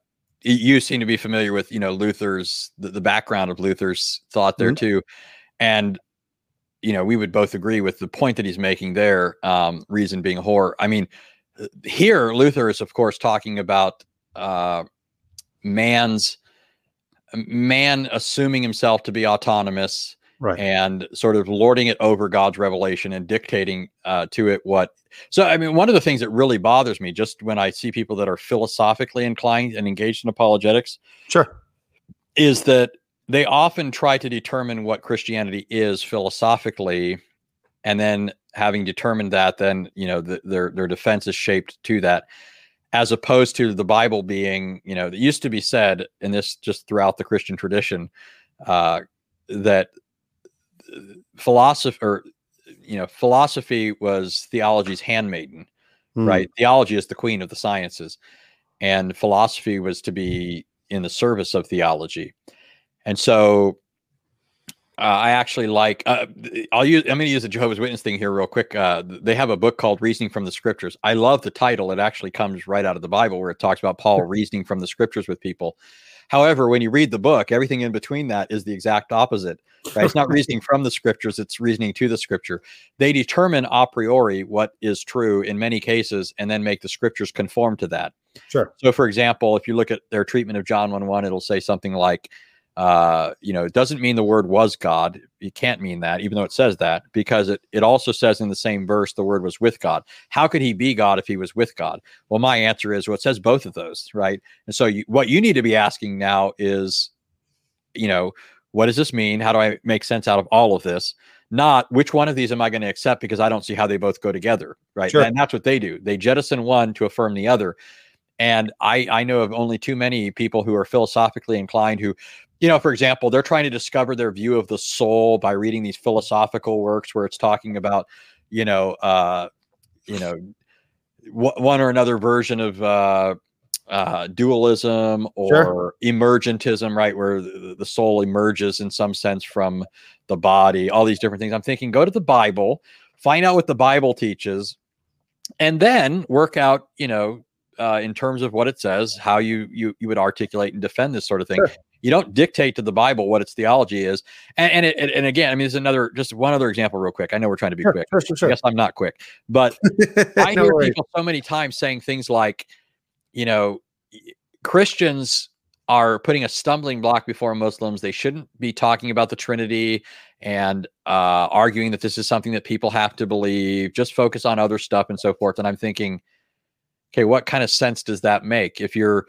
you seem to be familiar with you know Luther's the, the background of Luther's thought there Mhm. too and you know we would both agree with the point that he's making there um reason being a whore I mean uh, here Luther is of course talking about uh man's man assuming himself to be autonomous right. and sort of lording it over God's revelation and dictating uh, to it what. So, I mean, one of the things that really bothers me just when I see people that are philosophically inclined and engaged in apologetics, sure, is that they often try to determine what Christianity is philosophically, and then having determined that, then you know the, their their defense is shaped to that, as opposed to the Bible being, you know, that used to be said, and this just throughout the Christian tradition, uh, that philosophy or you know philosophy was theology's handmaiden, Hmm. right? Theology is the queen of the sciences, and philosophy was to be in the service of theology. And so uh, I actually like. Uh, I'll use. I'm going to use the Jehovah's Witness thing here real quick. Uh, they have a book called "Reasoning from the Scriptures." I love the title. It actually comes right out of the Bible, where it talks about Paul reasoning from the Scriptures with people. However, when you read the book, everything in between that is the exact opposite. Right? It's not (laughs) reasoning from the Scriptures; it's reasoning to the Scripture. They determine a priori what is true in many cases, and then make the Scriptures conform to that. Sure. So, for example, if you look at their treatment of John 1 1, it'll say something like, uh, you know, it doesn't mean the word was God. It can't mean that, even though it says that, because it, it also says in the same verse the word was with God. How could he be God if he was with God? Well, my answer is, well, it says both of those, right? And so, you, what you need to be asking now is, you know, what does this mean? How do I make sense out of all of this? Not which one of these am I going to accept because I don't see how they both go together, right? Sure. And that's what they do. They jettison one to affirm the other. And I, I know of only too many people who are philosophically inclined who, you know, for example, they're trying to discover their view of the soul by reading these philosophical works where it's talking about, you know, uh, you know, w- one or another version of uh, uh, dualism or Sure. emergentism, right, where the, the soul emerges in some sense from the body. All these different things. I'm thinking, go to the Bible, find out what the Bible teaches, and then work out, you know, uh, in terms of what it says, how you you you would articulate and defend this sort of thing. Sure. You don't dictate to the Bible what its theology is, and and, it, and again, I mean, there's another just one other example, real quick. I know we're trying to be Sure, quick. sure, sure, I guess I'm not quick, but (laughs) I No hear worries. people so many times saying things like, you know, Christians are putting a stumbling block before Muslims. They shouldn't be talking about the Trinity and uh, arguing that this is something that people have to believe. Just focus on other stuff and so forth. And I'm thinking, okay, what kind of sense does that make? If you're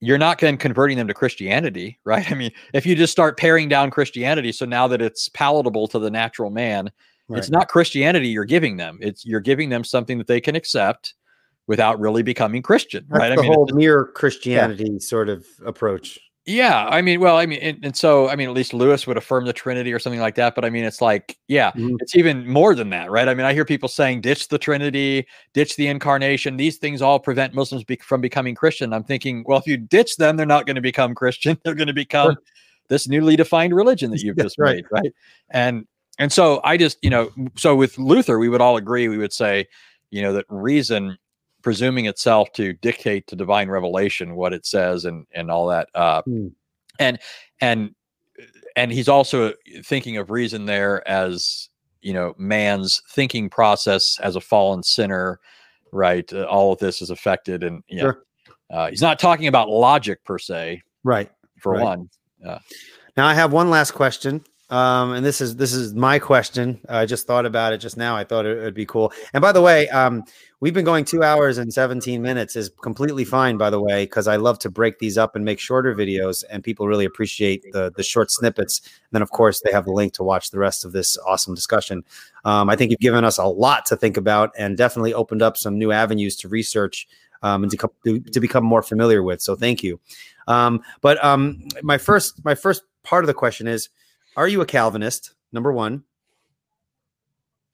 you're not then converting them to Christianity, (laughs) right? I mean, if you just start paring down Christianity, so now that it's palatable to the natural man, it's not Christianity you're giving them. It's you're giving them something that they can accept without really becoming Christian, That's right? the I mean, whole mere Christianity sort of approach. Yeah, I mean, well, I mean, and, and so I mean, at least Lewis would affirm the Trinity or something like that. But I mean, it's like, yeah, Mhm. it's even more than that, right? I mean, I hear people saying, ditch the Trinity, ditch the incarnation. These things all prevent Muslims be- from becoming Christian. I'm thinking, well, if you ditch them, they're not going to become Christian. (laughs) They're going to become Sure. this newly defined religion that (laughs) you've just right. made, right? And and so I just, you know, so with Luther, we would all agree, we would say, you know, that reason presuming itself to dictate to divine revelation what it says and and all that uh Hmm. and and and he's also thinking of reason there as you know man's thinking process as a fallen sinner right uh, all of this is affected and yeah Sure. uh, he's not talking about logic per se Right. for Right. one Now I have one last question. Um, and this is this is my question. I just thought about it just now. I thought it would be cool. And by the way, um, we've been going two hours and 17 minutes is completely fine, by the way, because I love to break these up and make shorter videos, and people really appreciate the the short snippets. And then, of course, they have the link to watch the rest of this awesome discussion. Um, I think you've given us a lot to think about, and definitely opened up some new avenues to research um, and to, to to become more familiar with. So, thank you. Um, but um, my first my first part of the question is are you a calvinist? Number one.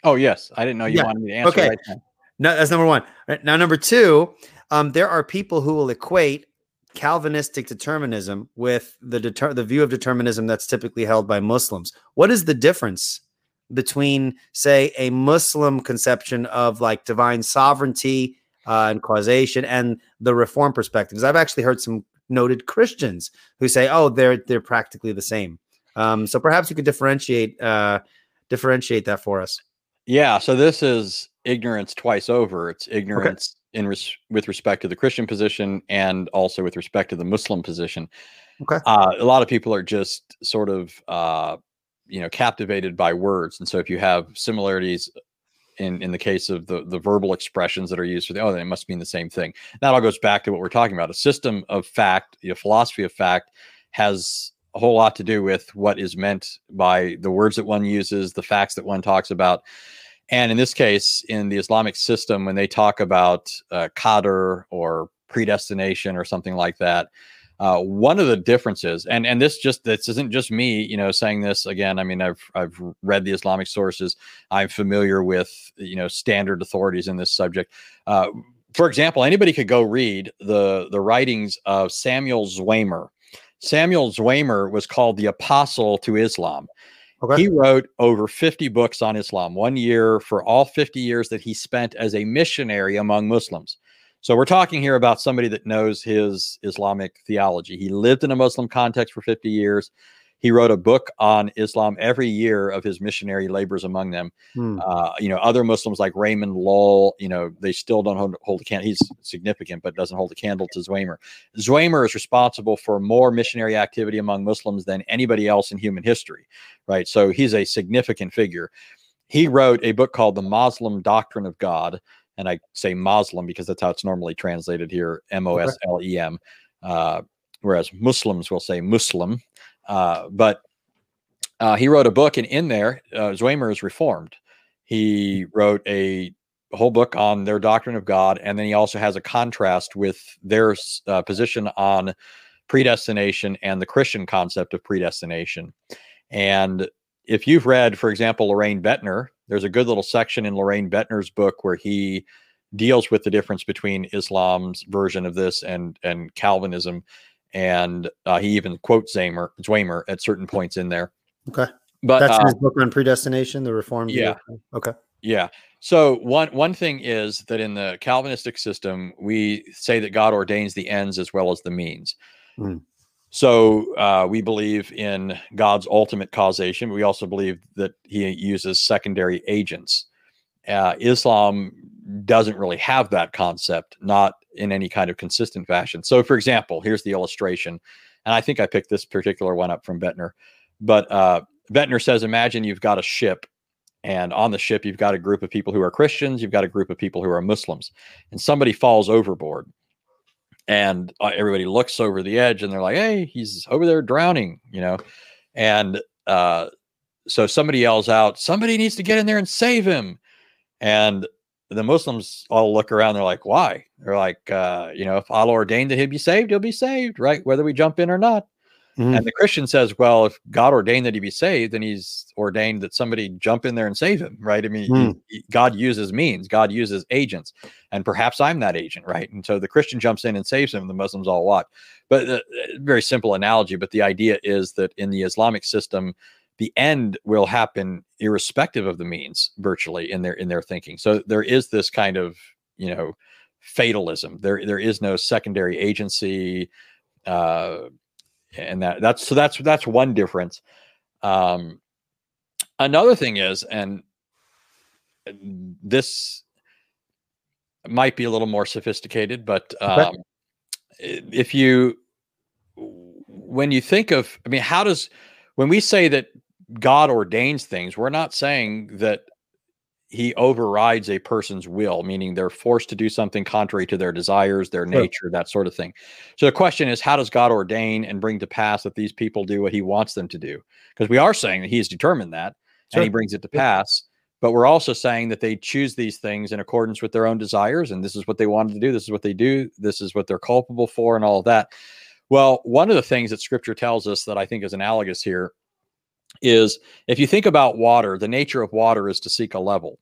Oh yes. I didn't know you Yeah, wanted me to answer okay. right now. no that's number one. Right, now number two um, there are people who will equate calvinistic determinism with the deter- the view of determinism that's typically held by muslims. What is the difference between say a muslim conception of like divine sovereignty uh, and causation and the reform perspectives i've actually heard some noted christians who say oh they're they're practically the same um, so perhaps you could differentiate uh, differentiate that for us Yeah, so this is ignorance twice over. It's ignorance in res- with respect to the Christian position and also with respect to the Muslim position. Okay. Uh, a lot of people are just sort of, uh, you know captivated by words and so if you have similarities in in the case of the the verbal expressions that are used for the oh they must mean the same thing that all goes back to what we're talking about a system of fact a philosophy of fact has a whole lot to do with what is meant by the words that one uses the facts that one talks about and in this case in the islamic system when they talk about uh, qadr or predestination or something like that uh, one of the differences, and and this just this isn't just me, you know, saying this again. I mean, I've I've read the Islamic sources. I'm familiar with you know standard authorities in this subject. Uh, for example, anybody could go read the the writings of Samuel Zwemer. Samuel Zwemer was called the apostle to Islam. Okay. He wrote over 50 books on Islam, one year for all 50 years that he spent as a missionary among Muslims. So we're talking here about somebody that knows his Islamic theology. He lived in a Muslim context for 50 years. He wrote a book on Islam every year of his missionary labors among them. Hmm. Uh, you know, other Muslims like Raymond Lull, you know, they still don't hold, hold a candle. He's significant, but doesn't hold a candle to Zwemer. Zwemer is responsible for more missionary activity among Muslims than anybody else in human history, right? So he's a significant figure. He wrote a book called The Muslim Doctrine of God, and I say Muslim because that's how it's normally translated here, M O S L E M, uh, whereas Muslims will say Muslim. Uh, but uh, he wrote a book, and in there, uh, is Reformed. He wrote a whole book on their doctrine of God, and then he also has a contrast with their uh, position on predestination and the Christian concept of predestination. And if you've read, for example, Lorraine Boettner, there's a good little section in Lorraine Boettner's book where he deals with the difference between Islam's version of this and and Calvinism, and uh, he even quotes Zwemer, at certain points in there. Okay, but that's uh, his book on predestination, the Reformed. Yeah. View. Okay. Yeah. So one one thing is that in the Calvinistic system, we say that God ordains the ends as well as the means. Mm. So uh, we believe in God's ultimate causation. we also believe that He uses secondary agents. Uh, Islam doesn't really have that concept, not in any kind of consistent fashion. So, for example, here's the illustration, and I think I picked this particular one up from Boettner. But uh, Boettner says, imagine you've got a ship, and on the ship you've got a group of people who are Christians, you've got a group of people who are Muslims, and somebody falls overboard and uh, everybody looks over the edge and they're like hey he's over there drowning you know and uh, so somebody yells out somebody needs to get in there and save him and the muslims all look around they're like why they're like uh, you know if allah ordained that he'd be saved he'll be saved right whether we jump in or not Mm-hmm. And the Christian says, well, if God ordained that he be saved, then he's ordained that somebody jump in there and save him, right? I mean, mm. he, God uses means, God uses agents, and perhaps I'm that agent, right? And so the Christian jumps in and saves him, the Muslims all watch. But uh, very simple analogy, but the idea is that in the Islamic system, the end will happen irrespective of the means, virtually in their in their thinking. So there is this kind of, you know, fatalism. There there is no secondary agency. Uh, and that that's so that's that's one difference. Um, another thing is, and this might be a little more sophisticated, but um, if you when you think of, I mean, how does when we say that God ordains things, we're not saying that he overrides a person's will, meaning they're forced to do something contrary to their desires, their nature, that sort of thing. So the question is, how does God ordain and bring to pass that these people do what he wants them to do? Because we are saying that he has determined that sure. and he brings it to pass. But we're also saying that they choose these things in accordance with their own desires, and this is what they wanted to do. This is what they do. This is what they're culpable for, and all of that. Well, one of the things that Scripture tells us that I think is analogous here is if you think about water, the nature of water is to seek a level.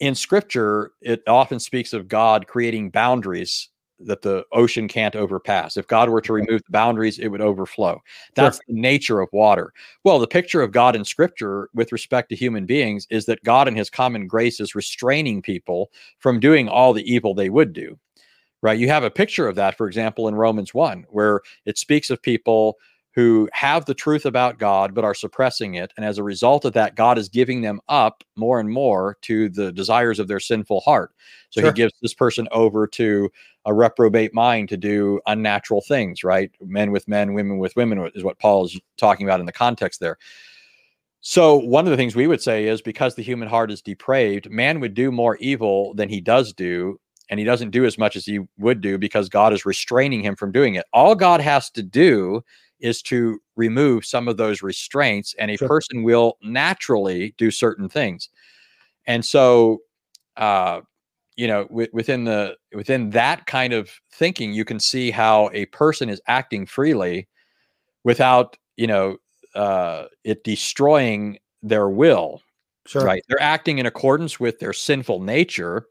In scripture, it often speaks of God creating boundaries that the ocean can't overpass. If God were to remove the boundaries, it would overflow. That's sure. the nature of water. Well, the picture of God in scripture with respect to human beings is that God in his common grace is restraining people from doing all the evil they would do. Right? You have a picture of that, for example, in Romans 1, where it speaks of people who have the truth about God but are suppressing it. And as a result of that, God is giving them up more and more to the desires of their sinful heart. So sure. he gives this person over to a reprobate mind to do unnatural things, right? Men with men, women with women is what Paul is talking about in the context there. So one of the things we would say is because the human heart is depraved, man would do more evil than he does do, and he doesn't do as much as he would do because God is restraining him from doing it. All God has to do is to remove some of those restraints, and a sure. person will naturally do certain things. And so, uh, you know, w- within the within that kind of thinking, you can see how a person is acting freely without, you know, uh, it destroying their will. Sure. Right? They're acting in accordance with their sinful nature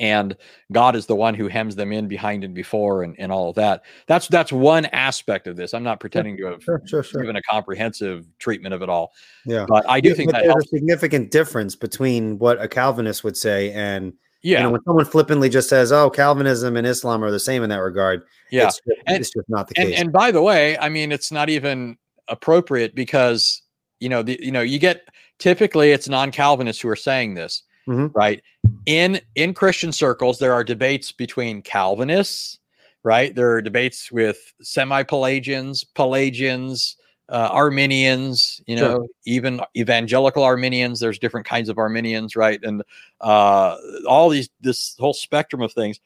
and God is the one who hems them in behind and before and, and all of that. That's that's one aspect of this. I'm not pretending to have sure, sure, sure. given a comprehensive treatment of it all. Yeah, but I do yeah, think that there's a significant difference between what a Calvinist would say and yeah, you know, when someone flippantly just says, "Oh, Calvinism and Islam are the same in that regard," yeah, it's just, and, it's just not the and, case. And by the way, I mean it's not even appropriate because you know the you know you get typically it's non-Calvinists who are saying this mm-hmm. right? In in Christian circles, there are debates between Calvinists, right? There are debates with semi-Pelagians, Pelagians, uh, Arminians, you know, sure. even evangelical Arminians. There's different kinds of Arminians, right? And uh, all these this whole spectrum of things.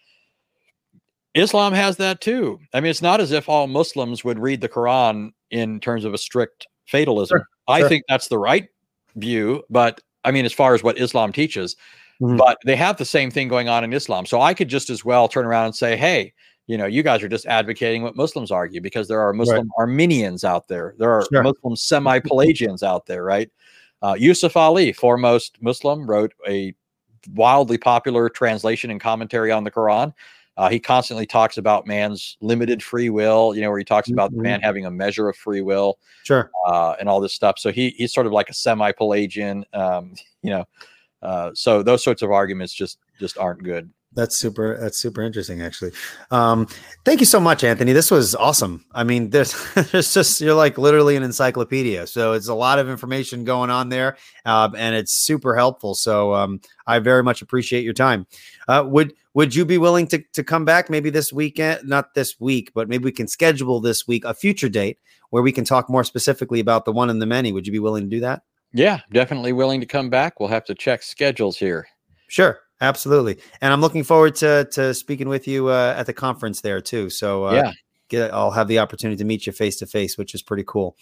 Islam has that too. I mean, it's not as if all Muslims would read the Quran in terms of a strict fatalism. Sure. I sure. think that's the right view, but I mean, as far as what Islam teaches, mm-hmm. but they have the same thing going on in Islam. So I could just as well turn around and say, hey, you know, you guys are just advocating what Muslims argue because there are Muslim right. Arminians out there. There are sure. Muslim semi Pelagians out there, right? Uh, Yusuf Ali, foremost Muslim, wrote a wildly popular translation and commentary on the Quran. Uh, he constantly talks about man's limited free will, you know, where he talks about mm-hmm. man having a measure of free will, sure, uh, and all this stuff. So he he's sort of like a semi-Pelagian, um, (laughs) you know. Uh, so those sorts of arguments just just aren't good. That's super. That's super interesting, actually. Um, thank you so much, Anthony. This was awesome. I mean, there's, (laughs) there's just you're like literally an encyclopedia. So it's a lot of information going on there, uh, and it's super helpful. So um, I very much appreciate your time. Uh, would Would you be willing to to come back maybe this weekend? Not this week, but maybe we can schedule this week a future date where we can talk more specifically about the one and the many. Would you be willing to do that? Yeah, definitely willing to come back. We'll have to check schedules here. Sure. Absolutely, and I'm looking forward to to speaking with you uh, at the conference there too. So uh, yeah, get, I'll have the opportunity to meet you face to face, which is pretty cool.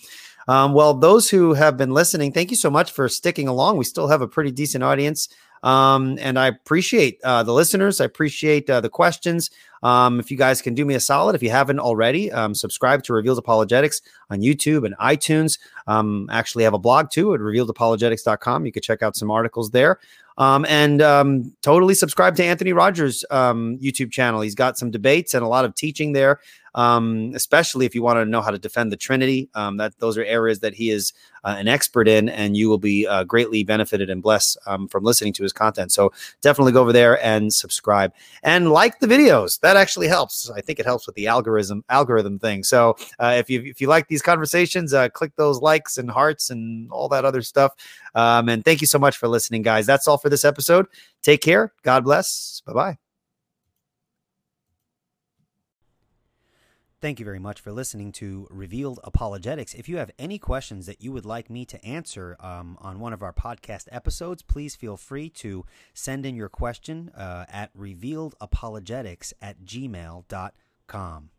Um, well, those who have been listening, thank you so much for sticking along. We still have a pretty decent audience. Um, and I appreciate uh, the listeners. I appreciate uh, the questions. Um, if you guys can do me a solid, if you haven't already, um, subscribe to Revealed Apologetics on YouTube and iTunes. Um, actually have a blog too at revealedapologetics.com. You can check out some articles there. Um, and um, totally subscribe to Anthony Rogers' um, YouTube channel. He's got some debates and a lot of teaching there, um, especially if you want to know how to defend the Trinity. Um, that those are areas that he is uh, an expert in, and you will be uh, greatly benefited and blessed um, from listening to his content. So definitely go over there and subscribe and like the videos. That actually helps. I think it helps with the algorithm algorithm thing. So uh, if you if you like these conversations, uh, click those likes and hearts and all that other stuff. And thank you so much for listening, guys. That's all for this episode. Take care. God bless. Bye bye. Thank you very much for listening to Revealed Apologetics. If you have any questions that you would like me to answer um, on one of our podcast episodes, please feel free to send in your question uh, at revealedapologetics at gmail.com.